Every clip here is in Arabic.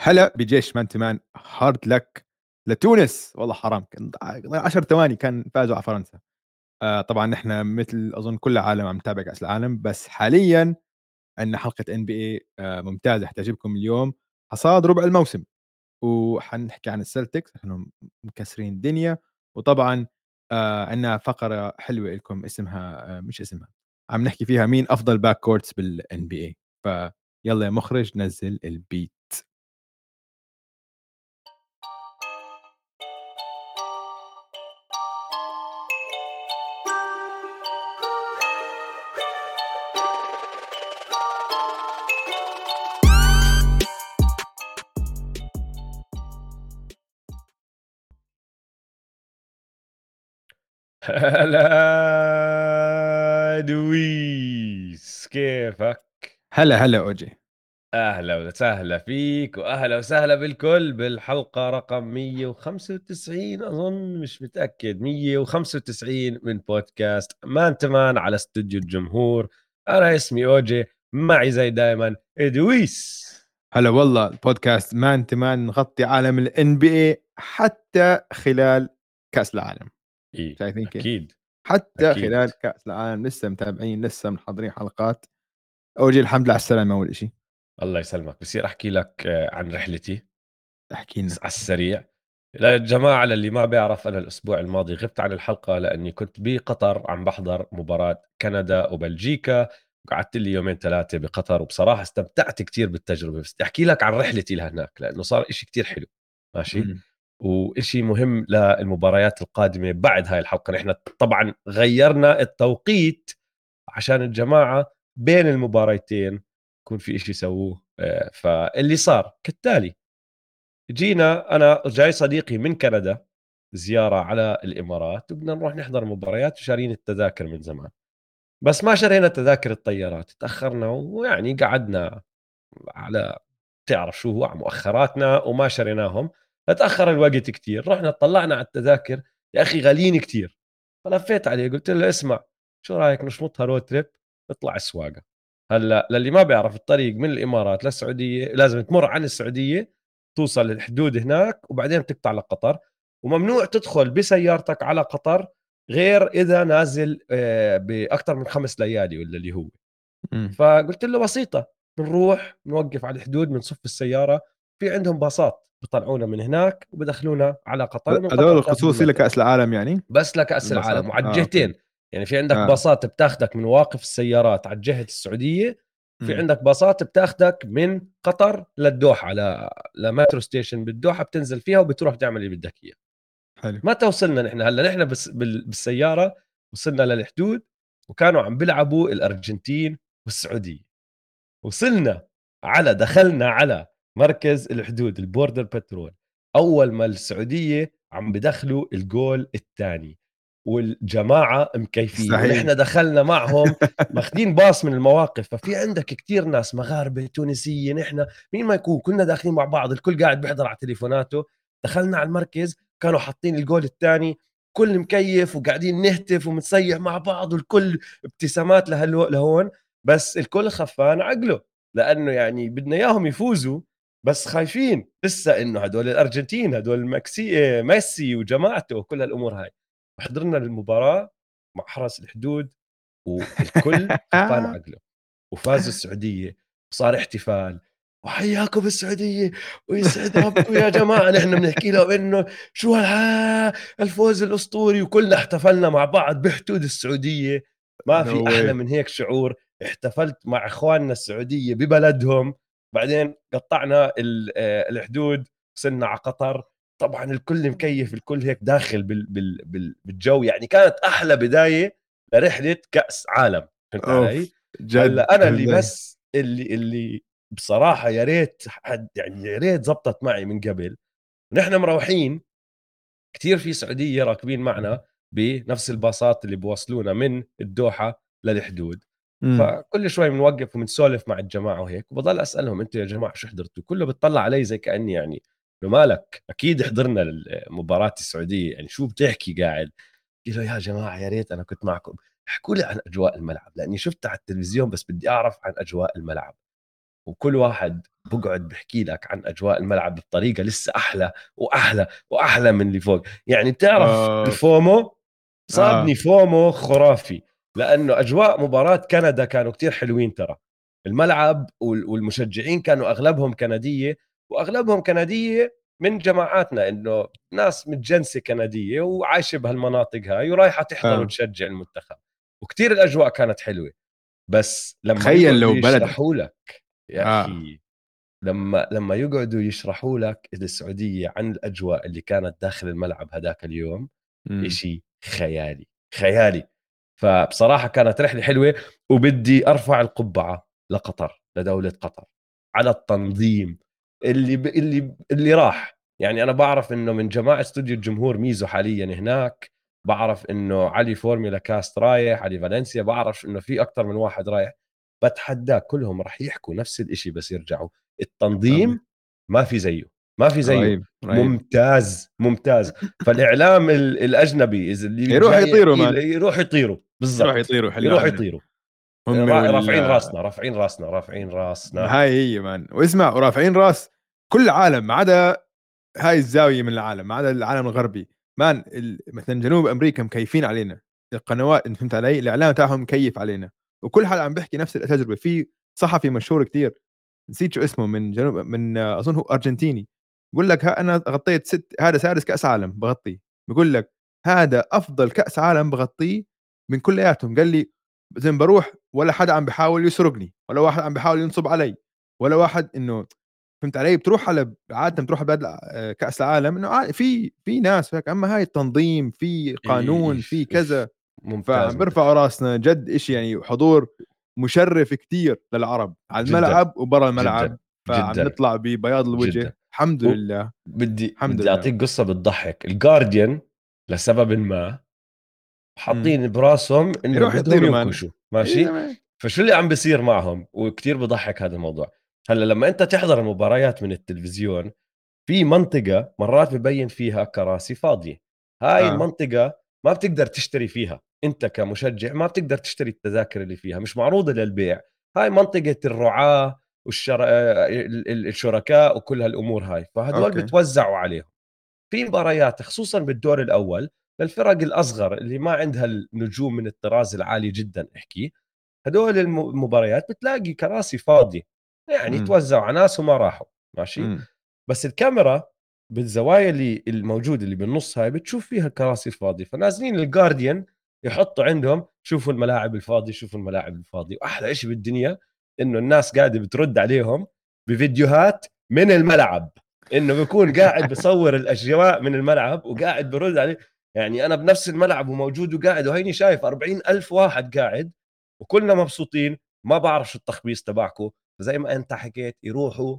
هلا بجيش Man to Man hard luck لتونس. والله حرام كان 10 ثواني كان فازوا على فرنسا. آه طبعا نحن مثل أظن كل العالم عم نتابع كأس العالم بس حاليا عندنا حلقة NBA ممتازة حتعجبكم اليوم. حصاد ربع الموسم وحنحكي عن ال Celtics نحن مكسرين الدنيا. وطبعا آه عندنا فقرة حلوة لكم اسمها آه مش اسمها عم نحكي فيها مين أفضل backcourts بال NBA فيلا يا مخرج نزل البيت هلا دويس كيفك؟ هلا هلا أوجي. أهلا وسهلا فيك وأهلا وسهلا بالكل بالحلقة رقم 195 أظن مش متأكد 195 من بودكاست Man to Man على استوديو الجمهور. أنا اسمي أوجي معي زي دائما ادويس هلا والله البودكاست Man to Man نغطي عالم ال NBA حتى خلال كأس العالم. إيه؟ شايفين كيف؟ أكيد حتى أكيد. خلال كأس العالم لسه متابعين لسه محضرين حلقات أوجي الحمد لله على السلامة أول شيء الله يسلمك بصير أحكي لك آه، عن رحلتي احكي لنا على السريع للجماعة اللي ما بيعرف أنا الأسبوع الماضي غبت عن الحلقة لأني كنت بقطر عم بحضر مباراة كندا وبلجيكا قعدت لي يومين ثلاثة بقطر وبصراحة استمتعت كتير بالتجربة بس أحكي لك عن رحلتي لهناك لأنه صار إشي كتير حلو ماشي مم. وإشي مهم للمباريات القادمة بعد هاي الحلقة. نحن طبعا غيرنا التوقيت عشان الجماعة بين المباريتين يكون في إشي يسووه. آه، فاللي صار كالتالي جينا أنا جاي صديقي من كندا زيارة على الإمارات وبدنا نروح نحضر مباريات وشارين التذاكر من زمان. بس ما شرينا تذاكر الطيارات تأخرنا ويعني قعدنا على تعرف شو هو مؤخراتنا وما شريناهم. فتاخر الوقت كتير. رحنا طلعنا على التذاكر. يا أخي غاليين كتير. فلفيت عليه قلت له اسمع شو رأيك نشمطها road trip نطلع السواقة. هلأ للي ما بيعرف الطريق من الإمارات للسعودية لازم تمر عن السعودية توصل للحدود هناك وبعدين بتقطع لقطر. وممنوع تدخل بسيارتك على قطر غير إذا نازل آه، بأكثر من خمس ليالي ولا اللي هو. فقلت له بسيطة بنروح بنوقف على الحدود بنصف السيارة. في عندهم باصات. بطلعونا من هناك وبدخلونا على قطر هذول بتاخذ خصوصي المركب. لكأس العالم يعني بس لكأس؟ العالم وعلى آه، الجهتين okay. يعني في عندك آه. باصات بتاخدك من مواقف السيارات على جهه السعودية في مم. عندك باصات بتاخدك من قطر للدوحة ل... ل metro station بالدوحة بتنزل فيها وبتروح تعمل اللي بدك إياه حلو متى وصلنا نحن هلأ نحن بس بال... بالسيارة وصلنا للحدود وكانوا عم بيلعبوا الأرجنتين والسعودية وصلنا على دخلنا على مركز الحدود ال border patrol. أول ما السعودية عم بدخلوا الجول الثاني والجماعة مكيفين. ونحن دخلنا معهم ماخذين باص من المواقف. ففي عندك كتير ناس مغاربة تونسية نحن مين ما يكون كنا داخلين مع بعض الكل قاعد بيحضر على تليفوناته. دخلنا على المركز كانوا حاطين الجول الثاني كل مكيف وقاعدين نهتف ومتصيح مع بعض والكل ابتسامات لهلو لهون. بس الكل خفان عقله لأنه يعني بدنا إياهم يفوزوا. بس خايفين لسه إنه هدول الأرجنتين هدول المكسي ميسي وجماعته وكل هالأمور هاي. حضرنا المباراة مع حرس الحدود والكل خفان عقله. وفازوا السعودية وصار احتفال. وحياكم السعودية ويسعد ربكم يا جماعة نحن بنحكي لهم إنه شو هالها الفوز الأسطوري. وكلنا احتفلنا مع بعض بحدود السعودية. ما في. أحلى من هيك شعور. احتفلت مع إخواننا السعودية ببلدهم. بعدين قطعنا آه، الحدود وصلنا على قطر. طبعا الكل مكيف الكل هيك داخل بال بال بال بالجو. يعني كانت أحلى بداية لرحلة كأس عالم فهمت علي؟ هلأ أنا اللي. بس اللي اللي بصراحة يا ريت حد يعني يا ريت زبطت معي من قبل. نحن مروحين كثير في سعودية راكبين معنا بنفس الباصات اللي بوصلونا من الدوحة للحدود. مم. فكل شوي بنوقف وبنسولف مع الجماعة وهيك وبضل أسألهم أنتم يا جماعة شو حضرتوا؟ كله بتطلع علي زي كأني يعني مالك؟ أكيد حضرنا المباراه السعودية يعني شو بتحكي قاعد؟ قلت له يا جماعة يا ريت أنا كنت معكم. احكوا لي عن أجواء الملعب لأني شفتها على التلفزيون بس بدي أعرف عن أجواء الملعب. وكل واحد بقعد بحكي لك عن أجواء الملعب بطريقة لسه أحلى وأحلى وأحلى من اللي فوق. يعني بتعرف آه. الفومو صابني آه. فومو خرافي. لأنه أجواء مباراة كندا كانوا كتير حلوين ترى الملعب وال- والمشجعين كانوا أغلبهم كندية وأغلبهم كندية من جماعاتنا إنه ناس متجنسه كندية وعايشة بهالمناطق هاي ورايحة تحضر آه. وتشجع المنتخب وكتير الأجواء كانت حلوة بس لما تخيل يقعدوا لو بلدك. يشرحوا لك يا آه. أخي لما لما يقعدوا يشرحوا لك السعودية عن الأجواء اللي كانت داخل الملعب هذاك اليوم. إشي خيالي خيالي فبصراحة كانت رحلة حلوة وبدي أرفع القبعة لقطر لدولة قطر على التنظيم اللي ب... اللي اللي راح. يعني أنا بعرف إنه من جماعة استوديو الجمهور ميزو حاليا هناك بعرف إنه علي فورميلا كاست رايح علي فالنسيا بعرف إنه في أكثر من واحد رايح. بتحداك كلهم راح يحكوا نفس الإشي بس يرجعوا. التنظيم ما في زيه ما في زيه. رهيب رهيب ممتاز ممتاز. فالإعلام ال- الأجنبي إذا اللي يروح يطيروا. يروح يطيروا. بالضبط. يروح يطيروا حلو يروح. يطيروا. هم رافعين راسنا رافعين راسنا رافعين راسنا. هاي هي مان. واسمع ورافعين راس كل العالم ما عدا هاي الزاوية من العالم ما عدا العالم الغربي. مان ال... مثلا جنوب أمريكا مكيفين علينا. القنوات انت فهمت علي؟ الاعلام تاعهم مكيف علينا. وكل حد عم بيحكي نفس التجربة. في صحفي مشهور كتير نسيت شو اسمه من جنوب من أظن هو أرجنتيني. بقول لك ها أنا غطيت ست هذا سادس كأس عالم بغطيه. بقول لك هذا أفضل كأس عالم بغطيه من كلياتهم قال لي زي ما بروح ولا حدا عم بيحاول يسرقني ولا واحد عم بيحاول ينصب علي ولا واحد إنه فهمت علي بتروح على عاده بتروح على آه، كأس العالم إنه في في ناس هيك أما هاي التنظيم في قانون في كذا ممتاز فبرفعوا راسنا جد إشي يعني حضور مشرف كتير للعرب على. الملعب وبرا الملعب. فعم. نطلع ببياض الوجه جداً. الحمد لله بدي الحمد بدي. أعطيك قصة بتضحك الجارديان لسبب ما حاطين براسهم إنه بدهم. ينكشوا. إيه ماشي زمان. فشو اللي عم بيصير معهم؟ وكتير بضحك هذا الموضوع. هلأ لما أنت تحضر المباريات من التلفزيون في منطقة مرات ببين فيها كراسي فاضية. هاي آه. المنطقة ما بتقدر تشتري فيها. أنت كمشجع ما بتقدر تشتري التذاكر اللي فيها. مش معروضة للبيع. هاي منطقة الرعاة والشر... ال- ال- الشركاء وكل هالأمور هاي. فهدول okay. بتوزعوا عليهم. في مباريات خصوصا بالدور الأول للفرق الأصغر اللي ما عندها النجوم من الطراز العالي جدا أحكي. هدول الم- المباريات بتلاقي كراسي فاضية. يعني مم. توزعوا على ناس وما راحوا. ماشي؟ مم. بس الكاميرا بالزوايا اللي الموجودة اللي بالنص هاي بتشوف فيها الكراسي الفاضيه فنازلين الجارديان يحطوا عندهم شوفوا الملاعب الفاضية شوفوا الملاعب الفاضية. وأحلى شيء بالدنيا إنه الناس قاعدة بترد عليهم بفيديوهات من الملعب. إنه بيكون قاعد بصور الأجواء من الملعب وقاعد برد عليه. يعني أنا بنفس الملعب وموجود وقاعد وهيني شايف أربعين ألف واحد قاعد وكلنا مبسوطين ما بعرف شو التخبيص تبعكم زي ما أنت حكيت يروحوا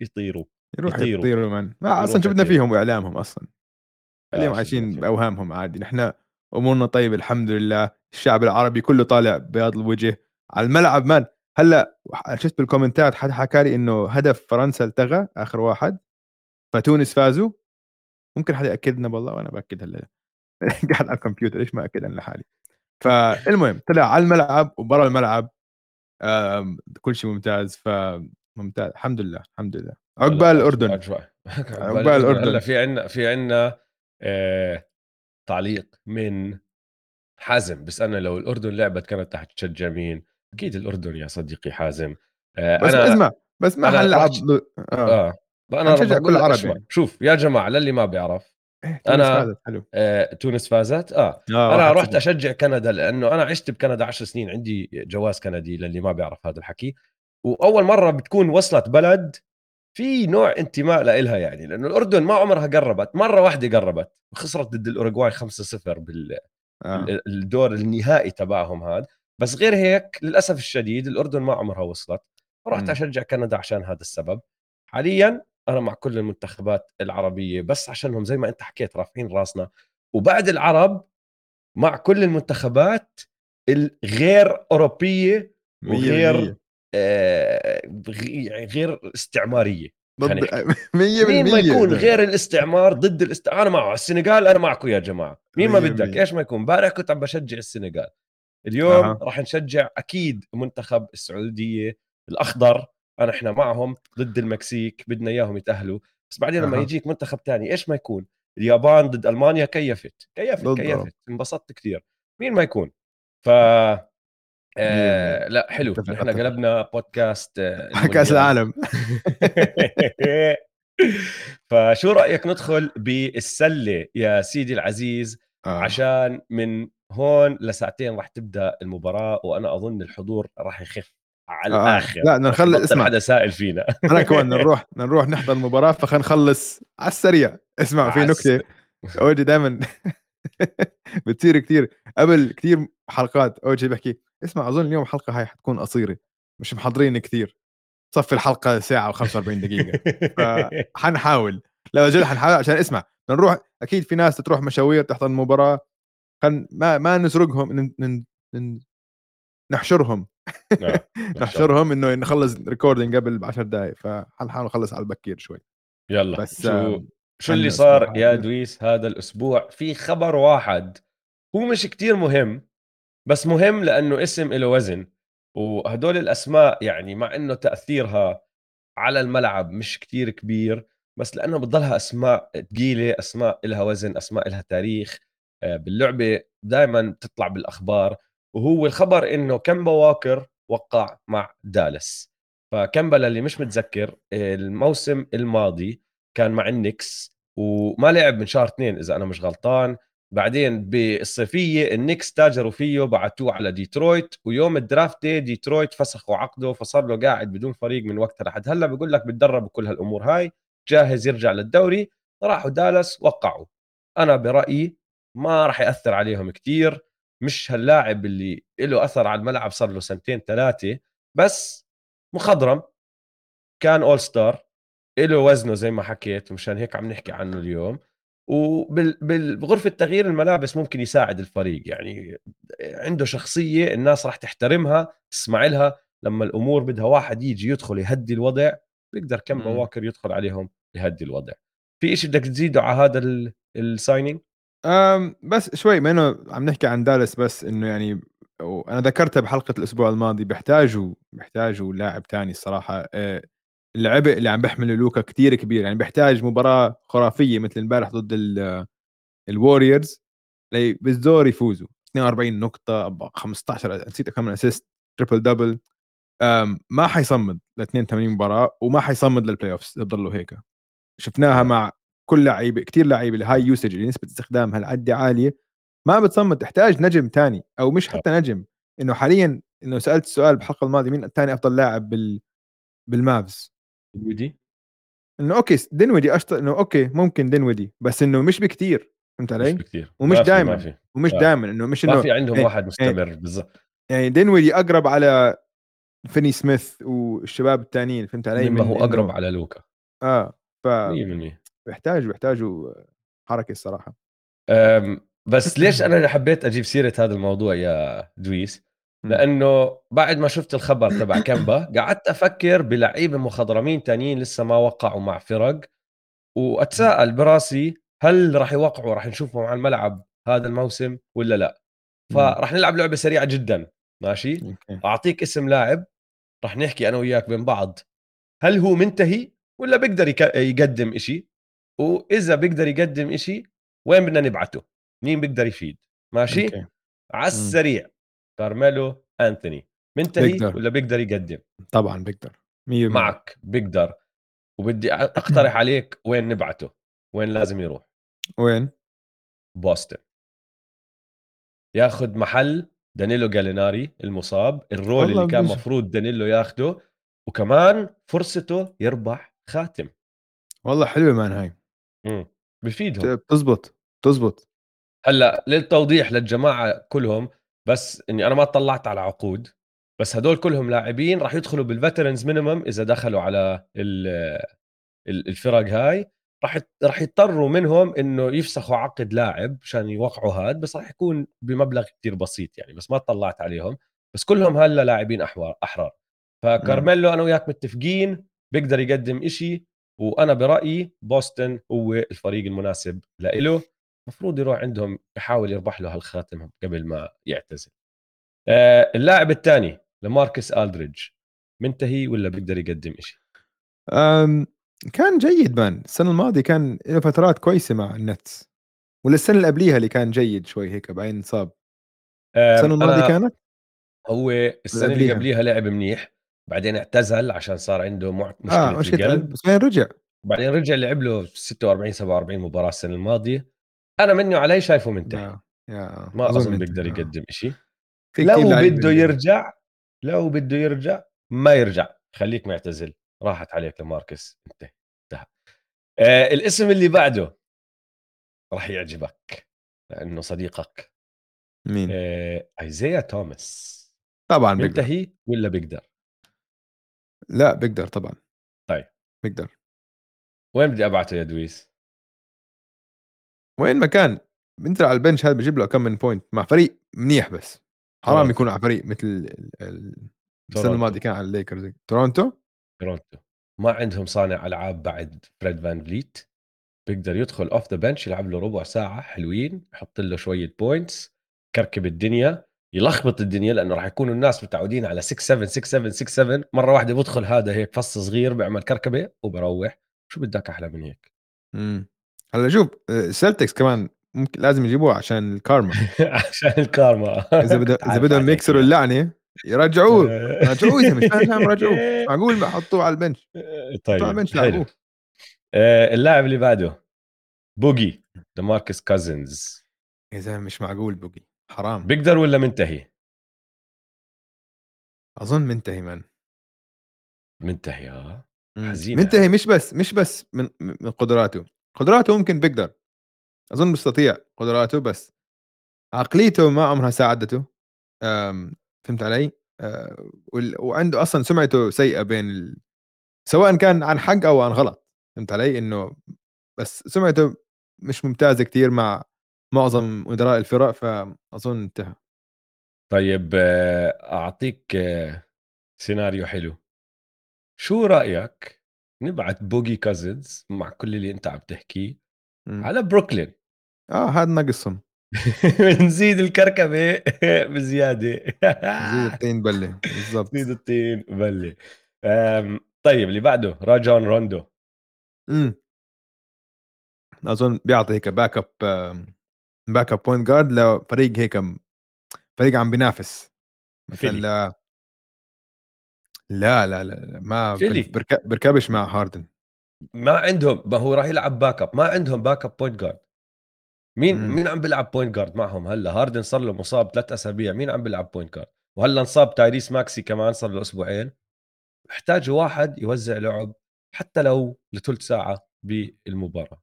يطيروا يروح يطيروا. يطيروا من ما أصلا يطيروا. فيهم وإعلامهم أصلا خليهم آه، عايشين. بأوهامهم عادي نحن أمورنا طيبة الحمد لله الشعب العربي كله طالع بياض الوجه على الملعب مان هلأ شفت بالكومنتات حد حكى لي إنه هدف فرنسا التغى آخر واحد فتونس فازوا ممكن حدا يأكدنا والله وأنا بأكد هلأ قاعد على الكمبيوتر ليش ما أكد أنا لحالي؟ فالمهم طلع على الملعب وبرا الملعب كل شيء ممتاز فممتاز الحمد لله الحمد لله. عقبال لا، الأردن. عقبال الأردن. هلا في عنا في عنا آه تعليق من حازم. بسالنا لو الأردن لعبت كانت تحت تشجع مين؟ أكيد الأردن يا صديقي حازم. آه بس أنا اسمع بس ما أنا حنلعب آه. آه. أنا كل عربي. شوف يا جماعة للي ما بيعرف إيه، تونس أنا- فازت حلو. آه تونس فازت؟ آه. آه أنا رحت. أشجع كندا لأنه أنا عشت بكندا 10 سنين عندي جواز كندي للي ما بيعرف هذا الحكي. وأول مرة بتكون وصلت بلد في نوع انتماء لإلها يعني لأنه الأردن ما عمرها قربت مرة واحدة قربت. خسرت ضد الأوروغواي 5-0 بال آه. الدور النهائي تبعهم هذا. بس غير هيك للأسف الشديد الأردن ما عمرها وصلت. رحت. أشجع كندا عشان هذا السبب. حاليا أنا مع كل المنتخبات العربية بس عشانهم زي ما أنت حكيت رافعين راسنا وبعد العرب مع كل المنتخبات الغير أوروبية وغير. آه يعني غير استعمارية خلينا ضد نحكي. 100% مين ما يكون. غير الاستعمار ضد الاستعمار أنا معه السنغال أنا معكم يا جماعة مين ما بدك. إيش ما يكون امبارح كنت عم بشجع السنغال اليوم أها. راح نشجع أكيد منتخب السعودية الأخضر أنا إحنا معهم ضد المكسيك بدنا إياهم يتأهلوا بس بعدين لما أها. يجيك منتخب تاني إيش ما يكون اليابان ضد ألمانيا كيفت كيفت بالضبط. كيفت انبسطت كثير مين ما يكون ف آه لا حلو أتفق. قلبنا بودكاست آه، كاس. العالم فشو رأيك ندخل بالسلة يا سيدي العزيز آه. عشان من هون لساعتين راح تبدأ المباراة وأنا أظن الحضور راح يخف على آه، آه. الآخر. لا، يبطل اسمع. حدا سائل فينا. أنا كمان نروح نروح نحضر المباراة فخلينا نخلص على السريع. اسمع في نكتة. أوجي دائما بتصير كثير قبل كثير حلقات أوجي بحكي اسمع أظن اليوم الحلقة هاي حتكون قصيرة. مش محضرين كثير صفي الحلقة ساعة و45 دقيقة. فحنحاول لا جد حنحاول عشان اسمع. نروح أكيد في ناس تروح مشاوير تحضر المباراة. خل ما ما نسرقهم ن... ن... ن... نحشرهم. نحشرهم إنه نخلص recording قبل ب 10 دقائق فحنحاول نخلص على البكير شوي. يلا بس، شو آم، شو اللي صار يا دويس هذا الأسبوع؟ في خبر واحد هو مش كتير مهم بس مهم لأنه اسم له وزن وهدول الأسماء يعني مع إنه تأثيرها على الملعب مش كتير كبير بس لأنه بتضلها أسماء ثقيله أسماء لها وزن أسماء لها تاريخ آه، باللعبة دائما تطلع بالأخبار. وهو الخبر إنه كمبا واكر وقع مع دالاس. فكمبا اللي مش متذكر الموسم الماضي كان مع النكس وما لعب من شهر اثنين إذا أنا مش غلطان. بعدين بالصيفية النكس تاجروا فيه بعتوه على ديترويت ويوم ال draft دي ديترويت فسخوا عقده فصار له قاعد بدون فريق من وقتها لحد هلأ. بقول لك بتدرب وكل هالأمور هاي جاهز يرجع للدوري. راحوا دالاس وقعوا. أنا برأيي ما راح يأثر عليهم كتير. مش هاللاعب اللي له أثر على الملعب صار له سنتين ثلاثة بس مخضرم. كان اول ستار له وزنه زي ما حكيت مشان هيك عم نحكي عنه اليوم. وبغرفة تغيير الملابس ممكن يساعد الفريق يعني عنده شخصية الناس راح تحترمها تسمع لها. لما الأمور بدها واحد يجي يدخل يهدي الوضع بيقدر كمبا واكر يدخل عليهم يهدي الوضع. في إشي بدك تزيده على هذا ال signing أم بس شوي ما إنه عم نحكي عن دالاس بس إنه يعني أنا ذكرتها بحلقة الأسبوع الماضي بيحتاجوا بيحتاجوا لاعب تاني الصراحة. أه، العبء اللي عم بيحمله لوكا كتير كبير يعني بيحتاج مباراة خرافية مثل امبارح ضد الوريورز. بالزور يفوزوا. 42 نقطة 15 نسيت كم assist triple double ما حيصمد ل 82 مباراة وما حيصمد لل playoffs يضلوا هيك. شفناها. مع كل لعيبه كثير لعيبة ال high usage اللي نسبة استخدامها العدة عالية ما بتصمد تحتاج نجم تاني أو مش حتى نجم. إنه حاليا إنه سألت السؤال بالحلقة الماضيه مين ثاني أفضل لاعب بال بالمافز؟ ودي إنه okay دينودي اشطر إنه okay ممكن دينودي بس إنه مش بكتير فهمت مش علي؟ بكثير ومش ما. ما في. ومش آه. دائما إنه مش ما إنه في عندهم إيه، واحد مستمر بالضبط. يعني دينودي أقرب على فيني سميث والشباب الثانيين فهمت علي؟ مما هو أقرب على لوكا. آه ف 100% بيحتاجوا بيحتاجوا حركة الصراحة. أم، بس ليش أنا حبيت أجيب سيرة هذا الموضوع يا دويس مم. لأنه بعد ما شفت الخبر تبع كمبا قعدت أفكر بلعيبة مخضرمين تانيين لسه ما وقعوا مع فرق وأتساءل براسي هل راح يوقعوا راح نشوفهم على الملعب هذا الموسم ولا لا. فراح نلعب لعبة سريعة جدا ماشي؟ أعطيك اسم لاعب راح نحكي أنا وياك بين بعض. هل هو منتهي ولا بيقدر يقدم إشي؟ وإذا بيقدر يقدم إشي وين بدنا نبعته؟ مين بيقدر يفيد؟ ماشي. على السريع. كارميلو انثوني منتهي بيقدر. ولا بيقدر يقدم؟ طبعا بقدر 100% معك. بيقدر. وبدي أقترح عليك وين نبعته. وين لازم يروح. وين؟ بوسطن. ياخذ محل دانيلو جاليناري المصاب ال role اللي كان. مفروض دانيلو ياخده وكمان فرصته يربح خاتم. والله حلوة man هاي. بفيدهم. بتزبط بتزبط هلأ للتوضيح للجماعة كلهم بس إني أنا ما اطلعت على عقود بس هدول كلهم لاعبين راح يدخلوا بال veterans minimum إذا دخلوا على ال- ال- الفرق هاي. راح راح يضطروا منهم إنه يفسخوا عقد لاعب عشان يوقعوا هاد بس راح يكون بمبلغ كتير بسيط يعني بس ما طلعت عليهم. بس كلهم هلأ لاعبين أحوار أحرار. فكارميلو أنا وياك متفقين بيقدر يقدم إشي وأنا برأيي بوسطن هو الفريق المناسب لإله المفروض يروح عندهم يحاول يربح له هالخاتم قبل ما يعتزل آه، اللاعب الثاني لماركس ألدريدج منتهي ولا بيقدر يقدم شيء كان جيد مان، السنة الماضية كان له فترات كويسة مع النتس، والّا السنة اللي قبليها اللي كان جيد شوي هيك بعدين انصاب. السنة الماضية أنا كانت؟ هو السنة اللي؟ قبليها لعب منيح، بعدين اعتزل عشان صار عنده مع آه، مشكلة مشكلة القلب، قلب، بس بعدين رجع. وبعدين رجع لعب له 46 47 مباراة السنة الماضية، أنا منّي وعلي شايفه منتهي، آه، يا ما منتهي بيقدر آه. يقدم في كتير لو بده يرجع لو بده يرجع ما يرجع، خلّيك معتزل، راحت عليك لماركس. انتهى، انتهى. آآ الاسم اللي بعده راح يعجبك لإنه صديقك. مين؟ آآ إيزيا توماس. طبعًا بيقدر. والّا بيقدر؟ لأ بيقدر طبعًا. طيب. بيقدر. وين بدي أبعته يا دويس؟ وين ما كان بينزل على ال bench هذا بيجيب له كم من point مع فريق منيح بس، حرام يكون على فريق مثل ال ال السنة تورونتو، الماضية كان على الليكرز تورونتو؟ تورونتو، ما عندهم صانع ألعاب بعد فريد فان فليت، بيقدر يدخل off the bench يلعب له ربع ساعة حلوين، يحط له شوية points يكركب الدنيا، يلخبط الدنيا لأنه راح يكونوا الناس متعودين على 6 7 6 7 6 7 مرة واحدة بيدخل هذا هيك فص صغير بيعمل كركبة وبروح، شو بدك أحلى من هيك؟ إمم. هلّا شوف السلتكس كمان ممكن لازم يجيبوه عشان الكارما. عشان الكارما. إذا بد كنت إذا عارف بدهم يكسروا يا اللعنة يرجعوه، رجعوه يا مش فاهم مش معقول ما حطوه على ال bench، حطوه على طيب ال bench لعبوه. آآ اللاعب اللي بعده بوجي ديماركس كازنز يا زلمة مش معقول بوجي، حرام. بيقدر والّا منتهي؟ أظن منتهي مان. منتهي آه، إمم. حزينة منتهي هاي مش بس مش بس من من قدراته، قدراته ممكن بيقدر، أظن بيستطيع قدراته بس عقليته ما عمرها ساعدته، آمم، فهمت علي؟ آآ، وال وعنده أصلًا سمعته سيئة بين ال سواء كان عن حق أو عن غلط، فهمت علي؟ إنه بس سمعته مش ممتازة كتير مع معظم مدراء الفرق، فأظن انتهى. طيب آه، سيناريو حلو، شو رأيك نبعت بوجي كازنز مع كل اللي أنت عم تحكيه. على بروكلين آه، هاد ناقصهم، نزيد الكركبة بزيادة نزيد الطين بلة، بالضبط. نزيد الطين آمم، طيب اللي بعده راجون روندو إمم. أظن بيعطي هيك back آمم، backup point guard لفريق هيك فريق عم بينافس، مثلًا فيلي. ل لا، لا، لا، لا، ما فيلي. بيركبش مع هاردن. ما عندهم ما هو راح يلعب backup ما عندهم backup point guard مين إمم. مين عم بيلعب point guard معهم هلأ؟ هاردن صار له مصاب ثلاث أسابيع مين عم بيلعب point guard وهلأ انصاب تايريس ماكسي كمان صار له أسبوعين. احتاجوا واحد يوزع لعب حتى لو لثلث ساعة بالمباراة.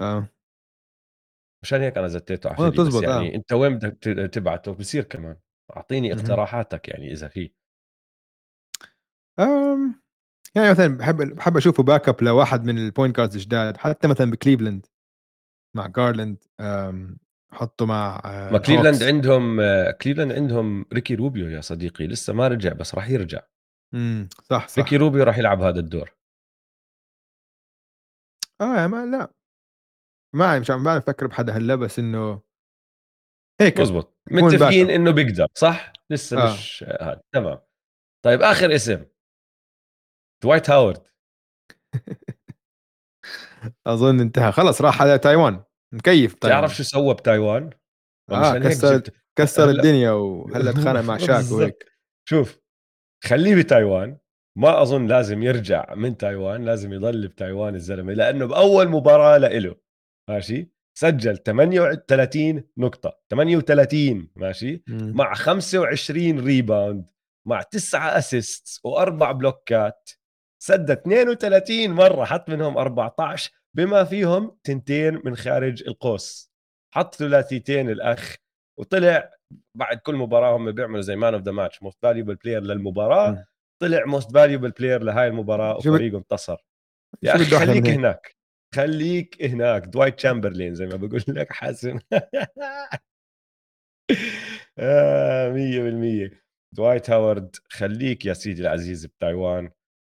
آه. مشان هيك أنا زتيته على فيلي بس بتزبط آه. يعني أنت وين بدك تبعته بصير كمان أعطيني. اقتراحاتك يعني إذا في آمم، يعني مثلًا باحب باحب أشوفه backup لواحد من ال point guards الجداد، حتى مثلًا بكليفلاند مع جارلاند حطّه مع ما كليفلاند. عندهم كليفلاند عندهم ريكي روبيو يا صديقي لسه ما رجع بس راح يرجع إمم، صح، ريكي صح. روبيو راح يلعب هذا الدور آه، ما لأ، ما مش عم باعرف أفكّر بحدا هلّأ بس إنه هيك مزبوط. متفقين. إنه بيقدر صح؟ لسه آه. مش هذا تمام. طيب آخر اسم. دوايت هاورد. أظن انتهى، خلص راح على تايوان، مكيّف تعرف تايوان. شو سوى بتايوان؟ آه، كسّر كسّر هلا. الدنيا وهلّأ اتخانق مع شاك وهيك. شوف خليه بتايوان. ما أظن لازم يرجع من تايوان لازم يضل بتايوان الزلمة لأنه بأول مباراة لإله. ماشي سجل 38 نقطة 38 ماشي إمم. مع 25 rebound مع 9 assist وأربع بلوكات سدد 32 مرة حط منهم 14 بما فيهم تنتين من خارج القوس حط ثلاثيتين الأخ وطلع بعد كل مباراة هم بيعملوا زي man of the match most valuable player للمباراة إمم. طلع most valuable player لهاي ب وفريقه انتصر يا أخي خليك؟ هناك خليك هناك. دوايت تشامبرلين زي ما بقول لك حاسم. آه مية بالمية. دوايت هاورد خليك يا سيدي العزيز بتايوان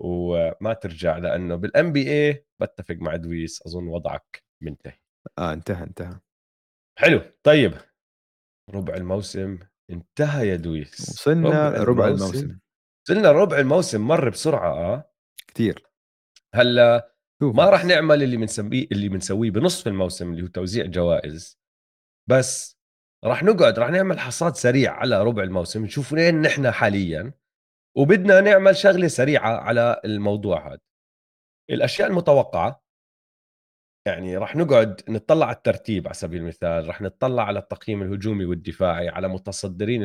وما ترجع لأنه بال NBA بتفق مع دويس. أظن وضعك منتهي. آه، انتهى، انتهى. حلو. طيب ربع الموسم. انتهى يا دويس. وصلنا ربع الموسم. الموسم. صرنا ربع الموسم. مر بسرعة آه. كثير هلأ ما راح نعمل اللي بنسميه اللي بنسويه بنصف الموسم اللي هو توزيع جوائز بس راح نقعد راح نعمل حصاد سريع على ربع الموسم نشوف وين نحن حاليا وبدنا نعمل شغلة سريعة على الموضوع هذا. الأشياء المتوقعة يعني راح نقعد نطلع على الترتيب على سبيل المثال راح نطلع على التقييم الهجومي والدفاعي على متصدرين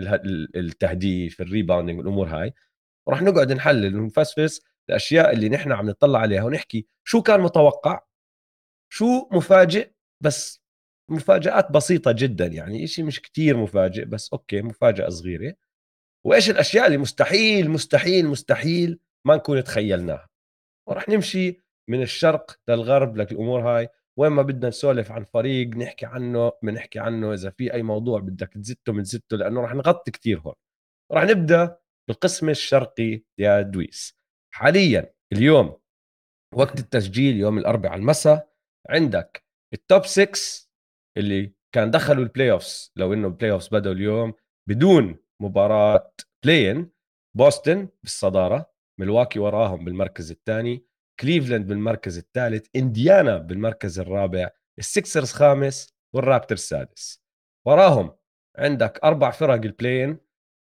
التهديف ال rebounding والامور هاي. وراح نقعد نحلل ونفسفس الأشياء اللي نحن عم نطلع عليها ونحكي شو كان متوقع شو مفاجئ بس مفاجآت بسيطة جدا يعني إشي مش كتير مفاجئ بس okay مفاجأة صغيرة. وإيش الأشياء اللي مستحيل مستحيل مستحيل ما نكون تخيلناها؟ وراح نمشي من الشرق للغرب لكل الأمور هاي. وين ما بدنا نسولف عن فريق نحكي عنه بنحكي عنه. إذا في أي موضوع بدك تزته بنزته لأنه راح نغطي كتير هون. راح نبدأ بالقسم الشرقي يا دويس. حاليا اليوم وقت التسجيل يوم الأربعاء المساء عندك ال top 6 اللي كان دخلوا ال playoffs لو إنه ال playoffs بدأوا اليوم بدون مباراة play-in بوسطن بالصدارة ملواكي وراهم بالمركز الثاني كليفلاند بالمركز الثالث إنديانا بالمركز الرابع السكسرز خامس والرابترز السادس. وراهم عندك أربع فرق ال play-in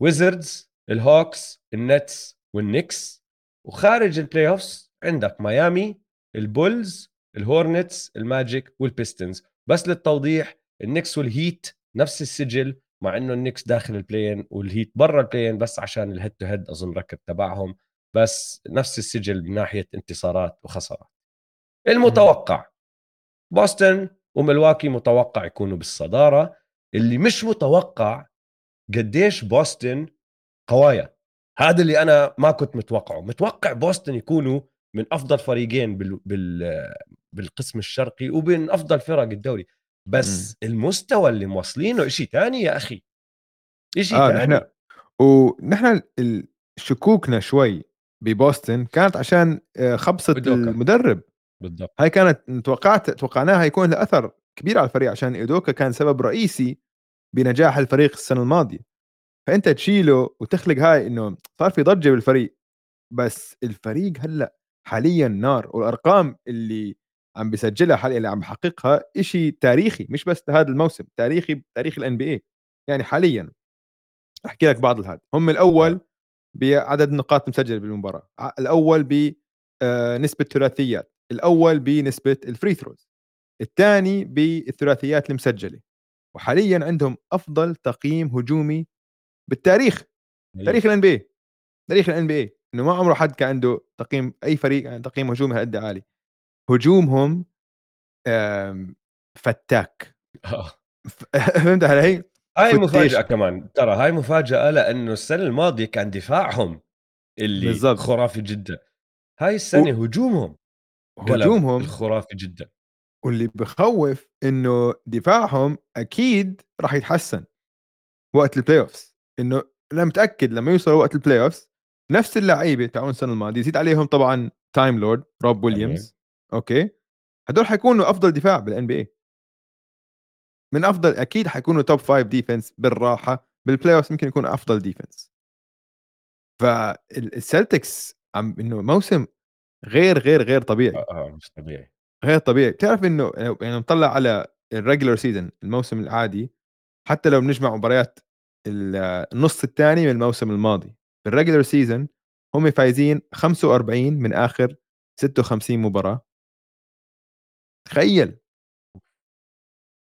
ويزردز الهوكس النتس والنكس وخارج ال playoffs عندك ميامي البولز الهورنتس الماجيك والبيستونز بس للتوضيح النكس والهيت نفس السجل مع إنه النكس داخل ال play-in والهيت برا ال play-in بس عشان ال head to head أظن record تبعهم. بس نفس السجل من ناحية انتصارات وخسارات. المتوقع. بوسطن وملواكي متوقع يكونوا بالصدارة. اللي مش متوقع قديش بوسطن قوايا. هذا اللي أنا ما كنت متوقعه. متوقع بوسطن يكونوا من أفضل فريقين بال... بال... بالقسم الشرقي وبين أفضل فرق الدوري. بس م. المستوى اللي موصلينه شيء ثاني يا أخي. شيء آه ثاني نحن ونحن شكوكنا شوي ببوسطن كانت عشان آه، خبصة بدوكا. المدرب. بالضبط. هاي كانت توقعت توقعناها يكون لها اثر كبير على الفريق عشان إيدوكا كان سبب رئيسي بنجاح الفريق السنة الماضية. فأنت تشيله وتخلق هاي إنه صار في ضجة بالفريق. بس الفريق هلأ حاليا نار والأرقام اللي عم بيسجلها حاليا اللي عم بحققها شيء تاريخي مش بس هذا الموسم تاريخي بتاريخ ال NBA يعني حاليا. أحكي لك بعض الهاد. هم الأول بعدد النقاط المسجله بالمباراة. الأول بنسبه آه، ثلاثيات. الأول بنسبة ال free throws الثاني بالثلاثيات المسجلة. وحاليا عندهم أفضل تقييم هجومي بالتاريخ تاريخ ال NBA تاريخ ال NBA إنه ما عمره حد كان عنده تقييم أي فريق يعني تقييم هجومي هالقد عالي. هجومهم فتاك. آه. فهمت علي؟ هاي مفاجأة كمان. ترى هاي مفاجأة لأنه السنة الماضية كان دفاعهم اللي بالزبط. خرافي جدا. هاي السنة و... هجومهم هجومهم خرافي جدا. واللي بخوف إنه دفاعهم أكيد راح يتحسن وقت ال playoffs إنه أنا متأكد لما يوصلوا وقت ال playoffs نفس اللعيبة تاعون السنة الماضية يزيد عليهم طبعا تايم لورد روب ويليامز okay؟ هدول حيكونوا أفضل دفاع بال NBA من أفضل أكيد حيكونوا top five defense بالراحة بال playoff يمكن يكونوا أفضل defense فالسلتكس عم إنه موسم غير غير غير طبيعي. آه, آه، مش طبيعي. غير طبيعي. بتعرف إنه يعني نطلع على ال regular season الموسم العادي حتى لو بنجمع مباريات النص الثاني من الموسم الماضي. بال regular season هم فايزين 45 من آخر 56 مباراة. تخيل!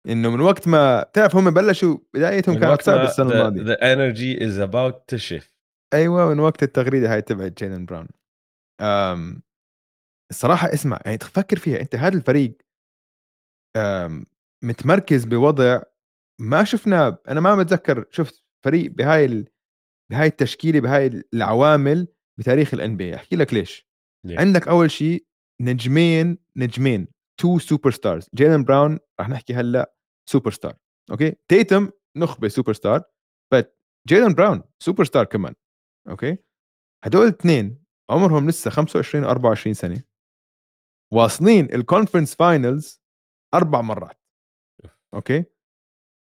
إنه من وقت ما تعرف هم بلشوا بدايتهم كانت صعبه السنة الماضية. the energy is about to shift. أيوه من وقت التغريدة هاي تبعت جيلن براون أم الصراحة اسمع يعني تفكر فيها أنت هذا الفريق متمركز بوضع ما شفنا أنا ما متذكر شفت فريق بهاي ال... بهاي التشكيلة بهاي العوامل بتاريخ ال NBA أحكي لك ليش. ليه؟ عندك أول شيء نجمين نجمين two superstars جيلن براون رح نحكي هلأ superstar okay؟ تيتم نخبة سوبر ستار بس جيلن براون سوبر ستار كمان. okay؟ هدول الاثنين عمرهم لسه 25 و 24 سنة. واصلين ال conference finals أربع مرات. okay؟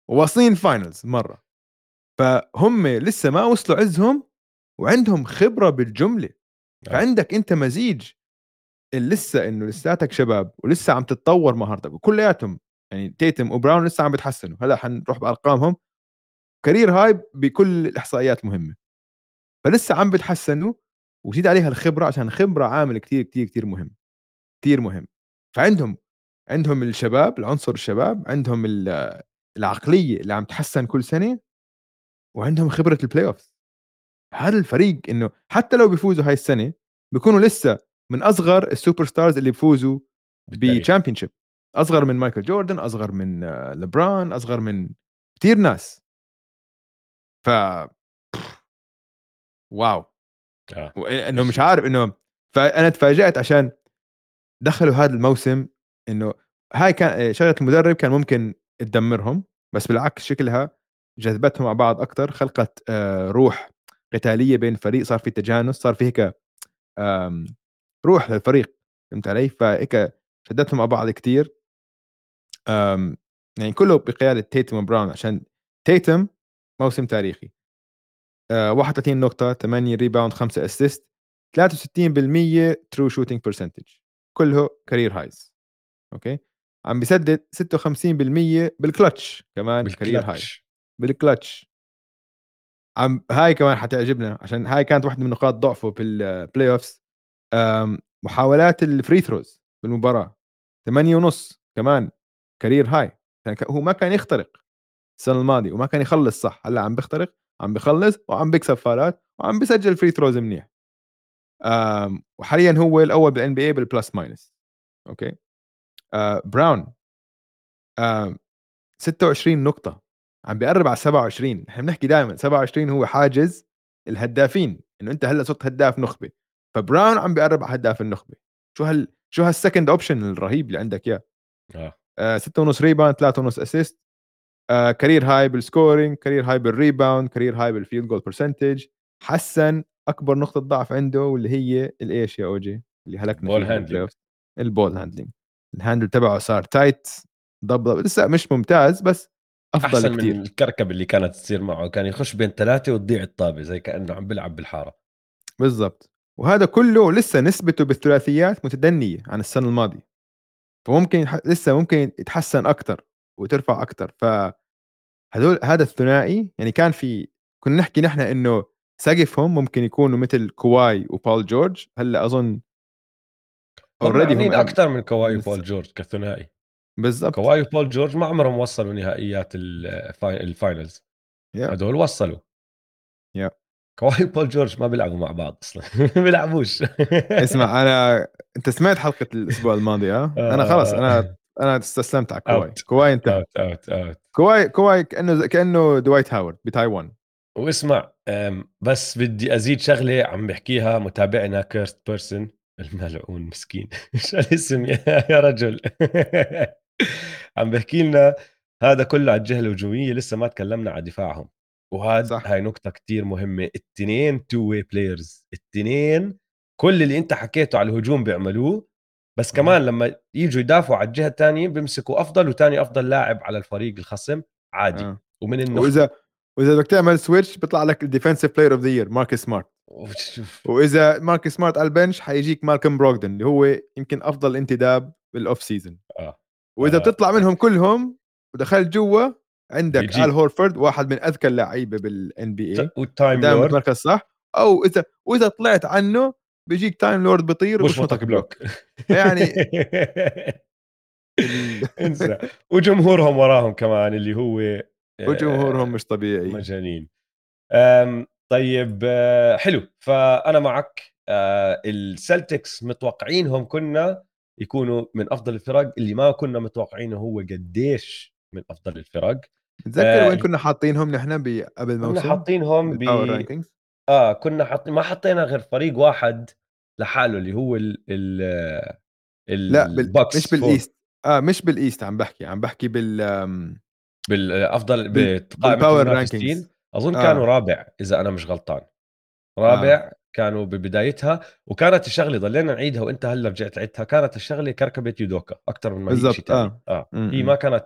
وواصلين finals مرة. فهم لسه ما وصلوا عزهم وعندهم خبرة بالجملة. فعندك أنت مزيج لسه إنه لساتك شباب ولسه عم تتطور مهارتك وكلياتهم يعني تيتم وبراون لسه عم بتحسنوا. هلا حنروح بأرقامهم. career high بكل الإحصائيات مهمة. فلسه عم بتحسنوا وزيد عليها الخبرة عشان الخبره عامل كتير كتير كتير مهم كتير مهم. فعندهم عندهم الشباب العنصر الشباب عندهم العقلية اللي عم تحسن كل سنة. وعندهم خبرة ال playoff هذا الفريق إنه حتى لو بيفوزوا هاي السنة بيكونوا لسه من أصغر ال superstars اللي بفوزوا ب championship أصغر من مايكل جوردن أصغر من لبران أصغر من كثير ناس. ف واو. آه. إنه مش عارف إنه فانا تفاجأت عشان دخلوا هذا الموسم إنه هاي كان شغلة المدرب كان ممكن تدمرهم بس بالعكس شكلها جذبتهم مع بعض أكثر خلقت آه، روح قتالية بين الفريق صار في تجانس صار في هيك روح للفريق فهمت علي؟ فهيك شدتهم مع بعض كثير يعني كله بقيادة تيتم وبراون عشان تيتم موسم تاريخي. 31 آه، نقطة 8 rebound 5 assist 63% true shooting percentage كله career highs okay؟ عم بيسدد 56% بالكلتش كمان بال clutch. career high بال clutch عم هاي كمان حتعجبنا عشان هاي كانت واحدة من نقاط ضعفه بال playoffs محاولات ال free throws بالمباراة. 8 ونص كمان career high يعني هو ما كان يخترق السنة الماضية وما كان يخلص صح. هلأ عم بيخترق عم بخلص وعم بيكسب فاولات وعم بيسجل free throws منيح. وحاليا هو الأول بال NBA بال plus minus okay براون آه 26 نقطة. عم بيقرب على 27 إحنا بنحكي دائما 27 هو حاجز الهدافين إنه أنت هلأ صرت هداف نخبة. فبراون عم بيقرب على هداف النخبة. شو هال شو هال second option الرهيب اللي عندك إياه؟ آه, آه 6 ونص rebound 3 ونص assist آه career high بال scoring career high بال rebound career high بال field goal percentage حسن أكبر نقطة ضعف عنده واللي هي الإيش يا أوجي؟ اللي هلكنا ball handling ال ball handling ال handle تبعه صار tight ضب لسه مش ممتاز بس أفضل أحسن كتير. من الكركبه اللي كانت تصير معه كان يخش بين ثلاثة وتضيع الطابة زي كأنه عم بيلعب بالحارة. بالضبط. وهذا كله لسه نسبته بالثلاثيات متدنية عن السنة الماضية. فممكن لسه ممكن يتحسن أكثر وترفع أكثر ف هذول هذا الثنائي يعني كان في كنا نحكي نحن إنه سقفهم ممكن يكونوا مثل كواي وبول جورج. هلأ أظن already هم أكثر من كواي وبول جورج كثنائي. بالضبط. كواي وبول جورج ما عمرهم وصلوا نهائيات ال finals هدول وصلوا. يا كواي وبول جورج ما بيلعبوا مع بعض أصلا. بيلعبوش. اسمع أنا أنت سمعت حلقة الأسبوع الماضي ها أنا خلص أنا أنا استسلمت على كواي. كواي انت out out out كواي كواي كأنه كأنه دوايت هاورد بتايوان. واسمع بس بدي أزيد شغلة عم بحكيها متابعنا كيرست بيرسون. الملعون مسكين. شو الاسم يا رجل؟ عم بحكي لنا هذا كله على الجهه الهجوميه لسه ما تكلمنا على دفاعهم. وهذا هاي نقطة كتير مهمة. التنين two way players التنين كل اللي انت حكيته على الهجوم بيعملوه بس كمان لما يجوا يدافعوا على الجهة الثانية بيمسكوا أفضل وثاني أفضل لاعب على الفريق الخصم عادي. آه. ومن النخ وإذا وإذا بدك تعمل switch بيطلع لك ال defensive player of the year ماركس سمارت وإذا ماركس سمارت على ال bench حيجيك مالكم بروغدن اللي هو يمكن أفضل انتداب بال off season آه. وإذا آه. بتطلع منهم كلهم ودخلت جوا عندك بيجي. آل هورفورد واحد من أذكى اللعيبه بال NBA وال time دائما بالمركز صح؟ أو اذا وإذا طلعت عنه بيجيك تايم لورد بيطير وبشمطك block. يعني انسى. وجمهورهم وراهم كمان اللي هو وجمهورهم مش طبيعي. مجانين. طيب آه، حلو. فأنا معك آه، السلتكس متوقعينهم كنا يكونوا من أفضل الفرق اللي ما كنا متوقعينه هو قديش من أفضل الفرق. تذكر آه وين كنا حاطينهم نحن قبل الموسم؟ كنا حاطينهم ب آه كنا حاطين ما حطينا غير فريق واحد لحاله اللي هو ال ال ال لا بال... مش بالإيست. آه مش بالإيست عم بحكي عم بحكي بال بالافضل بقائمه المنافسين أظن آه. كانوا رابع إذا أنا مش غلطان. رابع آه. كانوا ببدايتها وكانت الشغلة ضلينا نعيدها وإنت هلأ رجعت عدتها كانت الشغلة كركبة يودوكا أكثر من ما هي شيء ثاني آه. آه. هي ما كانت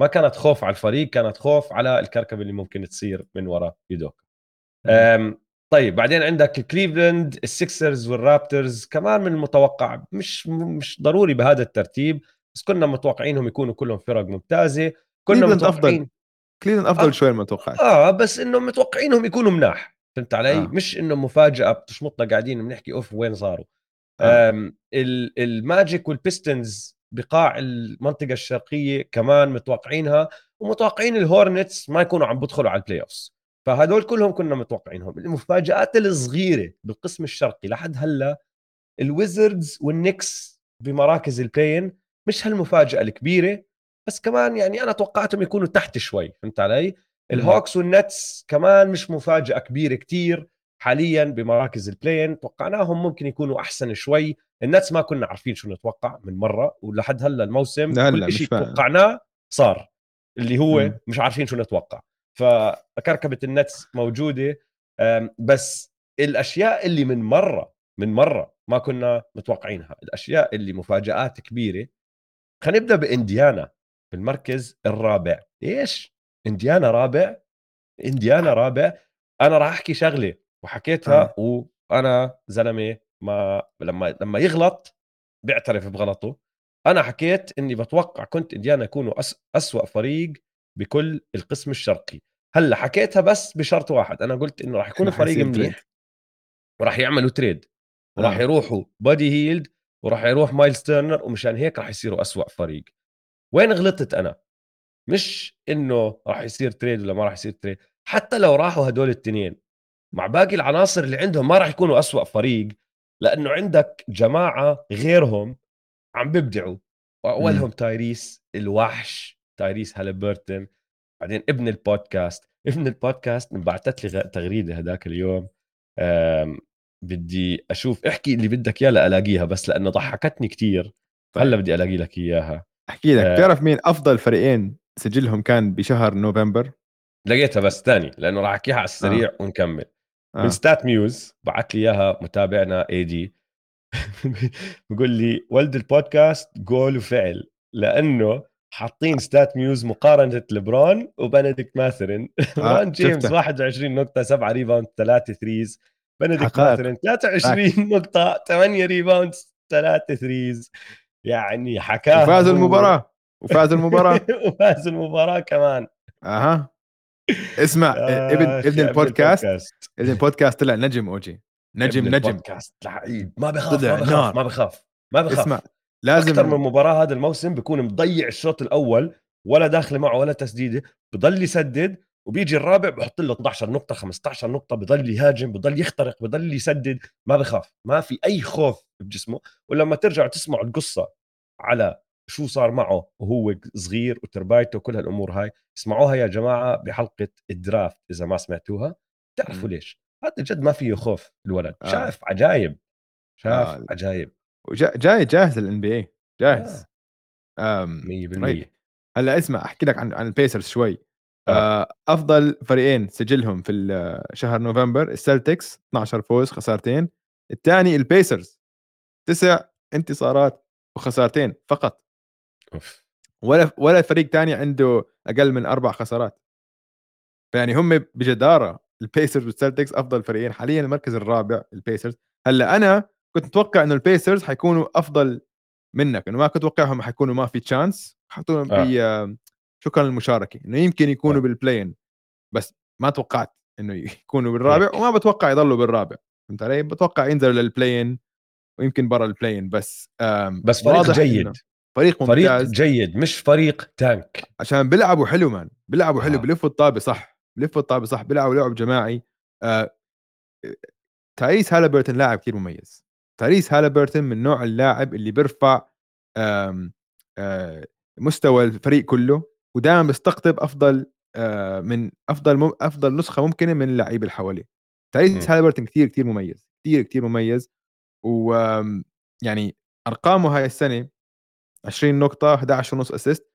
ما كانت خوف على الفريق كانت خوف على الكركبة اللي ممكن تصير من وراء يودوكا طيب بعدين عندك كليفلاند السكسرز والرابترز كمان من المتوقع مش مش ضروري بهذا الترتيب بس كنا متوقعينهم يكونوا كلهم فرق ممتازة كنا متوقعين أفضل كليفلاند أفضل آه. شوي من توقعت آه بس إنه متوقعينهم يكونوا مناح فهمت علي؟ آه. مش إنه مفاجأة بتشمطنا قاعدين بنحكي أوف وين صاروا آه. الماجيك والبيستونز بقاع المنطقة الشرقية كمان متوقعينها ومتوقعين الهورنتس ما يكونوا عم بدخلوا على ال playoffs فهدول كلهم كنا متوقعينهم المفاجآت الصغيرة بالقسم الشرقي لحد هلأ ال Wizards وال Knicks بمراكز ال play-in مش هالمفاجأة الكبيرة بس كمان يعني أنا توقعتهم يكونوا تحت شوي فهمت علي ال Hawks وال Nets كمان مش مفاجأة كبيرة كتير حاليا بمراكز ال play-in توقعناهم ممكن يكونوا أحسن شوي. ال Nets ما كنا عارفين شو نتوقع من مرة ولحد هلأ الموسم كل شيء. توقعناه صار. اللي هو مم. مش عارفين شو نتوقع. فكركبة ال Nets موجودة. بس الأشياء اللي من مرة من مرة ما كنا متوقعينها. الأشياء اللي مفاجآت كبيرة. خلينا نبدأ بإنديانا بالمركز الرابع. إيش؟ إنديانا رابع إنديانا رابع أنا راح أحكي شغله وحكيتها آه. وأنا زلمة ما لما لما يغلط بيعترف بغلطه أنا حكيت إني بتوقع كنت إنديانا يكونوا أس... أسوأ فريق بكل القسم الشرقي هلأ حكيتها بس بشرط واحد أنا قلت إنه راح يكون فريق منيح. وراح يعملوا trade وراح آه. يروحوا بادي هيلد وراح يروح مايلز تيرنر ومشان هيك راح يصيروا أسوأ فريق وين غلطت أنا مش إنه راح يصير trade ولا ما راح يصير trade حتى لو راحوا هدول التنين. مع باقي العناصر اللي عندهم ما راح يكونوا أسوأ فريق لأنه عندك جماعة غيرهم عم بيبدعوا. وأولهم تايريس الوحش تايريس هالبرتون بعدين ابن البودكاست. ابن البودكاست بعثت لي تغريدة هذاك اليوم. بدي أشوف احكي اللي بدك إياه لألاقيها بس لأنه ضحكتني كتير. طيب. هلا بدي ألاقي لك إياها. أحكي لك آه. بتعرف مين أفضل فريقين سجلهم كان بشهر نوفمبر لقيتها بس ثاني لأنه راح أحكيها على السريع ونكمل من آه. StatMuse بعت لي إياها متابعنا اي دي بقول لي ولد البودكاست قول وفعل لأنه حاطين StatMuse مقارنة لبرون وبنديكت ماثرين لبرون جيمس شفته. 21 نقطة 7 rebound 3 threes بنديكت. ماثرين 23 نقطة 8 rebound 3 threes يعني حكاها وفاز هو. المباراة وفاز المباراة. وفاز المباراة كمان. أها. اسمع آه، ابن ابن البودكاست. ابن البودكاست طلع نجم أوجي. نجم نجم. البودكاست لعيب. ما بخاف ما بخاف. ما بخاف ما بخاف اسمع أكثر لازم من مباراة هذا الموسم بيكون مضيع الشوط الأول ولا داخله معه ولا تسديده بضل يسدد وبيجي الرابع بحط له 12 نقطة 15 نقطة بضل يهاجم بضل يخترق بضل يسدد. ما بخاف ما في أي خوف بجسمه. ولما ترجعوا تسمعوا القصة على شو صار معه وهو صغير وتربايته وكل هالأمور هاي. اسمعوها يا جماعة بحلقة ال draft إذا ما سمعتوها. تعرفوا. ليش؟ هذا جد ما فيه خوف الولد. آه. شاف عجايب شاف آه. عجايب. جاي جاهز لل N BA جاهز آم، 100% طيب. هلأ اسمع أحكي لك عن عن ال Pacers شوي. آه. آه، أفضل فريقين سجلهم في شهر نوفمبر ال Celtics 12 فوز خسارتين. الثاني ال Pacers تسع انتصارات وخسارتين فقط. ولا ولا فريق تاني عنده أقل من أربع خسارات. فيعني هم بجدارة ال Pacers وال Celtics أفضل فريقين. حاليا المركز الرابع ال Pacers هلأ أنا كنت متوقع إنه ال Pacers حيكونوا أفضل منك. إنه ما كنت اتوقعهم حيكونوا ما في chance حطوهم آه. في. شكرا للمشاركة. إنه يمكن يكونوا آه. بال play-in بس ما توقعت إنه يكونوا بالرابع. وما بتوقع يضلوا بالرابع. فهمت علي؟ بتوقع ينزلوا لل play-in ويمكن برا ال play-in بس بس فريق واضح جيد. إنه فريق فريق ممتاز. جيد مش فريق tank. عشان بيلعبوا حلو man بيلعبوا حلو آه. بلفوا الطابة صح بلفوا الطابة صح بيلعبوا لعب جماعي. آه تايريس هالبرتون لاعب كثير مميز. تايريس هالبرتون من نوع اللاعب اللي بيرفع آم آه مستوى الفريق كله ودائما بيستقطب أفضل آه من أفضل مم أفضل نسخة ممكنة من اللعيبه اللي حواليه. تايريس م. هالبرتون كثير كثير مميز كثير كثير مميز. و يعني أرقامه هاي السنة 20 نقطة 11 ونص assist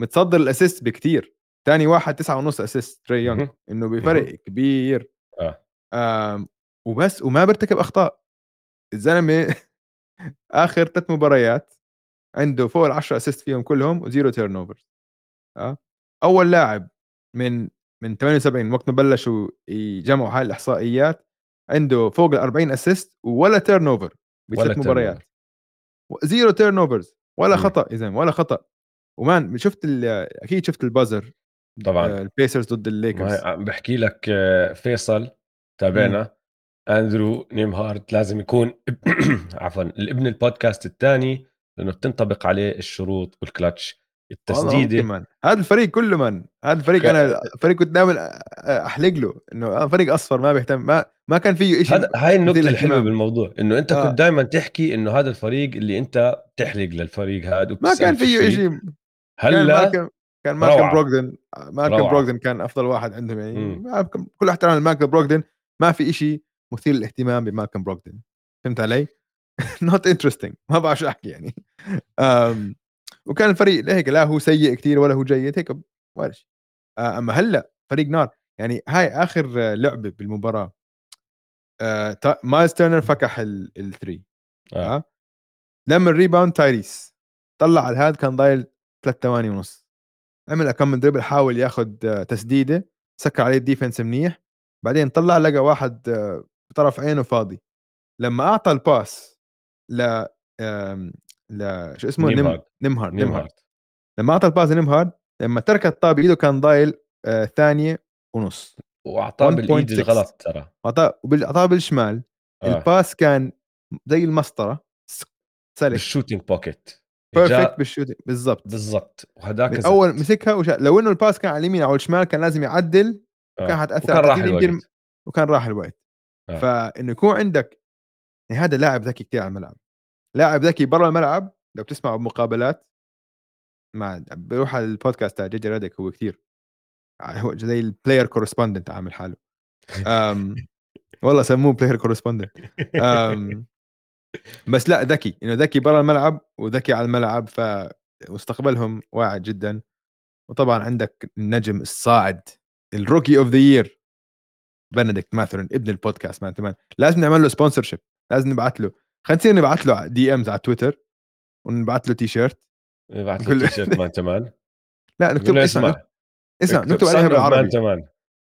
متصدر ال assist بكثير ثاني واحد تسعة ونص assist تري يونغ. إنه بفرق كبير. آه. وبس وما بيرتكب أخطاء. الزلمة آخر ثلاث مباريات عنده فوق ال 10 assist فيهم كلهم و zero turnovers آه. أول لاعب من من 78 وقت ما بلشوا يجمعوا هاي الإحصائيات عنده فوق ال 40 assist ولا turnover بثلاث مباريات. zero turnovers ولا م. خطأ اذا ولا خطأ. و man شفت أكيد شفت ال buzzer طبعا. ال Pacers ضد الليكرز. بحكي لك آه، فيصل تابعنا أندرو نيمهارت لازم يكون عفوا الابن البودكاست الثاني لأنه بتنطبق عليه الشروط والكلتش التسديدة. من. هذا الفريق كله من. هذا الفريق. أنا فريق كنت دائما أحلق له إنه فريق أصفر ما بيهتم ما ما كان فيه شيء هذا هاي النقطة الحلوة بالموضوع إنه أنت آه. كنت دائما تحكي إنه هذا الفريق اللي أنت تحلق للفريق هذا ما كان فيه شيء هلا كان كان مالكم بروغدن. مالكم بروغدن كان أفضل واحد عندهم يعني. كل احترام لمالكم بروغدن ما في شيء مثير للاهتمام بمالكم بروغدن. فهمت علي؟ not interesting ما بعرف شو أحكي يعني. وكان الفريق لهيك لا هو سيء كثير ولا هو جيد هيك ولا شيء آه، أما هلأ فريق نار. يعني هاي آخر لعبة بالمباراة. آه مايلز تيرنر فكح ال three آه. آه. لما ال rebound تايريس طلع على هذا كان ضايل ثلاث ثواني ونص. عمل كم من dribble حاول ياخذ آه، تسديدة. سكر عليه ال defense منيح. بعدين طلع لقى واحد آه، بطرف عينه فاضي. لما أعطى ال pass ل ل شو اسمه؟ نيمهارد نيمهارد نيمهارد لما أعطى ال pass نيمهارد لما ترك الطابة بإيده كان ضايل آه ثانية ونص. وأعطاه بالإيد الغلط ترى. اعطاه أعطاه بالشمال. آه. ال pass كان زي المسطرة سلك بال shooting pocket perfect بال shooting بالضبط. بالضبط. وهداك أول مسكها وشا... لو إنه ال pass كان على اليمين أو الشمال كان لازم يعدل آه. وكان حتأثر. وكان راح الوقت. وكان راح الوقت. آه. فإنه يكون عندك يعني هذا لاعب ذكي كثير على الملعب. لاعب ذكي برا الملعب لو بتسمع بمقابلات ما بروح على البودكاست تاع JJ Redick هو كثير هو زي ال player correspondent عامل حاله. والله سموه player correspondent بس لا ذكي إنه ذكي برا الملعب وذكي على الملعب فمستقبلهم واعد جدا. وطبعا عندك النجم الصاعد ال rookie of the year بنديكت ماثرن ابن البودكاست man لازم نعمل له sponsorship لازم نبعث له. خلينا نصير نبعث له DMs على تويتر ونبعث له تي شيرت نبعث له T-shirt man كمان لا نكتب اسمع. اسمع نكتب عليها بالعربي. كمان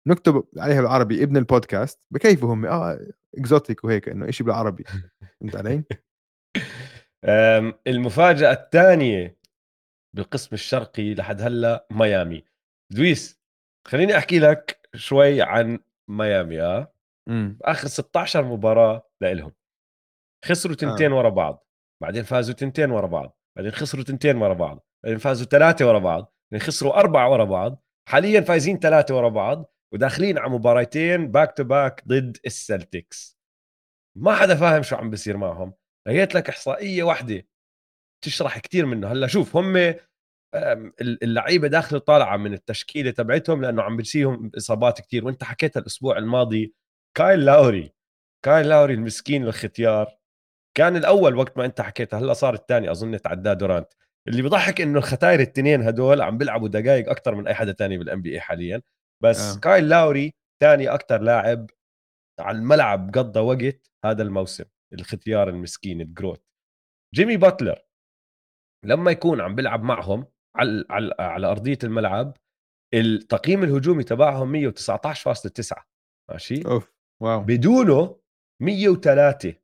نكتب عليها بالعربي ابن البودكاست. بكيفوا هم؟ آه exotic وهيك إنه شيء بالعربي. فهمت علي؟ المفاجأة الثانية بالقسم الشرقي لحد هلا ميامي. دويس خليني أحكي لك شوي عن ميامي آه؟ آخر 16 مباراة لهم خسروا تنتين آه. ورا بعض بعدين فازوا تنتين ورا بعض بعدين خسروا تنتين ورا بعض بعدين فازوا ثلاثة ورا بعض بعدين خسروا أربعة ورا بعض حاليا فايزين ثلاثة ورا بعض وداخلين على مباراتين back to back ضد السلتكس. ما حدا فاهم شو عم بيصير معهم. لقيت لك إحصائية واحدة تشرح كثير منه. هلأ شوف هم اللعيبة داخل طالعة من التشكيلة تبعتهم لأنه عم بيصيرهم إصابات كثير وأنت حكيت الأسبوع الماضي كايل لاوري كايل لاوري المسكين الختيار كان الأول وقت ما أنت حكيت هلأ صار الثاني أظن تعداه دورانت. اللي بيضحك إنه الختاير الاثنين هدول عم بيلعبوا دقائق أكثر من أي حدا تاني بال NBA حاليا. بس آه. كايل لاوري ثاني أكثر لاعب على الملعب قضى وقت هذا الموسم الختيار المسكين ال GROAT. جيمي باتلر لما يكون عم بيلعب معهم على على, على أرضية الملعب التقييم الهجومي تبعهم 119.9 ماشي؟ oof wow. بدونه 103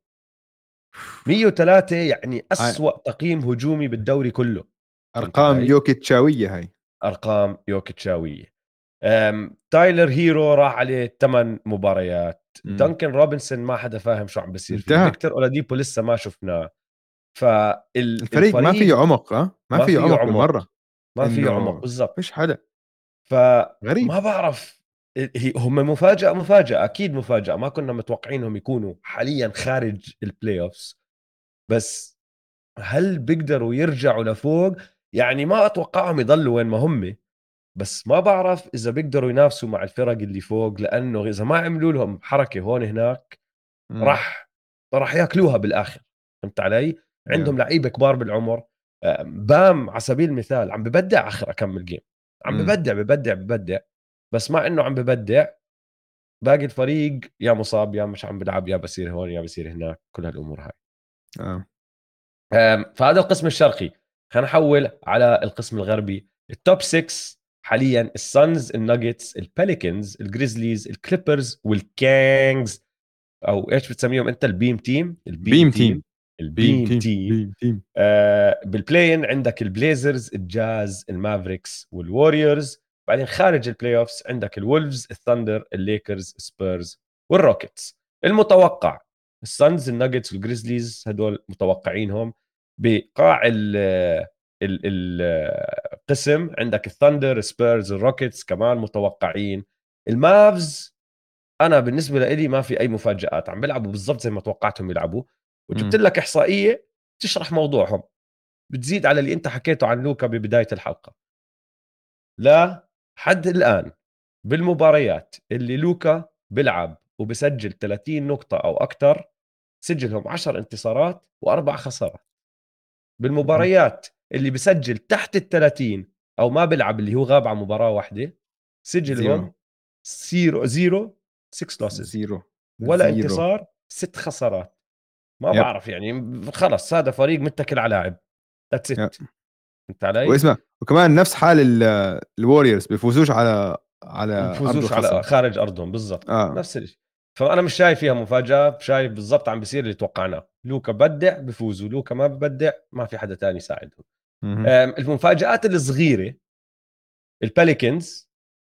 103 يعني أسوأ تقييم هجومي بالدوري كله. أرقام يوكيتشاوية هاي. أرقام يوكيتشاوية. تايلر هيرو راح عليه ثمان مباريات. دانكن روبنسون ما حدا فاهم شو عم بيصير فيه. فيكتور أولاديبو لسه ما شفناه. فالفريق ما فيه عمق ها؟ ما, ما فيه عمق, عمق. مره ما فيه عمق بالضبط. فيش حدا. ف غريب. ما بعرف هم مفاجاه مفاجأة أكيد مفاجأة. ما كنا متوقعينهم يكونوا حاليا خارج ال playoffs بس هل بيقدروا يرجعوا لفوق؟ يعني ما أتوقعهم يضلوا وين ما هم. بس ما بعرف إذا بيقدروا ينافسوا مع الفرق اللي فوق لأنه إذا ما عملوا لهم حركة هون هناك راح راح يأكلوها بالآخر. فهمت علي؟ عندهم لعيبة كبار بالعمر. بام على سبيل المثال عم ببدع آخر اكمل جيم عم ببدع ببدع ببدع. بس مع إنه عم ببدع باقي الفريق يا مصاب يا مش عم بلعب يا بصير هون يا بصير هناك كل هالأمور هاي. آه. فهذا القسم الشرقي. خلينا نحول على القسم الغربي. ال top 6 حاليا السانز الناجتس الباليكنز الجريزليز الكليبرز والكينجز أو إيش بتسميهم أنت؟ ال beam team ال beam beam team team beam ال beam team team team آه بال play-in عندك البليزرز الجاز المافريكس والوريورز بعدين خارج ال playoffs عندك الولفز الثندر الليكرز سبيرز والروكيتس المتوقع السانز الناجتس والجريزليز هدول متوقعينهم بقاع ال القسم عندك الثندر سبيرز الروكيتس كمان متوقعين. المافز أنا بالنسبة لي ما في أي مفاجآت. عم بيلعبوا بالضبط زي ما توقعتهم يلعبوا. وجبت لك إحصائية تشرح موضوعهم. بتزيد على اللي أنت حكيته عن لوكا ببداية الحلقة. لا حد الآن بالمباريات اللي لوكا بيلعب وبسجل 30 نقطة أو أكثر سجلهم 10 انتصارات وأربع خسارات. بالمباريات اللي بسجل تحت ال 30 أو ما بيلعب اللي هو غاب عن مباراة واحدة سجلهم zero. zero 6 losses zero. ولا zero. انتصار ست خسارات. ما يب. بعرف يعني خلص هذا فريق متكل على لاعب. that's it انت علي؟ واسمع وكمان نفس حال الوريورز بيفوزوش على على بيفوزوش على خارج أرضهم بالضبط. آه. نفس الشيء فأنا مش شايف فيها مفاجأة شايف بالضبط عم بيصير اللي توقعناه. لوكا بدع بفوزوا لوكا ما ببدع ما في حدا تاني يساعدهم. المفاجآت الصغيرة الباليكنز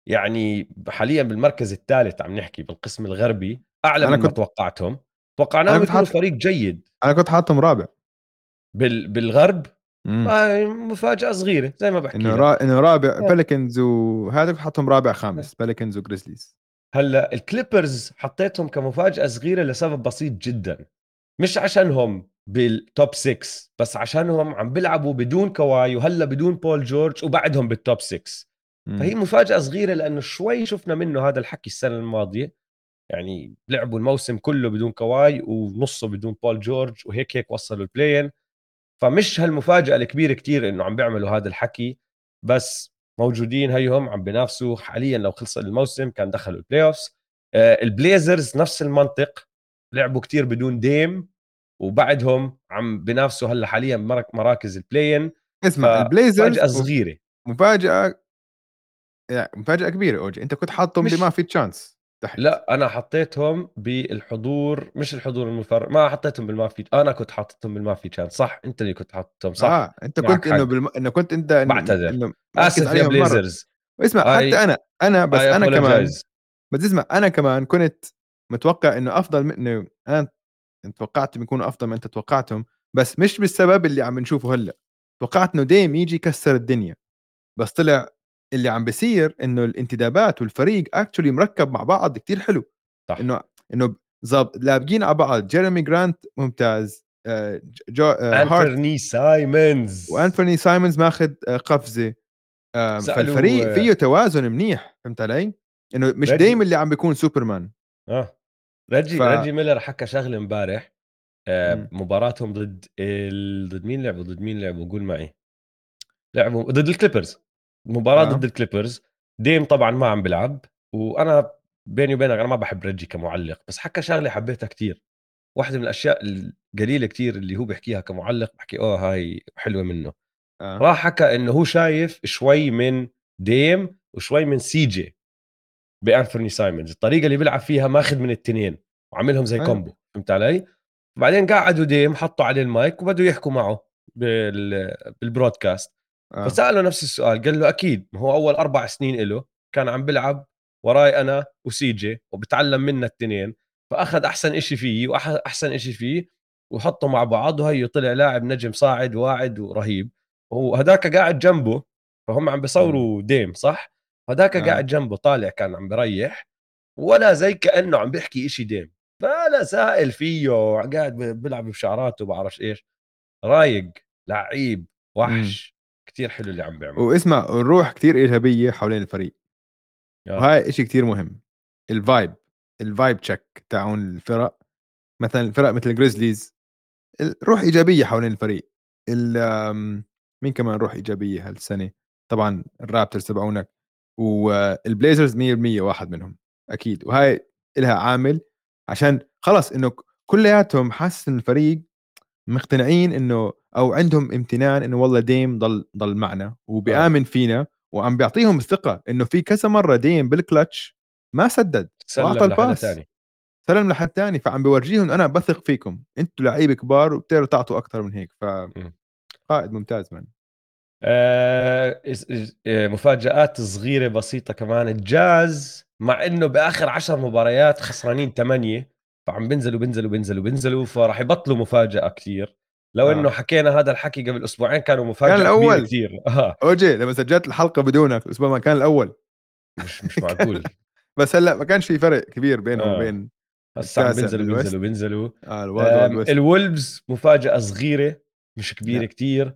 يعني حاليا بالمركز الثالث عم نحكي بالقسم الغربي أعلى من كنت... توقعتهم. توقعناهم يكونوا حط... فريق جيد. أنا كنت حاطهم رابع. بال... بالغرب؟ مفاجأة صغيرة زي ما بحكي إنه را... إنه رابع بلكنز وهذا كنت حاطهم رابع خامس بلكنز وجريزليز هلأ الكليبرز حطيتهم كمفاجأة صغيرة لسبب بسيط جدا. مش عشانهم بال top 6 بس عشانهم عم بيلعبوا بدون كواي وهلا بدون بول جورج وبعدهم بال top 6 فهي مفاجأة صغيرة لأنه شوي شفنا منه هذا الحكي السنة الماضية. يعني لعبوا الموسم كله بدون كواي ونصه بدون بول جورج وهيك هيك وصلوا ال play-in فمش هالمفاجأة الكبيرة كتير إنه عم بيعملوا هذا الحكي بس موجودين هيهم عم بينافسوا. حاليا لو خلص الموسم كان دخلوا ال playoffs آه البليزرز نفس المنطق لعبوا كتير بدون ديم وبعدهم عم بينافسوا هلأ حاليا مراكز ال play-in اسمع البليزرز مفاجاه صغيرة. مفاجأة يعني مفاجأة كبيرة أوجي. أنت كنت حاطهم بما في تشانس تحت. لا أنا حطيتهم بالحضور مش الحضور المفرغ ما حطيتهم بالما في أنا كنت حاطتهم بالما في تشانس صح؟ أنت اللي كنت حاطتهم صح؟ آه أنت كنت إنه بالم... إنه كنت أنت بعتذر. إنه آسف يا بليزرز اسمع I... حتى أنا أنا بس I أنا كمان بس اسمع أنا كمان كنت متوقع إنه أفضل من أنا توقعت يكونوا أفضل من أنت توقعتهم بس مش بالسبب اللي عم نشوفه هلأ. توقعت إنه ديم يجي يكسر الدنيا. بس طلع اللي عم بيصير إنه الانتدابات والفريق actually مركب مع بعض كتير حلو. صح. إنه إنه ظاب لابقين على بعض. جيريمي جرانت ممتاز. آه، جو آه، انثوني سايمونز وانثوني سايمونز ماخذ آه، قفزة. فالفريق فيه توازن منيح فهمت علي؟ إنه مش دايما اللي عم بيكون سوبرمان. آه. رجي ف... رجي ميلر حكى شغلة امبارح آه مباراتهم ضد ال... ضد مين لعبوا؟ ضد مين لعبوا؟ قول معي. لعبوا ضد الكليبرز. مباراة آه. ضد الكليبرز ديم طبعا ما عم بيلعب وأنا بيني وبينك أنا ما بحب رجي كمعلق بس حكى شغلة حبيتها كتير واحدة من الأشياء القليلة كتير اللي هو بيحكيها كمعلق بحكي اوه هاي حلوة منه آه. راح حكى إنه هو شايف شوي من ديم وشوي من سي جي بأنثوني سايمونز الطريقة اللي بيلعب فيها ماخذ من التنين وعاملهم زي آه. combo فهمت علي بعدين قعدوا ديم حطوا عليه المايك وبدوا يحكوا معه بال broadcast آه. فسأله نفس السؤال قال له أكيد ما هو أول أربع سنين له كان عم بلعب وراي أنا وسي جي وبتعلم منا التنين فأخذ أحسن إشي فيه واحسن إشي فيه وحطه مع بعض وهي طلع لاعب نجم صاعد واعد ورهيب. وهداك قاعد جنبه فهم عم بيصوروا ديم صح؟ هداك آه. قاعد جنبه طالع كان عم بريح ولا زي كأنه عم بيحكي إشي ديم. فلا سائل فيه قاعد بيلعب بشعراته بعرفش إيش. رايق لعيب وحش. كتير حلو اللي عم بيعمل واسمع الروح كتير ايجابيه حوالين الفريق. آه. وهاي شيء كتير مهم. ال vibe ال vibe check تاعون الفرق. مثلا الفرق مثل الجريزليز روح إيجابية حوالين الفريق. مين كمان روح إيجابية هالسنة؟ طبعا الرابترز تبعونك. والبليزرز 100% واحد منهم أكيد. وهاي لها عامل عشان خلص إنه كلياتهم حاسس إن الفريق مقتنعين إنه أو عندهم امتنان إنه والله ديم ضل ضل معنا وبيآمن آه. فينا وعم بيعطيهم الثقة إنه في كذا مرة ديم بالكلتش ما سدد وأعطى ال pass سلم لحد تاني فعم بورجيهم أنا بثق فيكم أنتم لعيبة كبار وبتقدروا تعطوا أكثر من هيك ف قائد ممتاز من. آه آه، مفاجآت صغيرة بسيطة كمان الجاز مع إنه بآخر عشر مباريات خسرانين ثمانية فعم بينزلوا بينزلوا بينزلوا بينزلوا فراح يبطلوا مفاجأة كثير لو آه. انه حكينا هذا الحكي قبل أسبوعين كانوا مفاجأة كان الأول. كثير آه. أوجي لما سجلت الحلقة بدونك الأسبوع ما كان الأول. مش مش معقول. بس هلأ ما كانش في فرق كبير بينه آه. وبين هسا عم بينزلوا بينزلوا بينزلوا آه الولفز مفاجأة صغيرة مش كبيرة كثير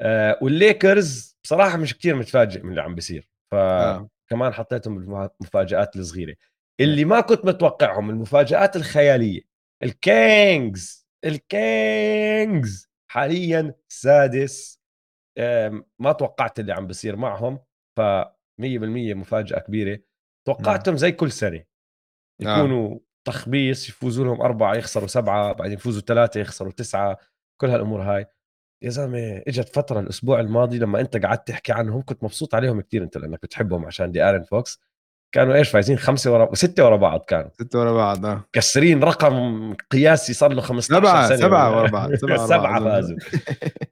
آه والليكرز بصراحة مش كثير متفاجئ من اللي عم بيصير. فكمان آه. حطيتهم بالمفاجآت الصغيرة. اللي ما كنت متوقعهم المفاجآت الخيالية. الكينجز الكينجز. حاليا سادس ما توقعت اللي عم بيصير معهم ف 100% مفاجأة كبيرة. توقعتهم زي كل سنة. نعم. يكونوا تخبيص يفوزوا لهم أربعة يخسروا سبعة بعدين يفوزوا ثلاثة يخسروا تسعة كل هالأمور هاي. يا زلمة إجت فترة الأسبوع الماضي لما أنت قعدت تحكي عنهم كنت مبسوط عليهم كثير أنت لأنك بتحبهم عشان ديارون فوكس. كانوا إيش فايزين؟ خمسة ورا ستة ورا بعض كانوا. ستة ورا بعض آه. كسرين رقم قياسي صار له 15 سبعة سنة سبعة ورا بعض سبعة, سبعة فازوا.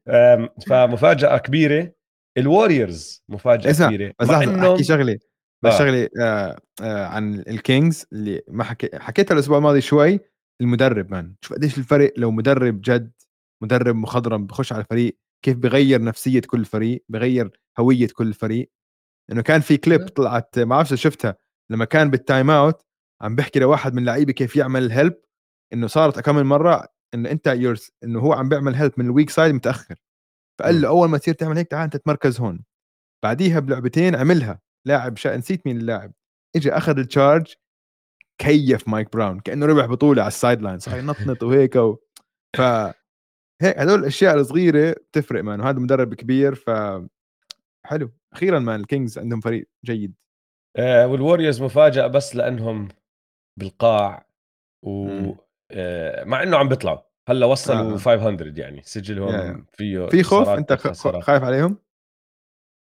فمفاجأة كبيرة. الوريورز مفاجأة كبيرة. بس لحظة أحكي شغلة بس آه. شغلة آه آه عن الكينجز اللي ما حكي حكيتها الأسبوع الماضي شوي المدرب man شوف قديش الفرق لو مدرب جد مدرب مخضرم بخش على الفريق كيف بغير نفسية كل فريق بغير هوية كل فريق. إنه كان في كليب طلعت ما بعرف شفتها لما كان بال time out عم بحكي لواحد من اللعيبه كيف يعمل help إنه صارت كم مرة انه أنت يورز إنه هو عم بيعمل help من ال weak side متأخر. فقال له أول ما تصير تعمل هيك تعال أنت تمركز هون. بعديها بلعبتين عملها. لاعب شا... نسيت مين اللاعب. اجى أخذ ال charge كيف مايك براون كأنه ربح بطولة على ال sideline صار ينطنط وهيك و... ف هيك هدول الأشياء الصغيرة بتفرق man وهذا مدرب كبير ف حلو. أخيرا man الكينجز عندهم فريق جيد. آه والوريورز مفاجأة بس لأنهم بالقاع و آه مع إنه عم بيطلعوا. هلأ وصلوا آه. 500 يعني. سجلهم يعني. فيه في خوف؟ أنت خايف عليهم؟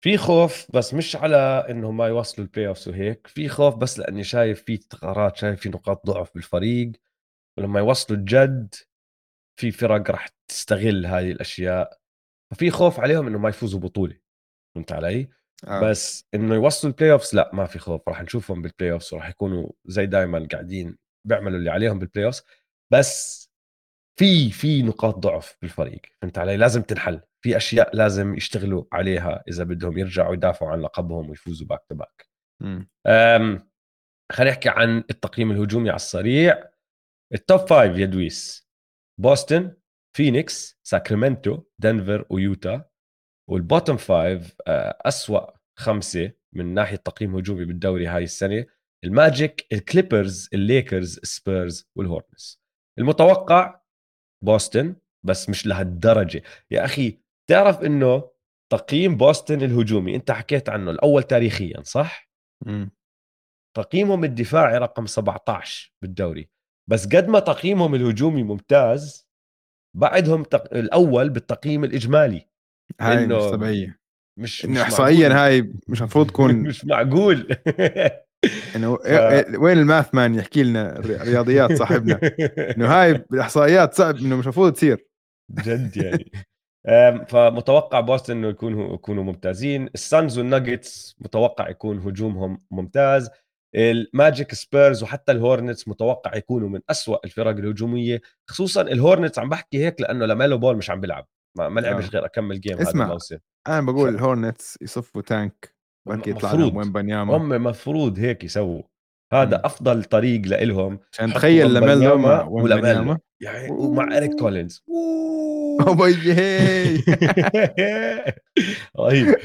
في خوف بس مش على إنهم ما يوصلوا ال playoffs وهيك. في خوف بس لأني شايف في ثغرات شايف في نقاط ضعف بالفريق. ولما يوصلوا الجد في فرق راح تستغل هذه الأشياء. ففي خوف عليهم انه ما يفوزوا بطولة. فهمت علي؟ آه. بس إنه يوصلوا ال playoffs لأ ما في خوف راح نشوفهم بال playoffs وراح يكونوا زي دائما قاعدين بيعملوا اللي عليهم بال playoffs بس في في نقاط ضعف بالفريق فهمت علي؟ لازم تنحل. في أشياء لازم يشتغلوا عليها إذا بدهم يرجعوا يدافعوا عن لقبهم ويفوزوا back to back خلينا نحكي عن التقييم الهجومي على السريع. ال top five يا دويس. بوسطن فينيكس ساكرامنتو دنفر ويوتا. وال bottom five آه، أسوأ خمسة من ناحية تقييم هجومي بالدوري هاي السنة الماجيك الكليبرز الليكرز سبيرز والهورنتس المتوقع بوسطن بس مش لهالدرجة يا أخي تعرف إنه تقييم بوسطن الهجومي أنت حكيت عنه الأول تاريخيا صح؟ م. تقييمهم الدفاعي رقم 17 بالدوري بس قد ما تقييمهم الهجومي ممتاز بعدهم تق... الأول بالتقييم الإجمالي هاي مش طبيعية. مش إنه احصائيا هاي مش المفروض تكون مش معقول. إنه ف... وين الماث مان يحكي لنا؟ رياضيات صاحبنا. إنه هاي بالاحصائيات صعب إنه مش المفروض تصير. جد يعني. فمتوقع بوسطن إنه يكونوا يكونوا ممتازين. السانز والناجتس متوقع يكون هجومهم ممتاز. الماجيك سبيرز وحتى الهورنتس متوقع يكونوا من أسوأ الفرق الهجومية. خصوصا الهورنتس عم بحكي هيك لأنه لاميلو بول مش عم بيلعب. ما, ما لعبش آه. غير أكمل جيم هذا الموسم أنا بقول ف... الهورنتس يصفوا tank وهيك يطلع لهم ويمبانياما هم مفروض هيك يسووا. هذا م. أفضل طريق لهم عشان تخيل لاميلو مع ويمبي يعني ومع اريك كولينز. رهيب.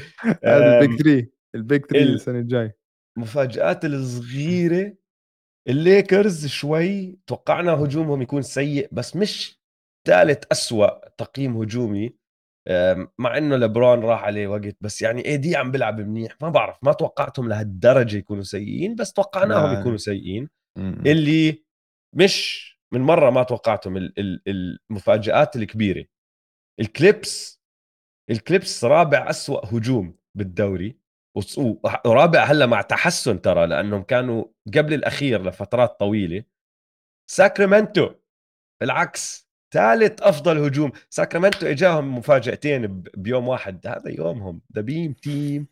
هذا ال page 3 ال page 3 السنة الجاي. المفاجات الصغيرة. الليكرز شوي توقعنا هجومهم يكون سيء بس مش ثالث أسوأ تقييم هجومي مع إنه لبرون راح عليه وقت بس يعني AD عم بيلعب منيح. ما بعرف ما توقعتهم لهالدرجة يكونوا سيئين بس توقعناهم يكونوا سيئين. اللي مش من مرة ما توقعتهم المفاجآت الكبيرة. الكليبرز الكليبرز رابع أسوأ هجوم بالدوري ورابع هلأ مع تحسن ترى لأنهم كانوا قبل الأخير لفترات طويلة. ساكرامنتو بالعكس. ثالث أفضل هجوم. ساكرامنتو إجاهم مفاجأتين بيوم واحد. هذا يومهم. the beam team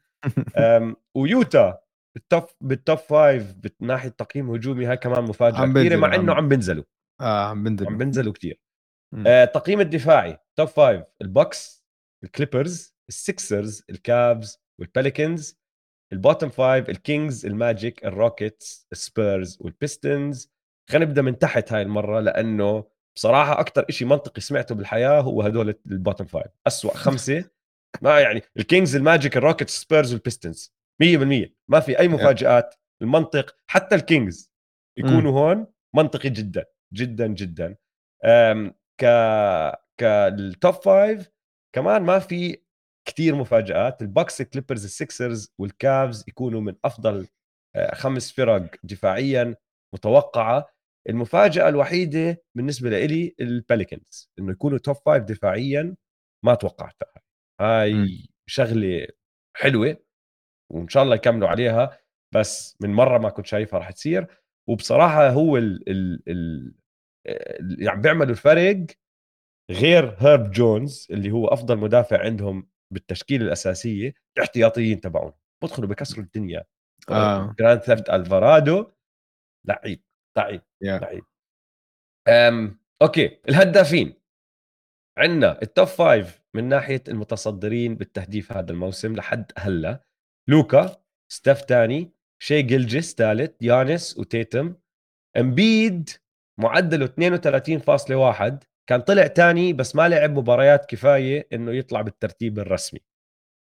ويوتا بال top بال top five من ناحية تقييم هجومي. هاي كمان مفاجأة كبيرة مع إنه عم بنزلوا. آه عم بنزلوا. عم بنزلوا كثير آه تقييم الدفاعي. top five الباكس الكليبرز السكسرز الكافز والبيليكنز ال bottom five الكينجز الماجيك الروكيتس السبيرز والبيستونز. خلينا نبدأ من تحت هاي المرة لأنه بصراحة أكثر شيء منطقي سمعته بالحياة هو هدول ال bottom five اسوء خمسة ما يعني الكينجز الماجيك الروكيتس السبيرز والبيستونز 100% ما في أي مفاجآت. المنطق حتى الكينجز يكونوا هون منطقي جدا جدا جدا. ك كال top five كمان ما في كثير مفاجآت. الباكس كليبرز السكسرز والكافز يكونوا من أفضل آه، خمس فرق دفاعيا متوقعة. المفاجأة الوحيدة بالنسبة لي البيليكنز إنه يكونوا top five دفاعيا ما توقعتها. هاي م. شغلة حلوة وإن شاء الله يكملوا عليها بس من مرة ما كنت شايفها راح تصير. وبصراحة هو ال ال ال عم بيعملوا الفرق غير هيرب جونز اللي هو أفضل مدافع عندهم بالتشكيلة الأساسية الاحتياطيين تبعهم. بدخلوا بكسروا الدنيا. آه. grand theft ألفارادو لعيب. لعيب yeah. لعيب. أم. okay الهدافين. عندنا ال top five من ناحية المتصدرين بالتهديف هذا الموسم لحد هلأ. لوكا ستيف تاني شاي غلجس ثالث يانيس وتيتم. امبيد معدله 32.1 كان طلع تاني بس ما لعب مباريات كفاية إنه يطلع بالترتيب الرسمي.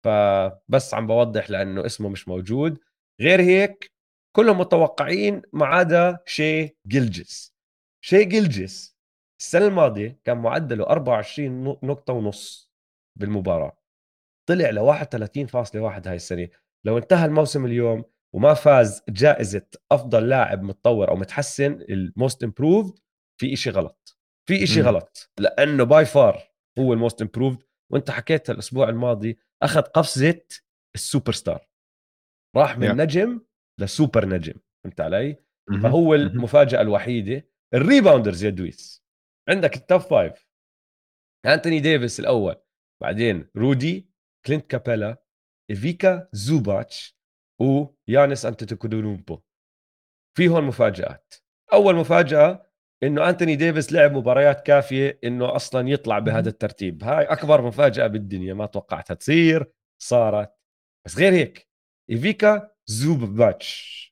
فبس عم بوضح لأنه اسمه مش موجود. غير هيك كلهم متوقعين ما عدا شاي غلجس شاي غلجس السنة الماضية كان معدله 24 نقطة ونص بالمباراة. طلع ل 31.1 هاي السنة. لو انتهى الموسم اليوم وما فاز جائزة أفضل لاعب متطور أو متحسن ال most improved في إشي غلط. في إشي م. غلط. لأنه by far هو ال most improved وانت حكيت الأسبوع الماضي أخذ قفزة السوبر ستار. راح من yeah. نجم لسوبر نجم فهمت علي؟ فهو المفاجأة الوحيدة ال rebounders يا دويس. عندك ال top five أنتوني ديفيس الأول بعدين رودي كلينت كابيلا إيفيكا زوباتش ويانيس انتيتوكونمبو في هون مفاجآت. أول مفاجأة إنه أنتوني ديفيس لعب مباريات كافية إنه أصلا يطلع بهذا الترتيب. هاي أكبر مفاجأة بالدنيا ما توقعتها تصير صارت. بس غير هيك إيفيكا زوباتش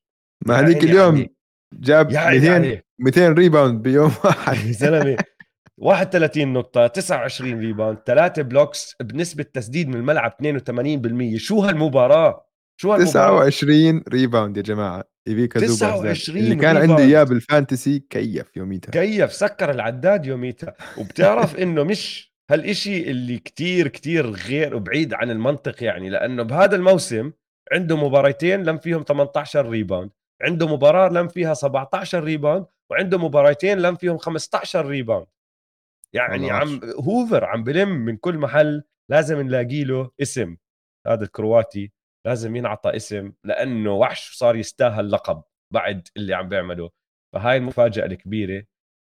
ما هذيك يعني اليوم يعني جاب 200 يعني 200 rebound بيوم واحد. يا زلمه 31 نقطة 29 rebound 3 blocks بنسبة تسديد من الملعب 82% شو هالمباراة؟ شو هالمباراة؟ 29 rebound يا جماعة. ايفيكا 29 اللي كان عندي اياه بال fantasy كيف يوميتها؟ كيف؟ سكر العداد يوميتها. وبتعرف إنه مش هالشيء اللي كتير كتير غير وبعيد عن المنطق يعني لأنه بهذا الموسم عنده مباريتين لم فيهم 18 rebound عنده مباراة لم فيها 17 rebound وعنده مباراتين لم فيهم 15 rebound يعني عم hoover عم بلم من كل محل لازم نلاقي له اسم. هذا الكرواتي لازم ينعطى اسم لأنه وحش صار يستاهل لقب بعد اللي عم بيعمله. فهاي المفاجأة الكبيرة.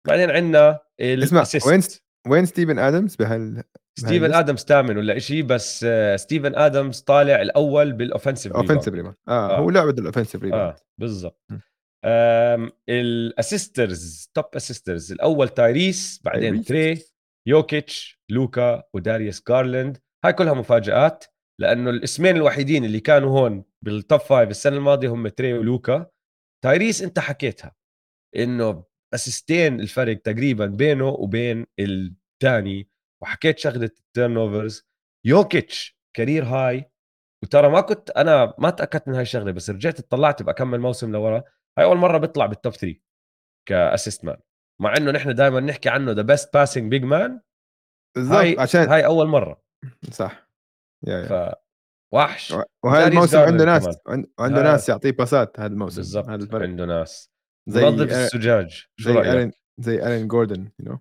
بعدين عندنا اسمع وين وين ستيفن آدمز بهال ستيفن آدمز ثامن ولا شيء بس ستيفن آدمز طالع الأول بال offensive offensive rebound آه, آه. هو لعبه ال offensive rebound آه بالضبط. ال assisters top assisters الأول تايريس بعدين تري يوكيتش لوكا وداريوس جارلاند هاي كلها مفاجآت لأنه الاسمين الوحيدين اللي كانوا هون بال top five السنة الماضية هم تري ولوكا. تايريس أنت حكيتها إنه assistين الفرق تقريبا بينه وبين الثاني وحكيت شغلة ال turnovers يوكيتش career high وترى ما كنت أنا ما تأكدت من هاي الشغلة بس رجعت اطلعت بكمل موسم لورا. هاي أول مرة بيطلع بال top 3 ك assist man مع إنه نحن دائما نحكي عنه the best passing big man بالضبط عشان هاي أول مرة. صح. yeah yeah. ف وحش. وهذا الموسم عنده ناس عنده ناس يعطيه باسات هذا الموسم بالضبط عنده ناس. زي نظف الزجاج شو زي ارين زي آرون جوردن you know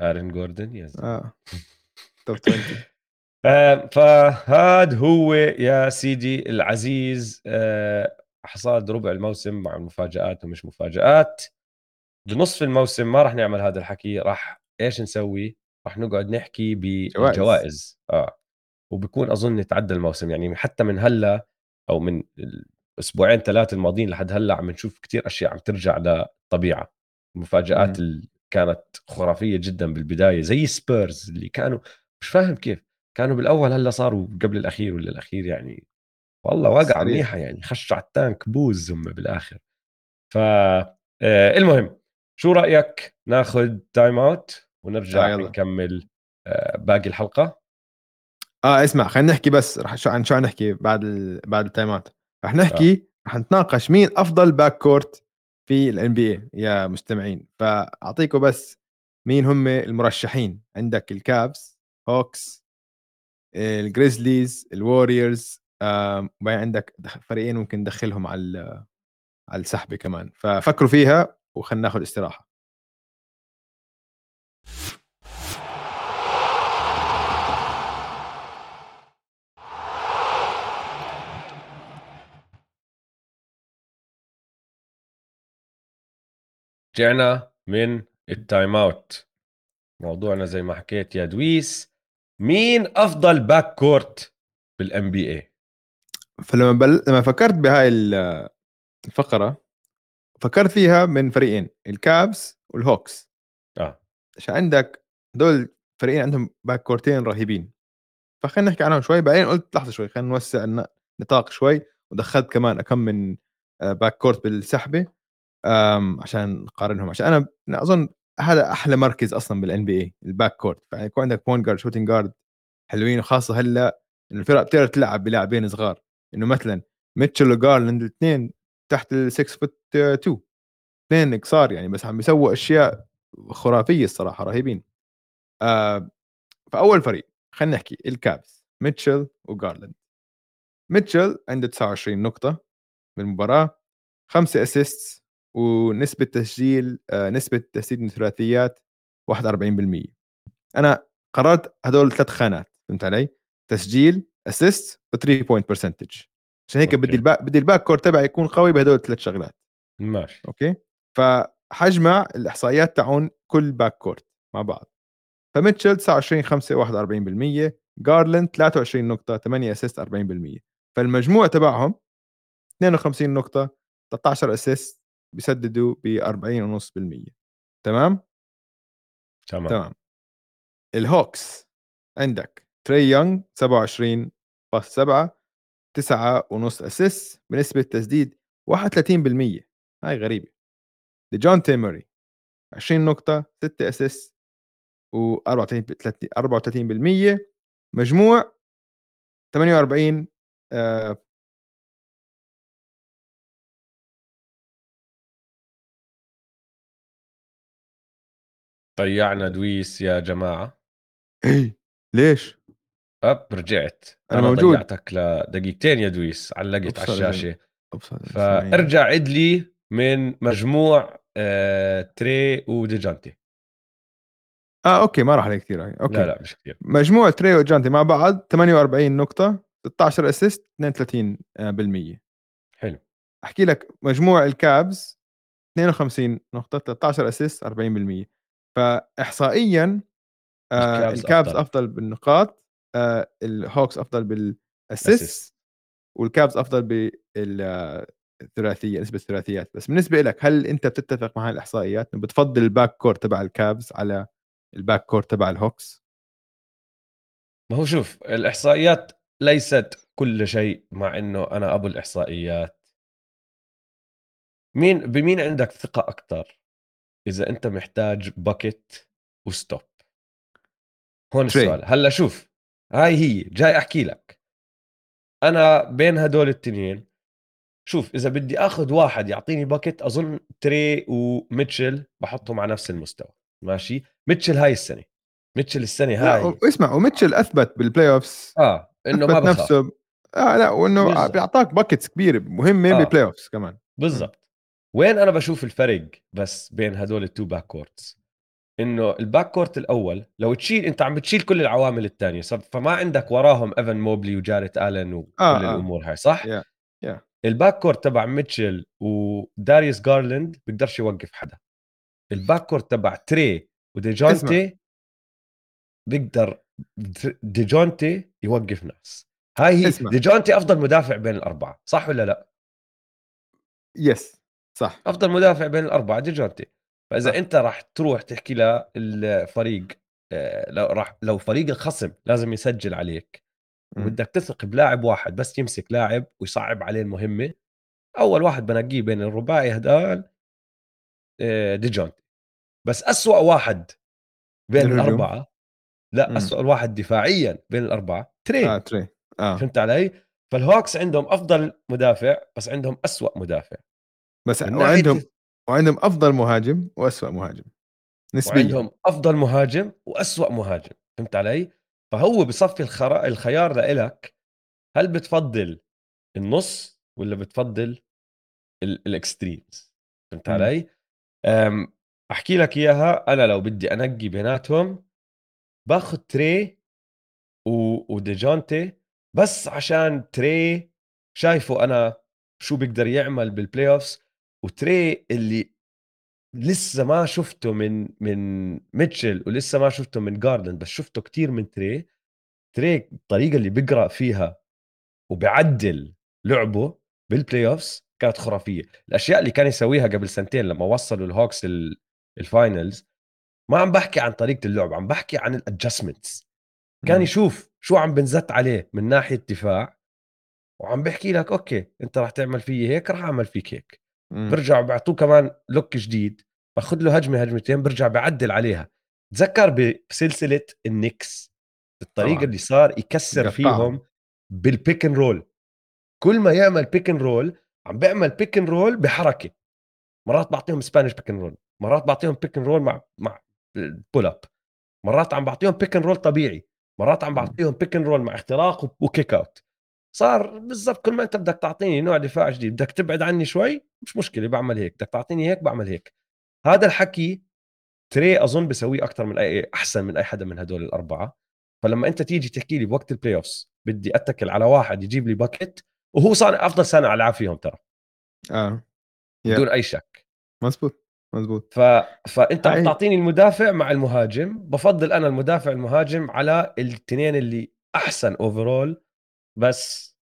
آرون جوردن yes آه. top 20 فهاد هو يا سيدي العزيز آه، حصاد ربع الموسم مع مفاجآت ومش مفاجآت. بنصف الموسم ما راح نعمل هذا الحكي راح إيش نسوي؟ راح نقعد نحكي جوائز. بالجوائز. آه. وبكون أظن تعدى الموسم يعني حتى من هلأ أو من الأسبوعين ثلاثة الماضيين لحد هلأ عم نشوف كثير أشياء عم ترجع للطبيعة. المفاجات كانت خرافية جدا بالبداية زي سبيرز اللي كانوا مش فاهم كيف كانوا بالأول هلأ صاروا قبل الأخير ولا الأخير يعني والله وقع منيحة يعني خشوا على ال tank بوزهم بالآخر. ف آه، المهم شو رأيك ناخذ time out ونرجع آه نكمل آه، باقي الحلقة؟ آه اسمع خلينا نحكي بس رح شو عن شو نحكي بعد ال... بعد ال time out رح نحكي آه. رح نتناقش مين أفضل back court في ال NBA يا مستمعين. فأعطيكم بس مين هم المرشحين. عندك الكابس هوكس الجريزليز الوريورز وبعدين عندك فريقين ممكن ندخلهم على على السحبه كمان. ففكروا فيها وخلينا ناخذ استراحة. رجعنا من ال time out موضوعنا زي ما حكيت يا دويس مين أفضل back court بال NBA فلما بل... لما فكرت بهاي الفقرة فكرت فيها من فريقين الكابس والهوكس آه. عشان عندك دول فريقين عندهم back court ين رهيبين. فخلينا نحكي عنهم شوي بعدين قلت لحظة شوي خلينا نوسع النطاق شوي ودخلت كمان كم من back آه، court بالسحبه عشان نقارنهم. عشان أنا أظن هذا أحلى مركز أصلا بال NBA ال back court. فيعني يكون عندك point guard shooting guard حلوين وخاصة هلأ إنه الفرق بتقدر تلعب بلاعبين صغار. إنه مثلا ميتشل وجارلاند الاثنين تحت ال 6 foot 2 اثنين قصار يعني بس عم بيسووا أشياء خرافية الصراحة رهيبين. آه فأول فريق خلينا نحكي الكابس ميتشل وجارلاند ميتشل عنده 29 نقطة بالمباراة خمسة assists ونسبة تسجيل آه نسبة تسديد من الثلاثيات 41% أنا قررت هدول ثلاث خانات فهمت علي؟ تسجيل assist و3 point percentage عشان هيك okay. بدي ال back بدي ال back court تبعي يكون قوي بهدول الثلاث شغلات. ماشي. okay? فحجمع الإحصائيات تاعون كل back court مع بعض. فميتشل 29 5 41% جارلاند 23 نقطة 8 assist 40% فالمجموع تبعهم 52 نقطة 13 assist بيسددوا ب 40.5% تمام؟ تمام. تمام. الهوكس عندك تري يونغ 27.7 9 ونص assist بنسبة تسديد 31% هاي غريبة. ديجونتي موري 20 نقطة 6 assist و 34 34% مجموع 48 آه ضيعنا دويس يا جماعة. إيه ليش؟ أب رجعت. أنا, أنا موجود. ضيعتك لدقيقتين يا دويس علقت على الشاشة. فارجع عد لي من مجموع آه تري وديجونتي آه okay ما راح عليه كثير okay. لا لا مش كثير مجموع تري وديجونتي مع بعض 48 نقطة 16 assist 32% حلو. أحكي لك مجموع الكابز 52 نقطة 13 assist 40% فاحصائيا آه الكابز, أفضل. أفضل بالنقاط آه الهوكس أفضل بال assist والكابز أفضل بالثلاثيه نسبة الثلاثيات. بس بالنسبة لك هل أنت بتتفق مع الإحصائيات بتفضل ال back court تبع الكابز على ال back court تبع الهوكس ما هو شوف الإحصائيات ليست كل شيء مع إنه أنا أبو الإحصائيات. مين بمين عندك ثقة أكثر إذا أنت محتاج bucket و stop هون السؤال هلأ شوف هاي هي جاي أحكي لك. أنا بين هدول التنين شوف إذا بدي آخذ واحد يعطيني bucket أظن تري وميتشل بحطهم على نفس المستوى ماشي؟ ميتشل هاي السنة ميتشل السنة هاي. اسمع وميتشل أثبت بال playoffs آه إنه ما بخاف نفسه. آه لا وإنه بيعطاك buckets كبيرة مهمة آه. بالبلاي اوفس كمان بالضبط. وين أنا بشوف الفرق بس بين هدول ال two back courts إنه ال back court الأول لو تشيل أنت عم بتشيل كل العوامل الثانية فما عندك وراهم ايفن موبلي وجاريت الن وكل آه الأمور هاي صح؟ yeah. Yeah. ال back court تبع ميتشل وداريوس جارلاند بيقدرش يوقف حدا ال back court تبع تري. وديجونتي بيقدر ديجونتي يوقف ناس هاي هي. ديجونتي أفضل مدافع بين الأربعة صح ولا لا yes صح أفضل مدافع بين الأربعة ديجونتي فإذا صح. أنت راح تروح تحكي للفريق آه، لو راح لو فريق الخصم لازم يسجل عليك. وبدك تثق بلاعب واحد بس يمسك لاعب ويصعب عليه المهمة أول واحد بنقيه بين الرباعي هدول آه، ديجونتي بس أسوأ واحد بين الهجوم. الأربعة لا مم. أسوأ واحد دفاعيا بين الأربعة تري آه تري آه فهمت علي؟ فالهوكس عندهم أفضل مدافع بس عندهم أسوأ مدافع بس وعندهم وعندهم أفضل مهاجم واسوء مهاجم نسبيا وعندهم أفضل مهاجم وأسوأ مهاجم فهمت علي؟ فهو بصفي الخرا... الخيار لإلك هل بتفضل النص ولا بتفضل ال- ال extremes فهمت. علي؟ أم، أحكي لك إياها أنا لو بدي أنقي بيناتهم باخذ تري و... وديجونتي بس عشان تري شايفه أنا شو بيقدر يعمل بال playoffs وتري اللي لسه ما شفته من من ميتشل ولسه ما شفته من جارلاند بس شفته كتير من تري تري الطريقة اللي بيقرأ فيها وبعدل لعبه بال playoffs كانت خرافية. الأشياء اللي كان يسويها قبل سنتين لما وصلوا الهوكس ال- ال finals ما عم بحكي عن طريقة اللعب عم بحكي عن ال adjustments كان. يشوف شو عم بنزت عليه من ناحية دفاع وعم بحكي لك okay أنت راح تعمل فيي هيك راح أعمل فيك هيك. برجع بيعطوه كمان look جديد باخذ له هجمة هجمتين برجع بعدل عليها. تذكر بسلسلة النكس الطريقة طبعاً. اللي صار يكسر قطعهم. فيهم بال pick and roll كل ما يعمل pick and roll عم بيعمل pick and roll بحركة. مرات بعطيهم Spanish pick and roll مرات بعطيهم pick and roll مع مع pull up مرات عم بعطيهم pick and roll طبيعي مرات عم بعطيهم pick and roll مع اختراق و kick out صار بالضبط كل ما انت بدك تعطيني نوع دفاع جديد بدك تبعد عني شوي؟ مش مشكلة بعمل هيك بدك تعطيني هيك بعمل هيك. هذا الحكي تري أظن بسويه أكثر من أي أحسن من أي حدا من هدول الأربعة. فلما أنت تيجي تحكي لي بوقت ال playoffs بدي أتكل على واحد يجيب لي bucket وهو صانع أفضل صانع العاب فيهم ترى. آه. Yeah. بدون أي شك. مزبوط مزبوط. ف... فأنت عم تعطيني المدافع مع المهاجم بفضل أنا المدافع المهاجم على الاثنين اللي أحسن overall بس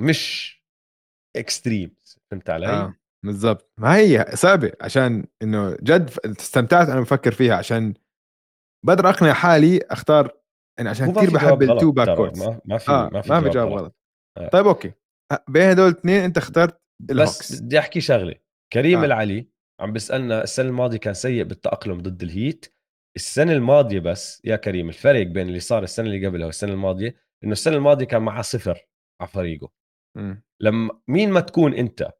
مش extremes فهمت علي؟ آه بالضبط ما هي صعبه عشان إنه جد استمتعت أنا بفكر فيها عشان بقدر أقنع حالي أختار يعني عشان كثير بحب ال two backcourts ما ما في آه ما في ما في جواب, غلط, آه. طيب okay ه- بين هدول الاثنين أنت اخترت الهوكس بس بدي أحكي شغلة كريم آه. آه. العلي عم بيسألنا السنة الماضية كان سيء بالتأقلم ضد الهيت السنة الماضية بس يا كريم الفرق بين اللي صار السنة اللي قبلها والسنة الماضية إنه السنة الماضية كان معاه صفر على فريقه مم. لما مين ما تكون أنت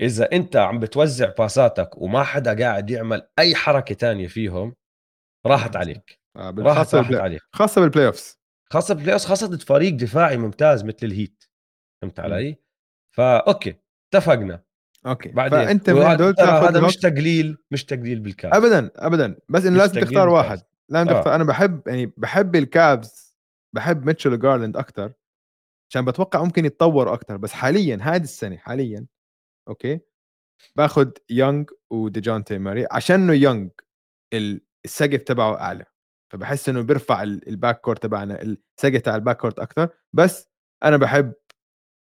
إذا أنت عم بتوزع باساتك وما حدا قاعد يعمل أي حركة تانية فيهم راحت آه. عليك آه راحت راحت عليك خاصة بال playoffs خاصة بال playoffs، خاصة ضد فريق دفاعي ممتاز مثل الهيت فهمت علي؟ فا okay اتفقنا okay بعدين فأنت من هدول هذا مش تقليل مش تقليل بالكابز ابدا ابدا بس إنه لازم تختار. واحد لازم آه. تختار أنا بحب يعني بحب الكابز بحب ميتشل وجارلاند أكثر عشان بتوقع ممكن يتطور أكثر بس حاليا هذه السنة حاليا okay؟ باخذ يونغ وديجونتي ماري عشان إنه يونغ ال- السقف تبعه أعلى فبحس إنه بيرفع ال- ال backcourt تبعنا السقف تاع ال backcourt أكثر بس أنا بحب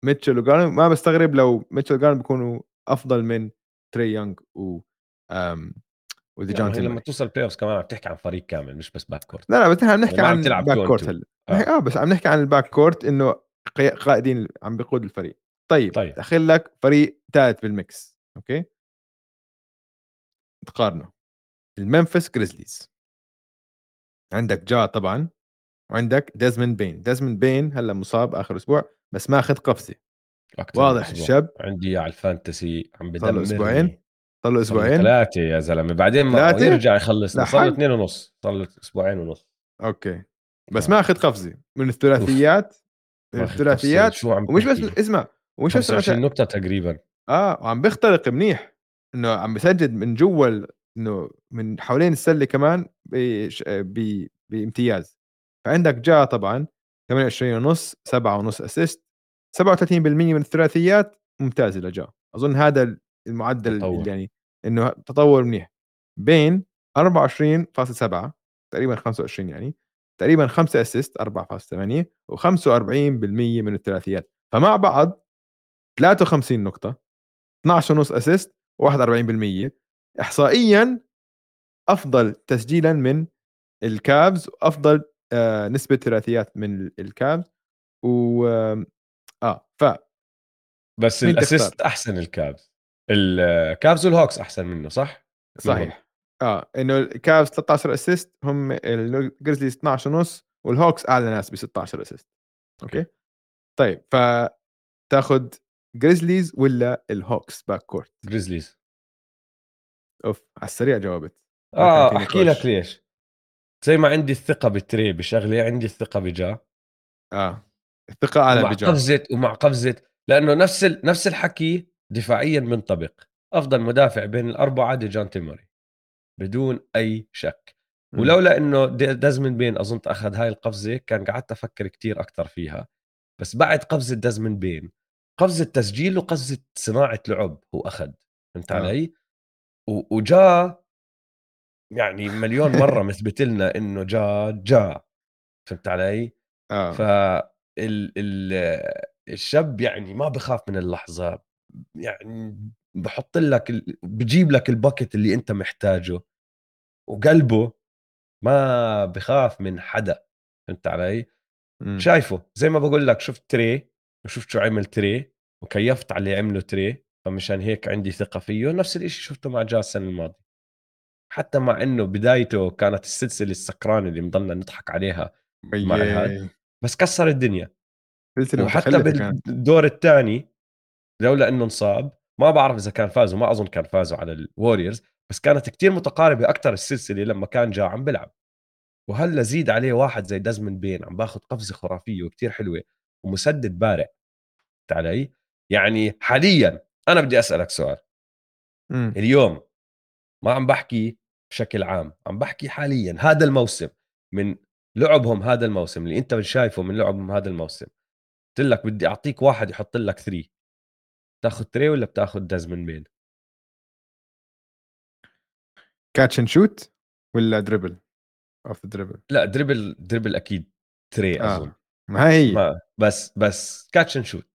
ميتشل وجارلاند ما بستغرب لو ميتشل وجارلاند بيكونوا أفضل من تري يونغ و يعني وديجونتي لما توصل playoffs كمان عم تحكي عن فريق كامل مش بس backcourt لا لا بس نحن عم نحكي يعني عم عن تلعب back two on court. هلا آه. آه بس عم نحكي عن ال backcourt إنه قائدين عم بيقود الفريق. طيب, طيب. دخل لك فريق ثالث بال mix okay؟ تقارنه. الممفيس جريزليز عندك جا طبعا وعندك ديزموند بين. ديزموند بين هلأ مصاب آخر أسبوع بس ماخذ قفزة. واضح. الشاب. عندي على ال fantasy عم له أسبوعين. صار له أسبوعين؟ ثلاثة يا زلمة. بعدين ما ثلاثة؟ يرجع يخلص. صار له. اثنين ونص. صار له أسبوعين ونص. okay. بس آه. ماخذ قفزة. من الثلاثيات من الثلاثيات قفزة. شو عم ومش بس؟ اسمع ومش بس 25 نقطة تقريبا. آه وعم بيخترق منيح. إنه عم بسدد من جوا إنه من حوالين السلة كمان بامتياز. فعندك جا طبعا 28 ونص 7 ونص assist 37% من الثلاثيات ممتازة لجا. أظن هذا المعدل تطور. يعني إنه تطور منيح. بين 24.7 تقريبا 25 يعني تقريبا 5 assist 4.8 و45% من الثلاثيات. فمع بعض 53 نقطة 12 ونص assist و41% احصائيا أفضل تسجيلا من الكابز وأفضل آه نسبة ثلاثيات من الكابز. و آه ف بس ال assist أحسن الكابز. الكافز والهوكس أحسن منه صح؟ صحيح. آه إنه الكافز 13 assist هم الجريزليز 12 ونص والهوكس أعلى ناس ب 16 assist okay. طيب ف تاخذ جريزليز ولا الهوكس باك كورت جريزليز أوف على السريع جاوبت. آه أحكي لك ليش. زي ما عندي الثقة بالتري بشغله عندي الثقة بجا. آه الثقة على بجا. قفزة ومع قفزة لأنه نفس ال... نفس الحكي دفاعيا منطبق أفضل مدافع بين الأربعة ديجان تيموري بدون أي شك ولولا إنه دازمن بين أظن أخذ هاي القفزة كان قعدت أفكر كتير أكثر فيها بس بعد قفزة دازمن بين قفزة تسجيل وقفزة صناعة لعب هو أخذ فهمت آه. علي؟ وجا يعني مليون مرة مثبت لنا إنه جا جا فهمت علي؟ آه ف ال ال الشاب يعني ما بخاف من اللحظة يعني بحط لك بجيب لك ال bucket اللي انت محتاجه وقلبه ما بخاف من حدا فهمت علي؟ م. شايفه زي ما بقول لك شفت تري وشفت شو عمل تري وكيفت على اللي عمله تري فمشان هيك عندي ثقة فيه نفس الشيء شفته مع جاز السنة الماضيه حتى مع إنه بدايته كانت السلسلة السكرانة اللي مضلنا نضحك عليها مع هذا بس كسر الدنيا وحتى بالدور الثاني لولا انه انصاب ما بعرف إذا كان فازوا ما أظن كان فازوا على الوريورز بس كانت كتير متقاربة أكثر السلسلة لما كان جا عم بلعب وهلأ زيد عليه واحد زي دازمن بين عم باخذ قفزة خرافية وكتير حلوة ومسدد بارع علي؟ يعني حاليا أنا بدي أسألك سؤال. م. اليوم ما عم بحكي بشكل عام عم بحكي حاليا هذا الموسم من لعبهم هذا الموسم اللي أنت شايفه من لعبهم هذا الموسم. قلت لك بدي أعطيك واحد يحط لك three تاخذ تري ولا بتاخذ دازمن بين catch and shoot ولا dribble off dribble لا dribble dribble أكيد تري آه. أظن. ما هي. ما بس بس catch and shoot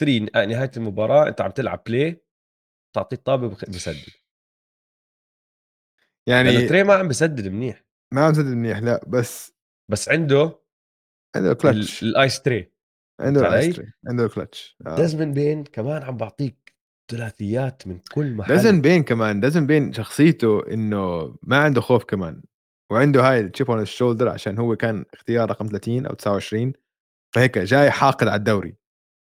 3 نهاية المباراة أنت عم تلعب play تعطيه الطابه بسدد. يعني تري ما عم بسدد منيح. ما عم بسدد منيح لا بس بس عنده عنده clutch ال ice تري عنده ال ice تري عنده كلتش آه. دازمن بين كمان عم بعطيك ثلاثيات من كل محل دازن بين كمان دازن بين شخصيته إنه ما عنده خوف كمان وعنده هاي ال chip on ال shoulder عشان هو كان اختيار رقم 30 أو 29 فهيك جاي حاقد على الدوري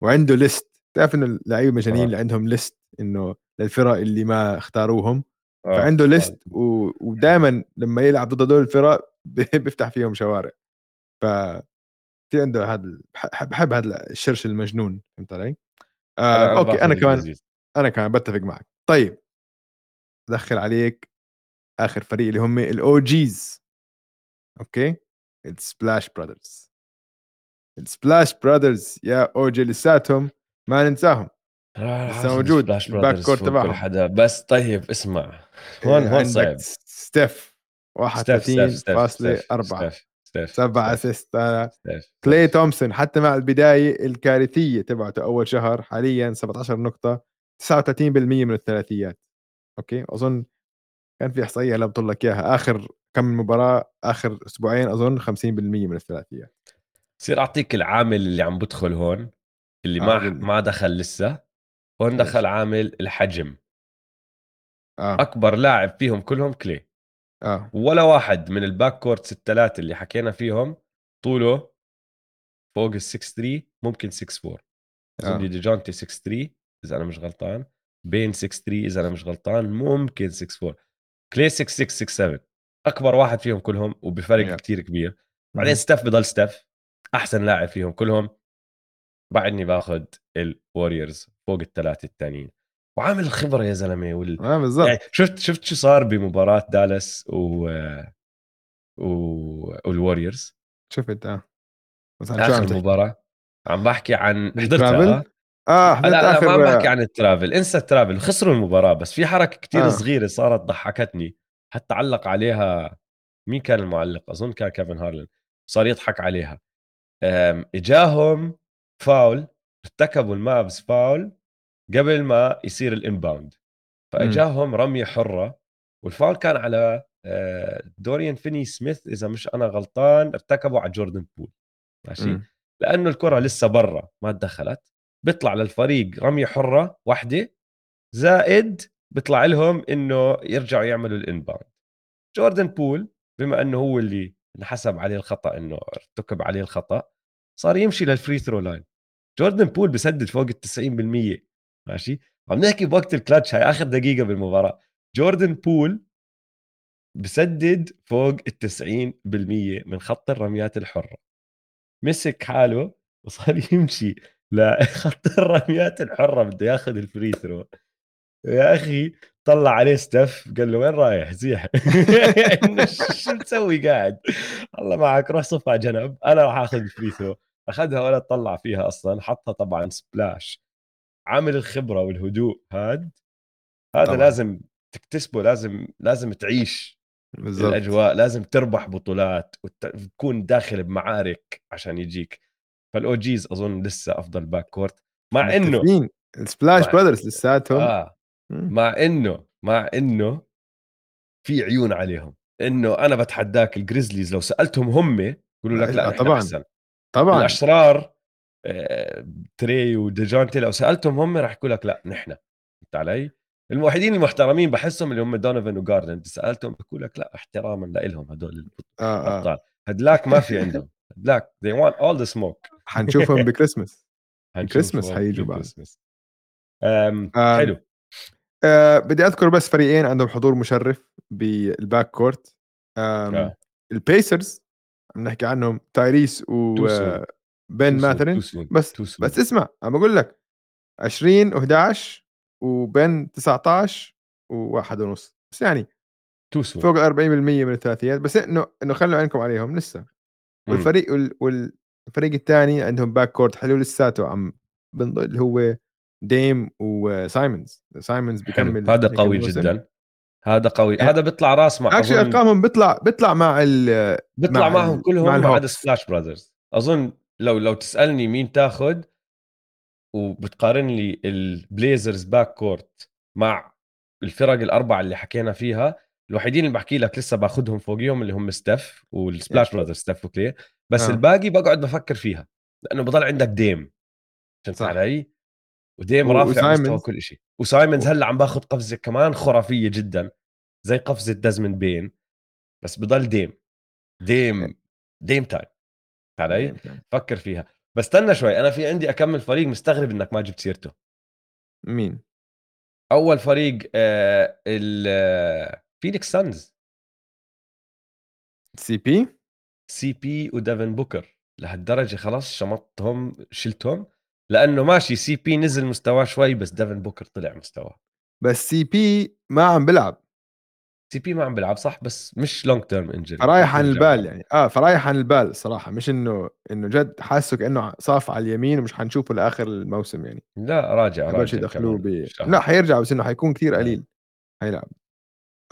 وعنده list تعرف إنه اللعيبة المجانين آه. اللي عندهم list إنه للفرق اللي ما اختاروهم آه. فعنده list و... ودائما لما يلعب ضد هدول الفرق بيفتح فيهم شوارع ف في عنده هذا بحب بحب هذا الشرش المجنون فهمت علي؟ آه أنا okay أنا كمان الجريزليز. أنا كمان بتفق معك. طيب أدخل عليك آخر فريق اللي هم ال OGs Okay? السبلاش براذرز السبلاش براذرز يا OG لساتهم ما ننساهم. لسه موجود الباك كور تبعهم. حدا. بس طيب اسمع. هون هون صعب. ستيف 31.4 سبعة assist. كلي تومسون حتى مع البداية الكارثية تبعته أول شهر حاليا 17 نقطة 39% من الثلاثيات. Okay? أظن كان في إحصائية هلا بطلع لك إياها. آخر كم مباراة آخر أسبوعين أظن 50% من الثلاثيات. بصير أعطيك العامل اللي عم بدخل هون اللي ما آه. ما دخل لسه. هون دخل عامل الحجم. آه. أكبر لاعب فيهم كلهم كلي آه. ولا واحد من ال back court الثلاثه اللي حكينا فيهم طوله فوق ال 6 3 ممكن 6 4 اظن آه. ديجونتي 6 3 إذا أنا مش غلطان. بين 6 3 إذا أنا مش غلطان ممكن 6 4 كلي 6 6 6 7 أكبر واحد فيهم كلهم وبفرق yeah. كثير كبير. بعدين ستيف بضل ستيف أحسن لاعب فيهم كلهم. بعدني باخذ الوريورز فوق الثلاثة الثانيين وعامل الخبره يا زلمة وال... آه بالضبط. يعني شفت شفت شو صار بمباراة دالاس و و والوريورز؟ شفت آه. بس آخر المباراه عم بحكي عن حضرتها آه. لا لا آخر... ما بحكي عن ال travel. انسى ال travel. خسروا المباراة بس في حركة كتير آه. صغيرة صارت ضحكتني. حتى علق عليها مين كان المعلق؟ أظن كان كيفن هارلين. صار يضحك عليها. إجاهم فاول ارتكبوا المافز فاول. قبل ما يصير ال inbound فأجاهم رمية حرة والفاول كان على آه، دوريان فيني سميث إذا مش أنا غلطان ارتكبوا على جوردن بول. ماشي؟ م. لأنه الكرة لسه برا ما دخلت. بيطلع للفريق رمية حرة واحدة زائد بيطلع لهم إنه يرجعوا يعملوا ال inbound جوردن بول بما إنه هو اللي انحسب عليه الخطأ إنه ارتكب عليه الخطأ صار يمشي لل free throw line جوردن بول بسدد فوق ال 90% ماشي؟ عم نحكي بوقت الكلتش هاي آخر دقيقة بالمباراة. جوردن بول بسدد فوق ال 90% من خط الرميات الحرة. مسك حاله وصار يمشي لخط الرميات الحرة بده ياخذ ال free throw. يا أخي طلع عليه ستف قال له وين رايح؟ زيح. شو تسوي قاعد؟ الله معك روح صف على جنب أنا راح آخذ ال free throw. أخذها ولا طلع فيها أصلا حطها طبعا splash. عامل الخبرة والهدوء هاد؟ هذا طبعا. لازم تكتسبه لازم لازم تعيش بالزبط. الأجواء لازم تربح بطولات وتكون داخل بمعارك عشان يجيك. فال OGs أظن لسه أفضل back court مع إنه السبلاش براذرز لساتهم. آه. مع إنه مع إنه في عيون عليهم. إنه أنا بتحداك الجريزليز لو سألتهم هم يقولوا لك لا طبعا. أحسن. طبعا. الأشرار تري وديجانتي لو سألتهم هم راح يقول لك لا نحن. فهمت علي؟ الوحيدين المحترمين بحسهم اللي هم دونيفن وجارلند سألتهم بيقول لك لا احتراما لهم هدول آه الأبطال. آه. هدلاك ما في عندهم. هدلاك they want all the smoke. حنشوفهم ب Christmas Christmas حيجوا بعد. حلو. آه بدي أذكر بس فريقين عندهم حضور مشرف بال backcourt آه. البيسرز عم نحكي عنهم تايريس وبن ماثرين بس. بس اسمع عم بقول لك 20 و11 وبن 19 وواحد ونص. بس يعني توسون. فوق 40% من الثلاثيات. بس إنه إنه خلوا عينكم عليهم لسه. والفريق والفريق الثاني عندهم backcourt حلو لساته عم اللي هو ديم وسايمونز. سايمونز بيكمل هذا قوي جدا. هذا قوي. هذا بيطلع راس مع actually أرقامهم بيطلع بيطلع مع ال بيطلع مع معهم كلهم مع ما عدا Splash Brothers أظن لو لو تسألني مين تاخذ وبتقارن لي البليزرز backcourt مع الفرق الأربعة اللي حكينا فيها الوحيدين اللي بحكي لك لسه باخذهم فوقيهم اللي هم ستيف وال Splash Brothers ستيف وكلي. بس آه. الباقي بقعد بفكر فيها لأنه بضل عندك ديم فهمت علي؟ وديم رافع مستوى كل شيء وسايمونز هلأ عم باخذ قفزة كمان خرافية جدا زي قفزة ديزموند بين بس بضل ديم ديم Dame Time علي؟ فكر فيها. بس استنى شوي أنا في عندي أكمل فريق مستغرب إنك ما جبت سيرته. مين؟ أول فريق آه الفينيكس سانز سي بي؟ سي بي وديفن بوكر. لهالدرجة خلاص شمطتهم شلتهم. لأنه ماشي سي بي نزل مستواه شوي بس ديفن بوكر طلع مستواه. بس سي بي ما عم بلعب سي بي ما عم بيلعب صح؟ بس مش long term injury فرايح عن البال يعني. آه فرايح عن البال صراحة. مش إنه إنه جد حاسه كأنه صاف على اليمين ومش حنشوفه لآخر الموسم يعني. لا راجع راجع يدخلوه ب... لا حيرجع بس إنه حيكون كثير آه. قليل حيلعب.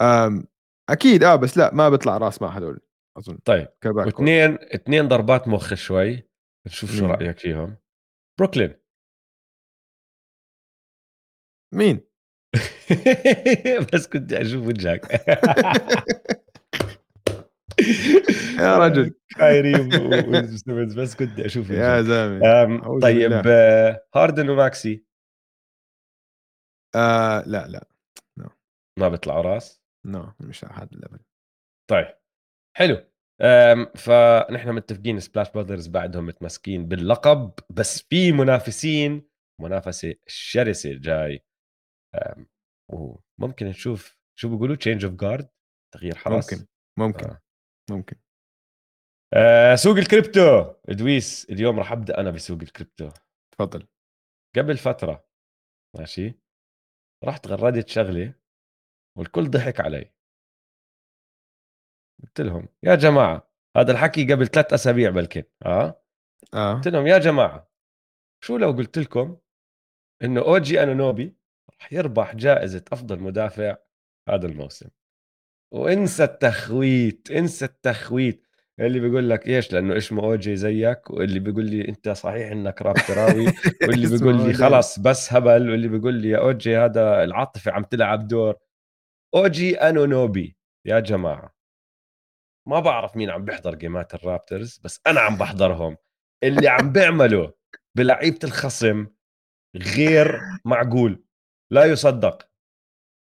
آم أكيد آه بس لا ما بيطلع راس مع هدول أظن. طيب واثنين اثنين ضربات مخ شوي. نشوف شو رأيك فيهم؟ بروكلين. مين؟ بس كنت أشوف وجهك يا رجل. كايري بس كنت أشوف وجهك يا زلمة. طيب هاردن وماكسي. آه لا لا. No. ما بيطلعوا راس؟ no no, مش على هذا ال level طيب حلو. فنحن متفقين Splash Brothers بعدهم متمسكين باللقب بس في منافسين منافسة شرسة جاي. وممكن نشوف شو بيقولوا change of guard تغيير حرس ممكن ممكن آه. ممكن. آه سوق الكريبتو. إدويس اليوم راح أبدأ أنا بسوق الكريبتو. تفضل. قبل فترة ماشي رحت غردت شغله والكل ضحك علي. قلت لهم يا جماعة هذا الحكي قبل ثلاث أسابيع بلكن آه؟ آه. قلت لهم يا جماعة شو لو قلت لكم إنه أوجي انونوبي راح يربح جائزة أفضل مدافع هذا الموسم. وانسى التخويت انسى التخويت. اللي بيقول لك إيش؟ لأنه اسمه أوجي زيك واللي بيقول لي أنت صحيح إنك رابتراوي واللي بيقول لي. خلص بس هبل. واللي بيقول لي يا أوجي هذا العاطفة عم تلعب دور. أوجي أنونوبي. يا جماعة. ما بعرف مين عم بيحضر جيمات الرابترز بس أنا عم بحضرهم. اللي عم بيعمله بلعيبة الخصم غير معقول. لا يصدق.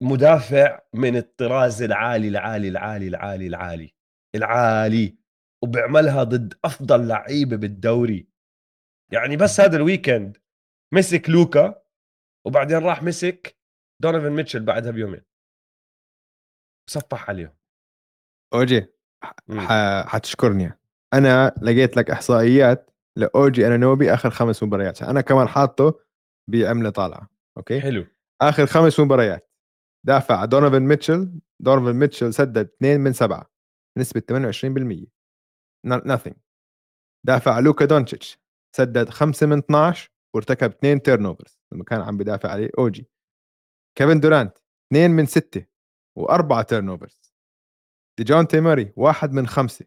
مدافع من الطراز العالي العالي العالي العالي العالي العالي وبيعملها ضد أفضل لعيبة بالدوري. يعني بس هذا ال weekend مسك لوكا وبعدين راح مسك دونيفن ميتشل بعدها بيومين. صفح عليهم. أوجي حتشكرني. أنا لقيت لك إحصائيات لأوجي أنانوبي آخر خمس مباريات. أنا كمان حاطه بعملة طالعة okay؟ حلو. آخر خمس مباريات. دافع دونيفن ميتشل. دونيفن ميتشل سدد 2 من 7 نسبة 28% nothing. دافع لوكا دونتشيتش. سدد 5 من 12 وارتكب 2 turnovers لما كان عم بدافع عليه اوجي كيفن دورانت 2 من 6 وأربعة turnovers ديجونتي موري واحد من خمسة.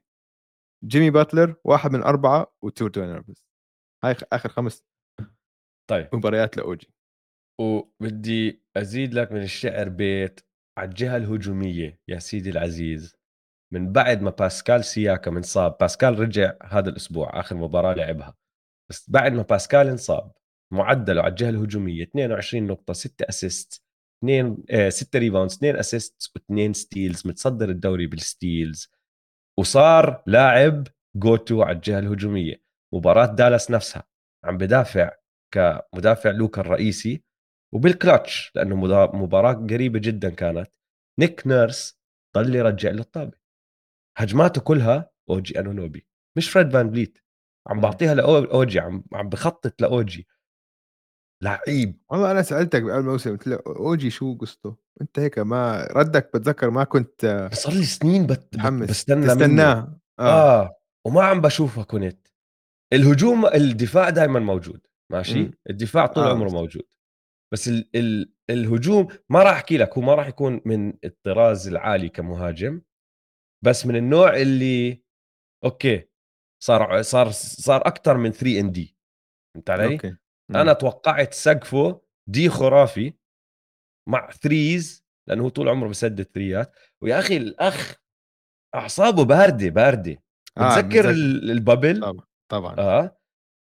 جيمي باتلر واحد من أربعة و two turnovers هاي آخر خمس طيب. مباريات لاوجي وبدي أزيد لك من الشعر بيت على الجهة الهجومية يا سيدي العزيز. من بعد ما باسكال سياكا انصاب باسكال رجع هذا الأسبوع آخر مباراة لعبها. بس بعد ما باسكال انصاب معدله على الجهة الهجومية 22 نقطة 6 assist 2 6 rebounds 2 assist و2 steals متصدر الدوري بال steals وصار لاعب go to على الجهة الهجومية. مباراة دالاس نفسها. عم بدافع كمدافع لوكا الرئيسي. وبالكلتش لأنه مباراة قريبة جدا كانت. نيك نيرس ضل يرجع له الطابه هجماته كلها أوجي أنونوبي مش فريد فان بليت. عم. بعطيها لاوجي عم عم بخطط لأوجي. لعيب. والله أنا سألتك بقبل الموسم قلت له أوجي شو قصته؟ أنت هيك ما ردك بتذكر ما كنت صار لي سنين بت... بستنى منه. تستناه. آه, آه. وما عم بشوفها كنت. الهجوم الدفاع دائما موجود ماشي؟ مم. الدفاع طول آه، عمره موجود. بس ال... ال... الهجوم ما راح أحكي لك هو ما راح يكون من الطراز العالي كمهاجم بس من النوع اللي okay صار صار صار أكثر من 3 and D فهمت علي؟ okay. مم. أنا توقعت سقفه D خرافي مع ثريز لأنه هو طول عمره بسدد ثريات ويا أخي الأخ أعصابه باردة باردة. آه، بتذكر البابل؟ طبعا طبعا. آه.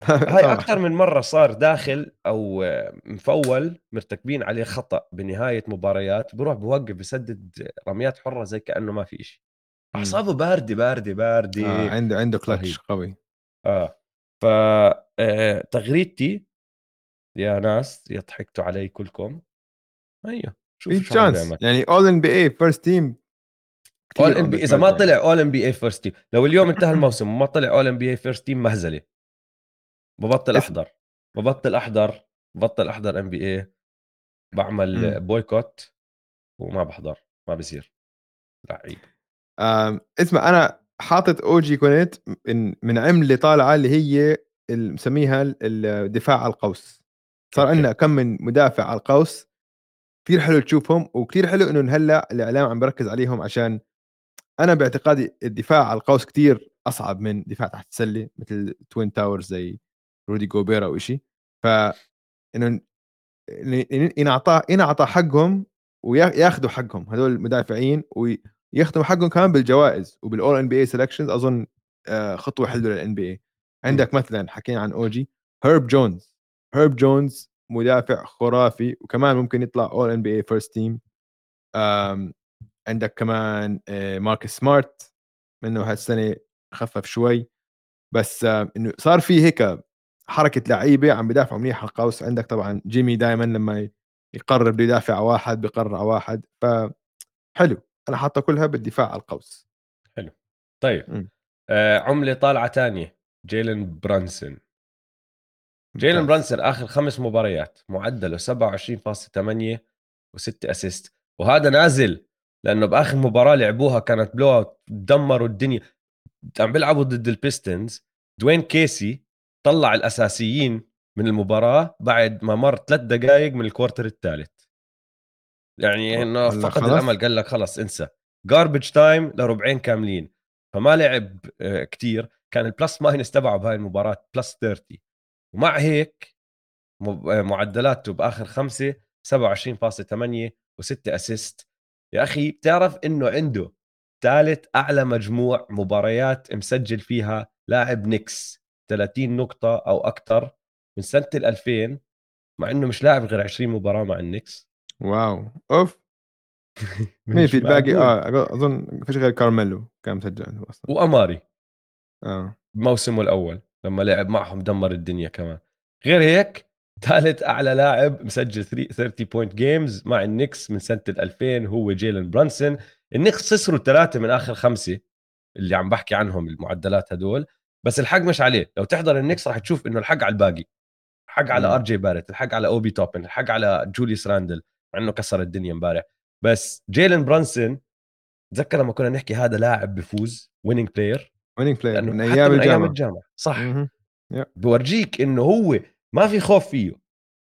هاي طبعاً. أكثر من مرة صار داخل أو آه، مفول مرتكبين عليه خطأ بنهاية مباريات بروح بوقف بسدد رميات حرة زي كأنه ما في شيء. أعصابه باردة باردة باردة. آه عنده عنده. كلتش قوي. آه. ف آه، تغريدتي يا ناس يا ضحكتوا علي كلكم. أيوه في شوفوا شو عم chance يعني All NBA First Team All NB إذا ما طلع All NBA First Team لو اليوم انتهى الموسم وما طلع All NBA First Team مهزله ببطل أحضر ببطل أحضر ببطل أحضر NBA بعمل. boycott وما بحضر ما بصير لعيب اسمع أنا حاطط اوجي كونيت من عملة طالعة اللي هي مسميها ال- الدفاع على القوس صار. عندنا كم من مدافع على القوس كثير حلو تشوفهم وكثير حلو إنه هلأ الإعلام عم بركز عليهم عشان أنا باعتقادي الدفاع على القوس كثير أصعب من دفاع تحت السلة مثل twin towers زي رودي جوبيرا أو شيء ف إنه ينعطى ينعطى حقهم وياخذوا حقهم هذول المدافعين ويختموا حقهم كمان بالجوائز وبال all NBA selection أظن آه، خطوة حلوة لل NBA عندك مثلا حكينا عن أوجي هيرب جونز هيرب جونز مدافع خرافي وكمان ممكن يطلع all NBA first team عندك كمان آه، ماركس سمارت منه هالسنة خفف شوي. بس آه، إنه صار في هيك حركة لعيبة عم بدافعوا منيح على القوس. عندك طبعا جيمي دائما لما يقرر بده يدافع على واحد بقرر على واحد. ف حلو. أنا حاطة كلها بالدفاع على القوس. طيب. مم. آه عملة طالعة تانية. جيلن برانسون. جيلن. برانسون آخر خمس مباريات. معدله 27.8 و6 assist. وهذا نازل لأنه بآخر مباراة لعبوها كانت blowout دمروا الدنيا. عم بيلعبوا ضد البيستنز دوين كيسي طلع الأساسيين من المباراة بعد ما مر ثلاث دقائق من ال quarter الثالث. يعني إنه فقد خلص؟ الأمل قال لك خلص انسى. garbage time لربعين كاملين. فما لعب آه، كتير. كان ال plus minus تبعه بهاي المباراة plus 30 ومع هيك آه، معدلاته بآخر خمسة 27.8 و6 assist يا أخي بتعرف إنه عنده ثالث أعلى مجموع مباريات مسجل فيها لاعب نيكس 30 نقطة أو أكثر من سنة ال 2000 مع إنه مش لاعب غير 20 مباراة مع النكس wow. أوف. مين في الباقي آه اظن فيش غير كارميلو كان مسجل أصلا. وأماري. آه. بموسمه الأول لما لعب معهم دمر الدنيا كمان. غير هيك ثالث أعلى لاعب مسجل 30 point games مع النكس من سنة 2000 هو جيلن برانسون. النكس خسروا ثلاثة من آخر خمسة اللي عم بحكي عنهم المعدلات هدول. بس الحق مش عليه. لو تحضر النكس راح تشوف إنه الحق على الباقي. الحق على آر جي بارت الحق على أوبي توبن الحق على جوليس راندل مع إنه كسر الدنيا امبارح. بس جيلن برانسون تذكر لما كنا نحكي هذا لاعب بفوز winning player winning player من أيام الجامعة أيام الجامعة. صح. بورجيك إنه هو ما في خوف فيه.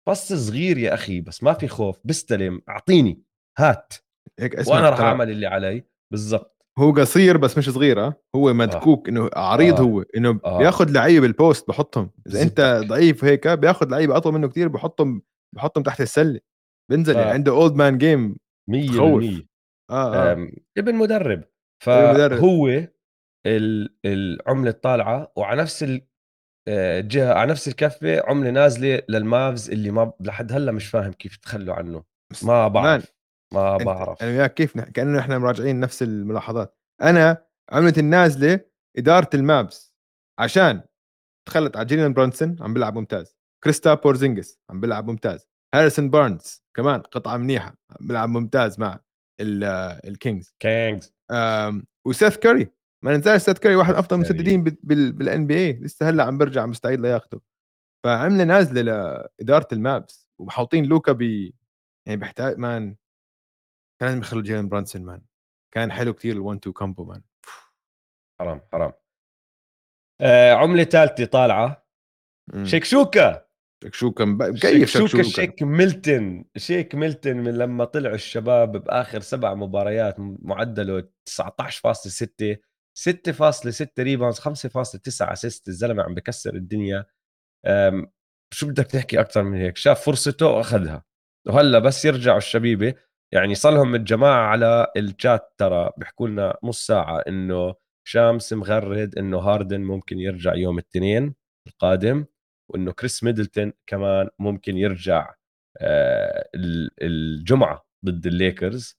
بس صغير يا أخي بس ما في خوف. بيستلم أعطيني. هات. هيك وأنا راح أعمل اللي علي. بالضبط. هو قصير بس مش صغير آه هو مدكوك آه. إنه عريض آه. هو إنه آه. بياخذ لعيبه بال post بحطهم إذا أنت ضعيف هيك بياخذ لعيبه أطول منه كثير بحطهم بحطهم تحت السلة بنزل آه. يعني عنده old man game 100% آه, آه. ابن مدرب فهو العملة الطالعة وعلى نفس الجهه آه، على نفس الكفة عملة نازلة للمافز اللي ما لحد هلأ مش فاهم كيف تخلوا عنه ما بعرف ما بعرف. أنا وياك كيف كأنه إحنا مراجعين نفس الملاحظات. أنا عملتي النازلة إدارة المافز عشان تخلت على جيلين برونسون عم بيلعب ممتاز كريستابس بورزينجس عم بيلعب ممتاز هاريسون بارنز كمان قطعة منيحة عم بيلعب ممتاز مع الكينجز. كينجز. وسيث كاري ما ننساش سيث كاري واحد أفضل مسددين بال NBA لسه هلأ عم برجع مستعيد لياخده. فعملة نازلة لإدارة المافز ومحوطين لوكا ب يعني بيحتاج man كان لازم يخلوا جيلن برانسون man كان حلو كثير ال1 2 combo man حرام حرام. آه عملة ثالثه طالعة. إمم. شكشوكا شكشوكا مكيف شكشوكا شيك ميلتون. شيك ميلتون من لما طلعوا الشباب بآخر سبع مباريات معدله 19.6 6.6 rebounds 5.9 assist الزلمة عم بكسر الدنيا. شو بدك تحكي أكثر من هيك؟ شاف فرصته وأخذها. وهلأ بس يرجعوا الشبيبة. يعني صار لهم الجماعة على الشات ترى بيحكوا لنا نص ساعة إنه شامس مغرد إنه هاردن ممكن يرجع يوم الاثنين القادم وإنه كريس ميدلتون كمان ممكن يرجع آه، الجمعة ضد الليكرز.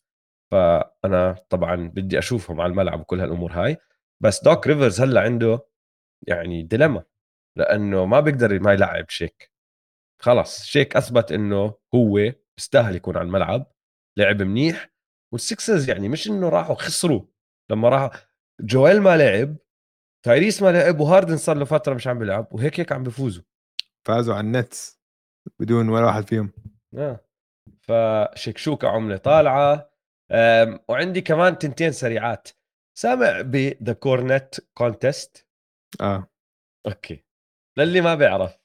فأنا طبعا بدي أشوفهم على الملعب وكل هالأمور هاي. بس دوك ريفرز هلأ عنده يعني dilemma لأنه ما بيقدر ما يلعب شيك. خلص شيك أثبت إنه هو بيستاهل يكون على الملعب. لعب منيح والسكسرز يعني مش إنه راحوا خسروا لما راحوا جويل ما لعب تايريس ما لعب وهاردن صار له فترة مش عم بيلعب وهيك هيك عم بيفوزوا فازوا على النتس بدون ولا واحد فيهم. آه فشكشوكة عملة طالعة. وعندي كمان تنتين سريعات. سامع ب the كورنت contest آه. okay. للي ما بيعرف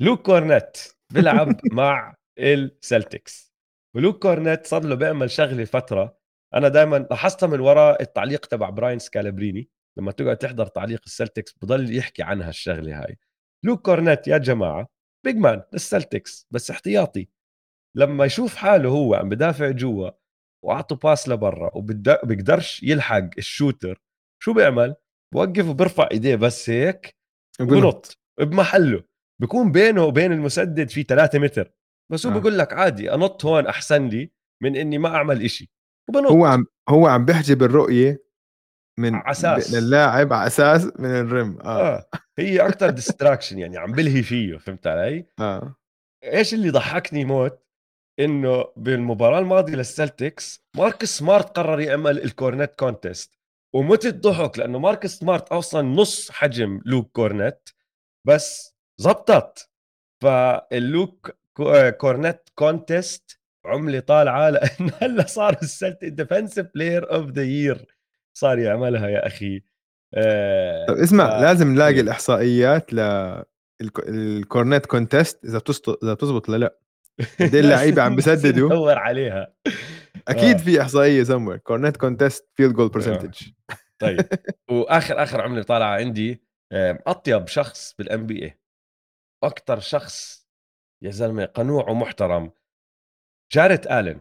لوك كورنت بيلعب مع السلتكس ولوك كورنت صار له بيعمل شغلة فترة. أنا دائما لاحظتها من وراء التعليق تبع براين سكالبريني لما تقعد تحضر تعليق السلتكس بضل يحكي عنها الشغله هاي. لوك كورنت يا جماعة big man للسلتكس بس احتياطي. لما يشوف حاله هو عم بدافع جوا وأعطوا pass لبرا وبيقدرش يلحق ال shooter شو بيعمل؟ بوقف وبرفع إيديه بس هيك وبنط بمحله. بكون بينه وبين المسدد في 3 متر. بس هو آه. بقول لك عادي انط هون أحسن لي من إني ما أعمل إشي. وبنط هو عم هو عم بيحجب الرؤيه من عساس للاعب على أساس من ال rim آه, آه. هي أكثر distraction يعني عم بلهي فيه فهمت علي؟ آه. إيش اللي ضحكني موت؟ إنه بالمباراة الماضية للسلتكس ماركوس سمارت قرر يعمل الكورنت contest ومت الضحك لأنه ماركوس سمارت أصلا نص حجم لوك كورنت بس زبطت. فاللوك كورنت contest عمله طالعة لأنه هلا صار السلت defensive player of the year صار يعملها يا أخي. آه طب اسمع ف... لازم نلاقي إيه. الإحصائيات ل الكورنت contest إذا إذا بتزبط ولا لأ. قد اللعيبة عم بسددوا؟ ندور عليها. أكيد آه. في إحصائية somewhere كورنيت contest field goal percentage طيب. وآخر آخر عملة طالعة عندي آه، أطيب شخص بال NBA أكثر شخص يا زلمة قنوع ومحترم. جاريت آلن.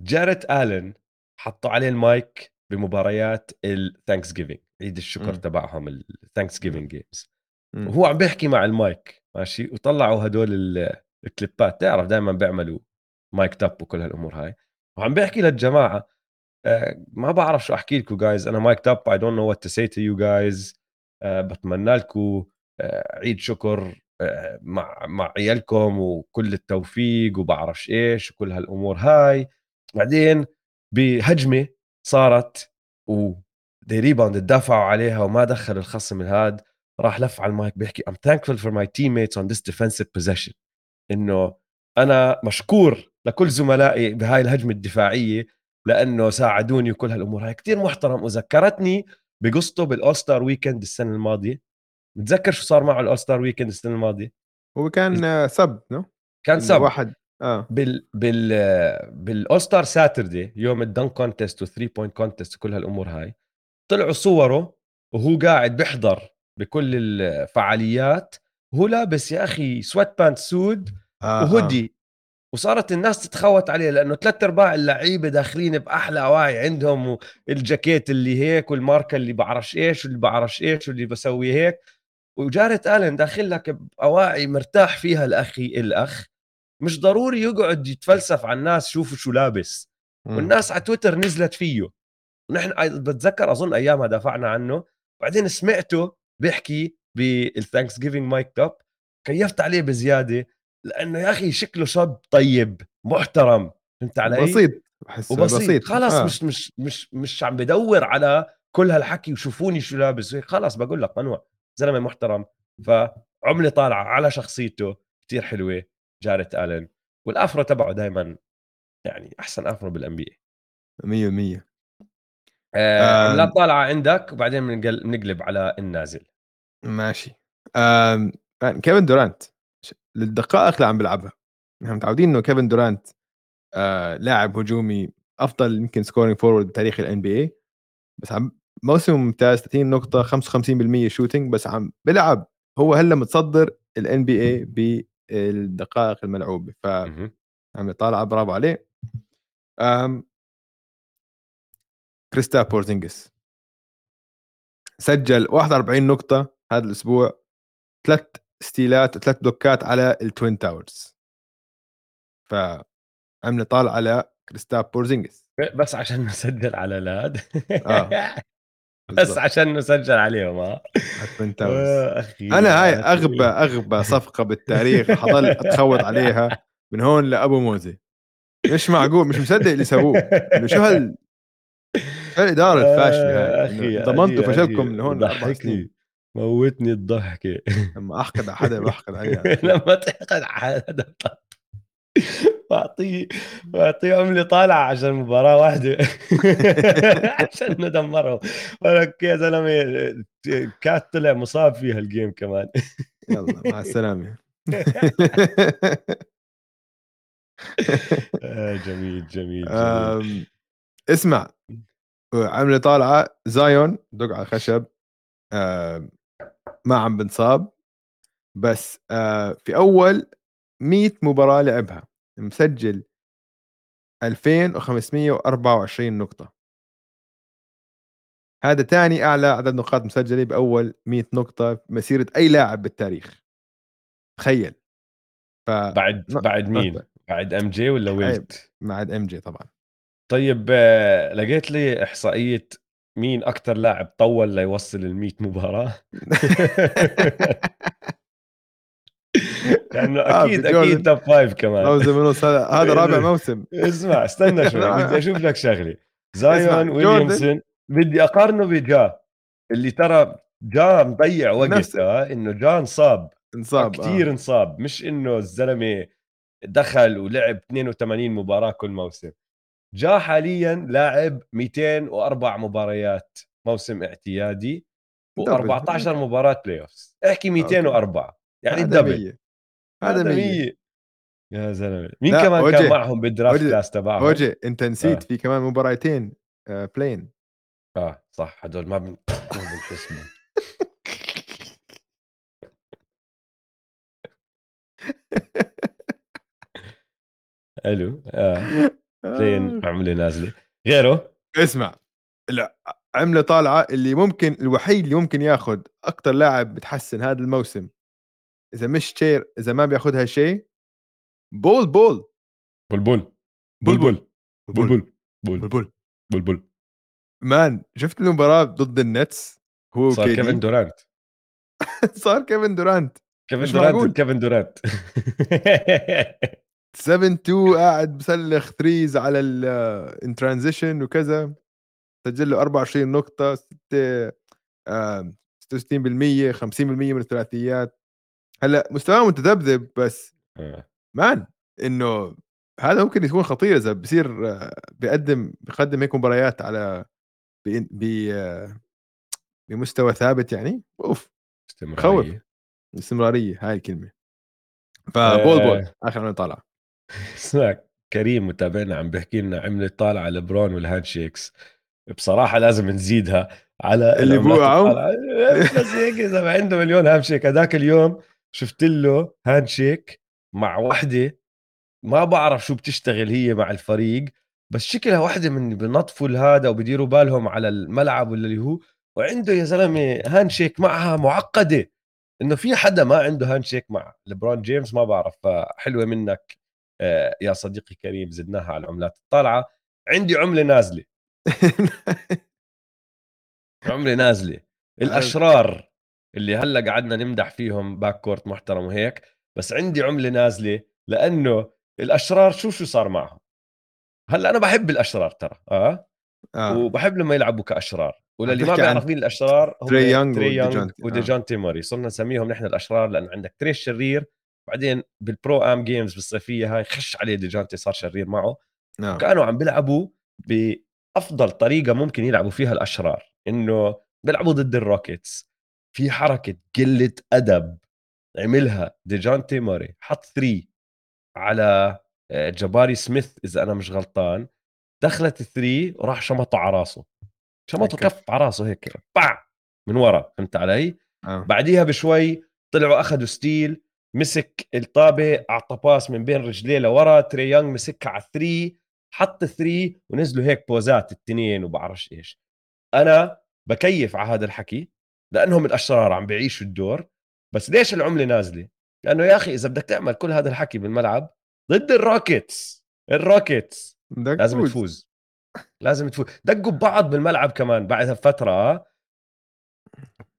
جاريت آلن حطوا عليه المايك بمباريات ال Thanksgiving عيد الشكر مم. تبعهم ال Thanksgiving games. وهو عم بيحكي مع المايك ماشي؟ وطلعوا هدول ال- الكليبات تعرف دائما بيعملوا mic'd up وكل هالأمور هاي. وعم بيحكي للجماعة آه، ما بعرف شو أحكي لكم guys أنا mic'd up I don't know what to say to you guys بتمنى لكم آه، عيد شكر. مع مع عيالكم وكل التوفيق وبعرفش إيش وكل هالأمور هاي. بعدين بهجمة صارت و rebound تدافعوا عليها وما دخل الخصم هاد راح لف على المايك بيحكي I'm thankful for my teammates on this defensive possession. إنه أنا مشكور لكل زملائي بهاي الهجمة الدفاعية لأنه ساعدوني وكل هالأمور. هاي كثير محترم. وذكرتني بقصته بال all-star weekend السنة الماضية. متذكر شو صار معه ال all-star weekend السنة الماضية؟ هو كان آه، sub no؟ كان sub. واحد آه. بال بال بال all-star Saturday يوم ال dunk contest و3 point contest وكل هالأمور هاي طلعوا صوره وهو قاعد بيحضر بكل الفعاليات وهو لابس يا أخي sweatpants سود آه آه. وهودي وصارت الناس تتخوت عليه لأنه ثلاث أرباع اللعيبة داخلين بأحلى أواعي عندهم والجاكيت اللي هيك والماركة اللي بعرفش إيش واللي بعرفش إيش واللي بسوي هيك. وجاريت آلن داخل لك بأواعي مرتاح فيها الاخي الأخ مش ضروري يقعد يتفلسف على الناس شوفوا شو لابس. مم. والناس على تويتر نزلت فيه. ونحن بتذكر أظن ايامها دافعنا عنه. بعدين سمعته بيحكي بال Thanksgiving mic'd up كيفت عليه بزيادة. لأنه يا أخي شكله شاب طيب محترم. فهمت علي؟ بسيط وبسيط. بسيط. خلص آه. مش مش مش مش عم بدور على كل هالحكي وشوفوني شو لابس. خلص بقول لك قنوع زلمة محترم. فعملة طالعة على شخصيته كتير حلوة جاريت آلن. وال afro تبعه دائما يعني أحسن afro بال NB 100% آه آم. عملات طالعة عندك وبعدين بنقل- بنقلب على النازل. ماشي. يعني كيفن دورانت. للدقائق اللي عم بيلعبها. نحن متعودين إنه كيفن دورانت آه لاعب هجومي أفضل يمكن scoring forward بتاريخ ال NBA بس عم موسم ممتاز 30 نقطة 55% shooting بس عم بيلعب. هو هلأ متصدر ال NBA بالدقائق الملعوبة ف. عم يطالع برافو عليه. أم كريستابس بورزينجس. سجل 41 نقطة هذا الأسبوع ثلاث ستيلات وثلاث بلوكات على ال twin towers ف عم نطالع على كريستابس بورزينجس. بس عشان نسجل على لاد آه. بس. عشان نسجل عليهم ها آه، أنا هاي. أغبى أغبى صفقة بالتاريخ حضل أتخوت عليها من هون لأبو موزه مش معقول مش مصدق اللي سووه. إنه شو هال شو الاداره الفاشلة هاي؟ ضمنتوا فشلكم من هون لأربع. سنين. موتني الضحكة. لما أحقد على حدا بحقد عليه لما تحقد على هذا بعطيه بعطيه عمله طالعه عشان مباراه واحدة. عشان ندمره. ولك يا زلمة كات طلع مصاب فيها الجيم كمان. يلا مع السلامة. آه، جميل جميل جميل. اسمع. عملة طالعة زايون دق على الخشب. أم، ما عم بنصاب. بس أه، في أول 100 مباراة لعبها. مسجل 2524 نقطة هذا ثاني أعلى عدد نقاط مسجلة بأول 100 نقطة بمسيرة أي لاعب بالتاريخ تخيل ف بعد بعد مين؟ نقطة. بعد MJ ولا. ويلت؟ مع MJ طبعا طيب آه، لقيت لي إحصائية مين أكثر لاعب طول ليوصل ال 100 مباراة لأنه آه، أكيد. أكيد توب فايف كمان. موسم ونص هذا هذا رابع موسم. اسمع استنى شوي بدي أشوف لك شغلة. زايون ويليامسون بدي أقارنه بجا اللي ترى جا مضيع وقت نفس- آه، إنه جا انصاب. انصاب كثير آه. انصاب. مش إنه الزلمة دخل ولعب 82 مباراة كل موسم. جا حاليا لاعب 204 مباريات موسم اعتيادي دبل. و14 مباراة بلاي اوفز احكي 204 يعني الدبل 100 هذا 100 يا زلمة. مين لا كمان كان معهم بالدرافت أوجي كلاس تبعهم؟ أوجي أنت نسيت آه. في كمان مباراتين آه بلين آه صح هدول ما بن... ما بنحسبهم حلو آه. بلين عمله نازلة. غيره؟ اسمع لا عملة طالعة اللي ممكن الوحيد اللي ممكن ياخذ أكثر لاعب بتحسن هذا الموسم. إذا مش شير إذا ما بياخذها شيء بول بول. بلبل بلبل بلبل بول بول. بول بول man شفت المباراة ضد النتس؟ هو صار كيفن دورانت. صار كيفن دورانت. كيفن دورانت. كيفن دورانت. 7 2 قاعد بسلخ threes على ال in transition وكذا. سجل له 24 نقطة 6 66% 50% من الثلاثيات. هلأ مستواه متذبذب بس آه. man إنه هذا ممكن يكون خطير إذا بصير بيقدم بيقدم هيك مباريات على ب- بمستوى ثابت يعني أوف استمرارية استمرارية هاي الكلمة فبول بول آه. آخر ما طالع اسمع كريم متابعنا عم بيحكي لنا عملت طالعة على لبرون وال handshakes بصراحة لازم نزيدها على اللي بوقعوا؟ الطالعة. بس هيك إذا عنده مليون handshake هذاك اليوم شفت له handshake مع وحدة. ما بعرف شو بتشتغل هي مع الفريق بس شكلها واحدة من بنطفوا هذا وبديروا بالهم على الملعب ولا اللي هو وعنده يا زلمة handshake معها معقدة. إنه في حدا ما عنده handshake مع لبرون جيمس ما بعرف فحلوة منك آه، يا صديقي كريم زدناها على العملات الطالعة. عندي عملة نازلة. عملة نازلة. الأشرار. اللي هلأ قعدنا نمدح فيهم backcourt محترم وهيك بس عندي عملة نازلة لأنه الأشرار شو شو صار معهم هلأ أنا بحب الأشرار ترى آه آه. وبحب لما يلعبوا كأشرار وللي ما بيعرف مين الأشرار هم تري يونغ تري يونغ. آه. وديجونتي موري صرنا نسميهم نحن الأشرار لأن عندك تري الشرير بعدين بال pro-am games بالصيفية هاي خش عليه ديجونتي صار شرير معه نعم كانوا عم بيلعبوا بأفضل طريقة ممكن يلعبوا فيها الأشرار إنه بيلعبوا ضد الروكيتس في حركة قلة أدب عملها ديجونتي موري حط three على آه، جباري سميث إذا أنا مش غلطان. دخلت ال three وراح شمطه على راسه. شمطه. كف على راسه هيك. باع من ورا فهمت علي؟ آه. بعديها بشوي طلعوا أخذوا steal مسك الطابة أعطى pass من بين رجليه لورا. تري يونغ مسكها على ال three حط ال three ونزلوا هيك بوزات التنين وبعرفش إيش. أنا بكيف على هذا الحكي. لأنهم الأشرار عم بيعيشوا الدور. بس ليش العملة نازلة؟ لأنه يا أخي إذا بدك تعمل كل هذا الحكي بالملعب ضد الروكيتس. الروكيتس. لازم تفوز. تفوز. لازم تفوز. دقوا ببعض بالملعب كمان بعدها بفتره آه.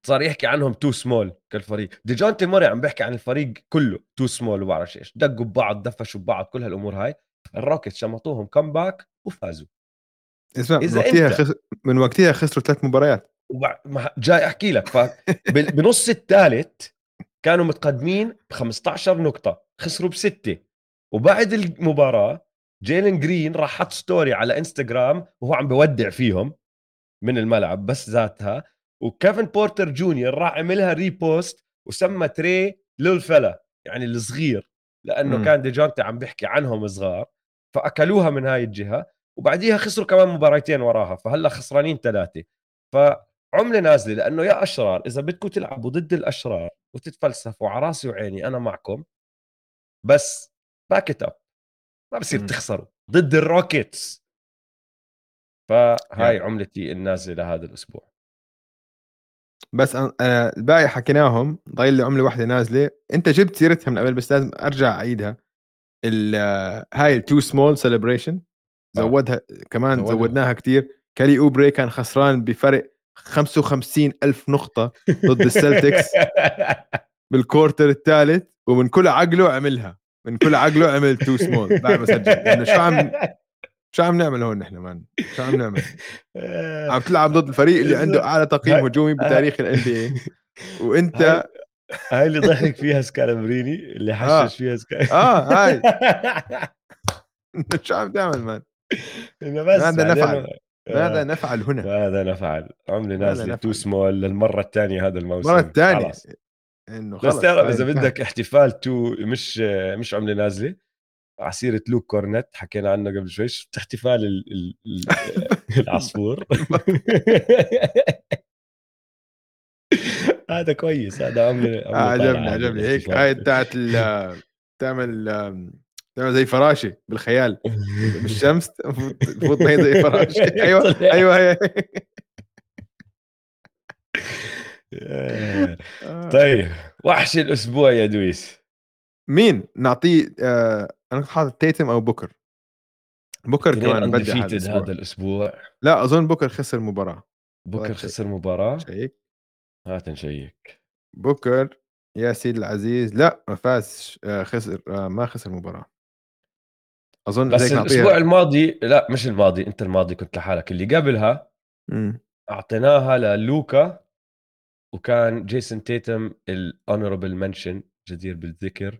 صار يحكي عنهم too small كالفريق. ديجونتي موري عم بيحكي عن الفريق كله too small وبعرف إيش. دقوا ببعض دفشوا ببعض كل هالأمور هاي. الروكيتس شمطوهم comeback وفازوا. اسمع من إذا وقتها أنت- خس... من وقتها خسروا ثلاث مباريات. وبع... ما- جاي أحكي لك. فبنص الثالث كانوا متقدمين ب 15 نقطة. خسروا بستة. وبعد المباراة جيلين جرين راح حط story على إنستغرام وهو عم بودع فيهم من الملعب بس ذاتها. وكيفن بورتر جونيور راح عملها repost وسمى تري lil فلا يعني الصغير لأنه مم. كان ديجونتي عم بيحكي عنهم صغار. فأكلوها من هاي الجهة. وبعديها خسروا كمان مباراتين وراها. فهلأ خسرانين ثلاثة. فعملة نازلة لأنه يا أشرار إذا بدكم تلعبوا ضد الأشرار وتتفلسفوا على راسي وعيني أنا معكم بس back up ما بصير. تخسروا ضد الروكيتس فهاي يعني. عملتي النازلة لهذا الأسبوع بس أنا- أنا الباقي حكيناهم ضايل لي عملة واحدة نازلة أنت جبت سيرتها من قبل بس لازم أرجع أعيدها آه، هاي ال too small celebration آه. زودها كمان. زودناها كتير كالي أوبري كان خسران بفرق 55 ألف نقطة ضد السلتكس بال quarter الثالث ومن كل عقله عملها. من كل عقله عمل too small. بعد ما سجل شو عم شو عم نعمل هون نحن man؟ شو عم نعمل؟ عم تلعب ضد الفريق اللي عنده أعلى تقييم هجومي بتاريخ ال NBA وأنت؟ هاي- اللي ضحك فيها سكالابريني اللي آه. حشش فيها سكالابريني آه هاي. شو عم تعمل مان؟ إنه بس ماذا بعدين- نفعل؟ ماذا نفعل هنا؟ ماذا نفعل نازلة نفعل؟ تو سمول للمرة الثانية هذا الموسم المرة الثانية خلاص. إنه بس خلص تعرف هاي إذا انتهت. بدك احتفال تو مش مش عملة نازلة عسيرة لوك كورنت حكينا عنه قبل شوي شفت احتفال ال ال ال العصفور هذا كويس هذا عمل عجبني عجبني هيك هاي بتاعت تعمل زي فراشه بالخيال. بالشمس تفوت زي فراشه أيوه أيوه هي. طيب وحش الأسبوع يا دويس. مين؟ نعطيه آه أنا كنت حاطط تيتم أو بوكر. بوكر كمان بدي هذا الأسبوع. هذا الأسبوع. لا أظن بوكر خسر مباراة. بوكر خسر مباراة؟ check. هات نشيك بوكر يا سيدي العزيز. لا ما فاز آه خسر آه ما خسر مباراة. أظن بس الأسبوع الماضي لا مش الماضي أنت الماضي كنت لحالك. اللي قبلها م. أعطيناها للوكا وكان جيسون تيتم ال honorable mention جدير بالذكر.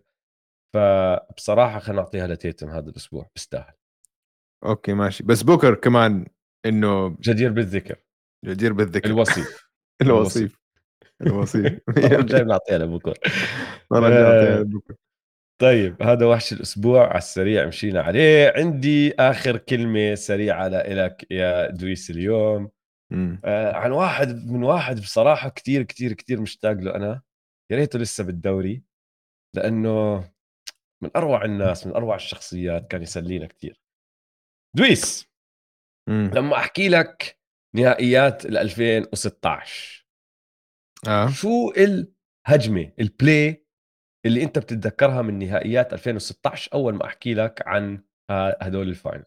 فبصراحة خلينا نعطيها لتيتم هذا الأسبوع بيستاهل okay ماشي. بس بوكر كمان إنه جدير بالذكر. جدير بالذكر. الوصيف. الوصيف. الوصيف. جاي نعطيها لبوكر مرة نعطيها لبوكر طيب هذا وحش الأسبوع على السريع مشينا عليه. عندي آخر كلمة سريعة لك يا دويس اليوم. آه عن واحد من واحد بصراحة كثير كثير كثير مشتاق له أنا. يا ريته لسه بالدوري لأنه من أروع الناس من أروع الشخصيات كان يسلينا كثير دويس مم. لما أحكي لك نهائيات ال 2016 آه. شو الهجمة ال play اللي أنت بتتذكرها من نهائيات 2016 أول ما أحكي لك عن هدول ال final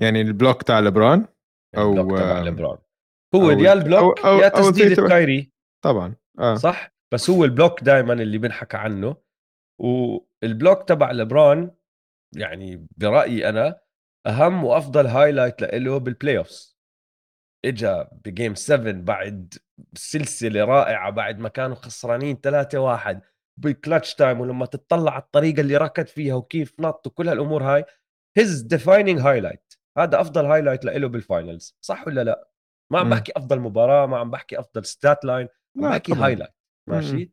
يعني ال block تاع لبرون أو ال block تبع لبرون هو يا ال block أو يا تسديده كايري طبعا آه. صح؟ بس هو ال block دائما اللي بنحكى عنه. وال block تبع لبرون يعني برأيي أنا أهم وأفضل highlight له بال playoffs اجى ب game 7 بعد سلسلة رائعة بعد ما كانوا خسرانين 3-1 بال clutch time ولما تطلع على الطريقة اللي ركض فيها وكيف نط وكل هالأمور هاي his defining highlight هذا أفضل highlight له بال finals صح ولا لا؟ ما عم بحكي أفضل مباراة ما عم بحكي أفضل stat line عم بحكي highlight ماشي؟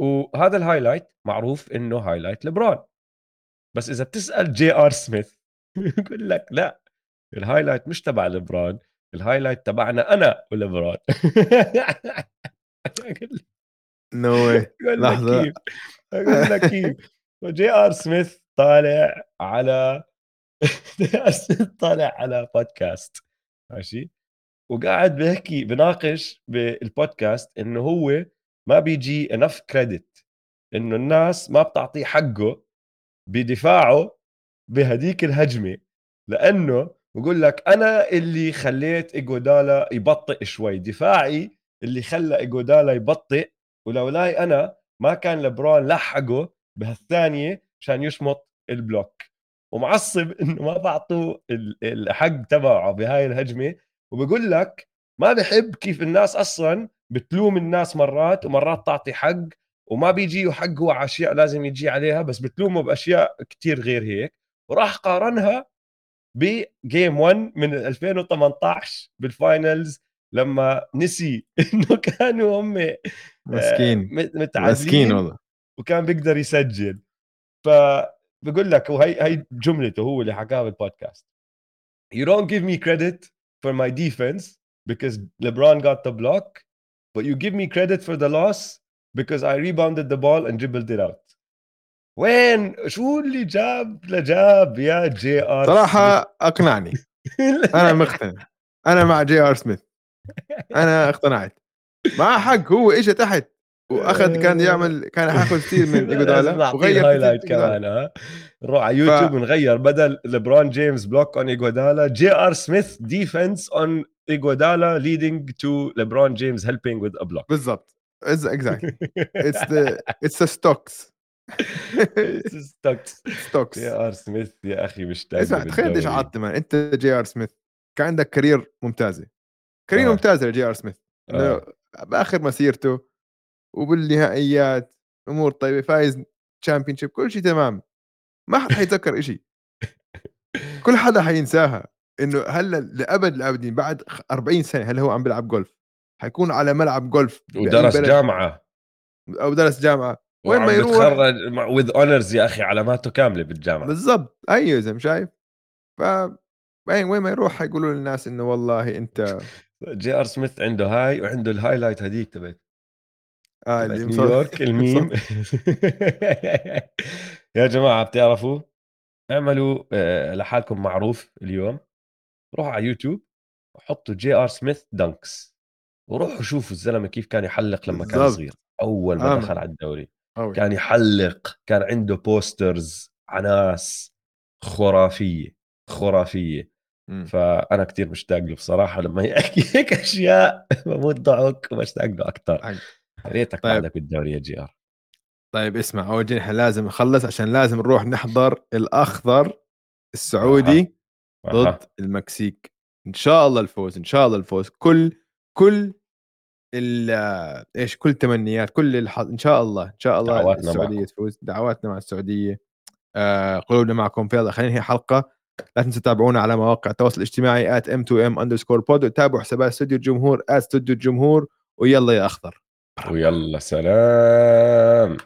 وهذا ال highlight معروف إنه highlight لبرون. بس إذا بتسأل جي ار سميث بقول لك لا ال highlight مش تبع لبرون ال highlight تبعنا أنا ولبرون. no way لحظة. أقول لك كيف. جي آر سميث طالع على طالع على بودكاست ماشي؟ وقاعد بيحكي بناقش بالبودكاست إنه هو ما بيجي انف كريدت إنه الناس ما بتعطيه حقه بدفاعه بهديك الهجمة. لأنه بقول لك أنا اللي خليت إيجودالا يبطئ شوي. دفاعي اللي خلى إيجودالا يبطئ ولولاي أنا ما كان لبرون لحقه بهالثانية عشان يشمط البلوك. ومعصب إنه ما بعطوه الحق تبعه بهاي الهجمة. وبقول لك ما بحب كيف الناس أصلا بتلوم الناس مرات ومرات تعطي حق وما بيجيه حق هو على أشياء لازم يجي عليها بس بتلومه بأشياء كتير غير هيك. وراح قارنها بجيم 1 من 2018 بالفاينلز لما نسي إنه كانوا هم آه، مسكين. متعادلين مسكين والله. وكان بيقدر يسجل. فبقول لك وهي هي جملته هو اللي حكاها بالبودكاست You don't give me credit for my defense because LeBron got the block but you give me credit for the loss because I rebounded the ball and dribbled it out. وين؟ شو اللي جاب؟ لجاب يا جي ار صراحة أقنعني. أنا مقتنع. أنا مع جي ار سميث أنا اقتنعت. مع حق هو اجى تحت. وأخذ كان يعمل كان حاخذ كثير من إيجودالا وغير highlight كمان ها؟ نروح على يوتيوب ف... نغير بدل لبرون جيمس block on إيجودالا جي آر سميث defense on إيجودالا leading to لبرون جيمس helping with a block بالضبط. exactly it's the it's ستوكس ستوكس ستوكس جي آر سميث يا أخي مشتاق اسمع تخيل إيش عطت أنت جي آر سميث كان عندك career ممتازة. career آه. ممتازه لجي آر سميث آه. بآخر مسيرته وبالنهائيات أمور طيبة فايز champion كل شيء تمام. ما حد حيتذكر شيء كل حدا حينساها. إنه هلأ لأبد الأبدين بعد 40 سنة هل هو عم بيلعب جولف حيكون على ملعب جولف ودرس جامعة. أو درس جامعة. وين ما يروح بتخرج with honors يا أخي علاماته كاملة بالجامعة. بالضبط. أيوه زي ما شايف ف وين ما يروح حيقولوا للناس إنه والله أنت جي ار سميث عنده هاي وعنده ال highlight هذيك تبعت. آه تبعت اللي نيويورك الميم. يا جماعة بتعرفوا؟ اعملوا آه، لحالكم معروف اليوم. روحوا على يوتيوب وحطوا جي ار سميث dunks وروحوا شوفوا الزلمة كيف كان يحلق لما كان بالضبط. صغير. أول ما آمن. دخل على الدوري. أوي. كان يحلق كان عنده posters على ناس خرافية خرافية. فأنا كتير مشتاق له بصراحة لما يحكي هيك أشياء بموت ضحك وبشتاق له أكثر. يا ريتك طيب. بعدك بالدوري يا جي آر. طيب اسمع أول شيء إحنا لازم نخلص عشان لازم نروح نحضر الأخضر السعودي ضد أها. المكسيك. إن شاء الله الفوز إن شاء الله الفوز. كل كل ال إيش كل تمنيات كل الحظ إن شاء الله إن شاء الله دعواتنا السعودية معكم. تفوز. دعواتنا مع السعودية. آه قلوبنا معكم. في هذا خلينا ننهي حلقة لا تنسوا تتابعونا على مواقع التواصل الاجتماعي at m2m underscore pod وتابعوا حسابات استوديو الجمهور at استوديو الجمهور ويلا يا أخضر. ويلا سلام.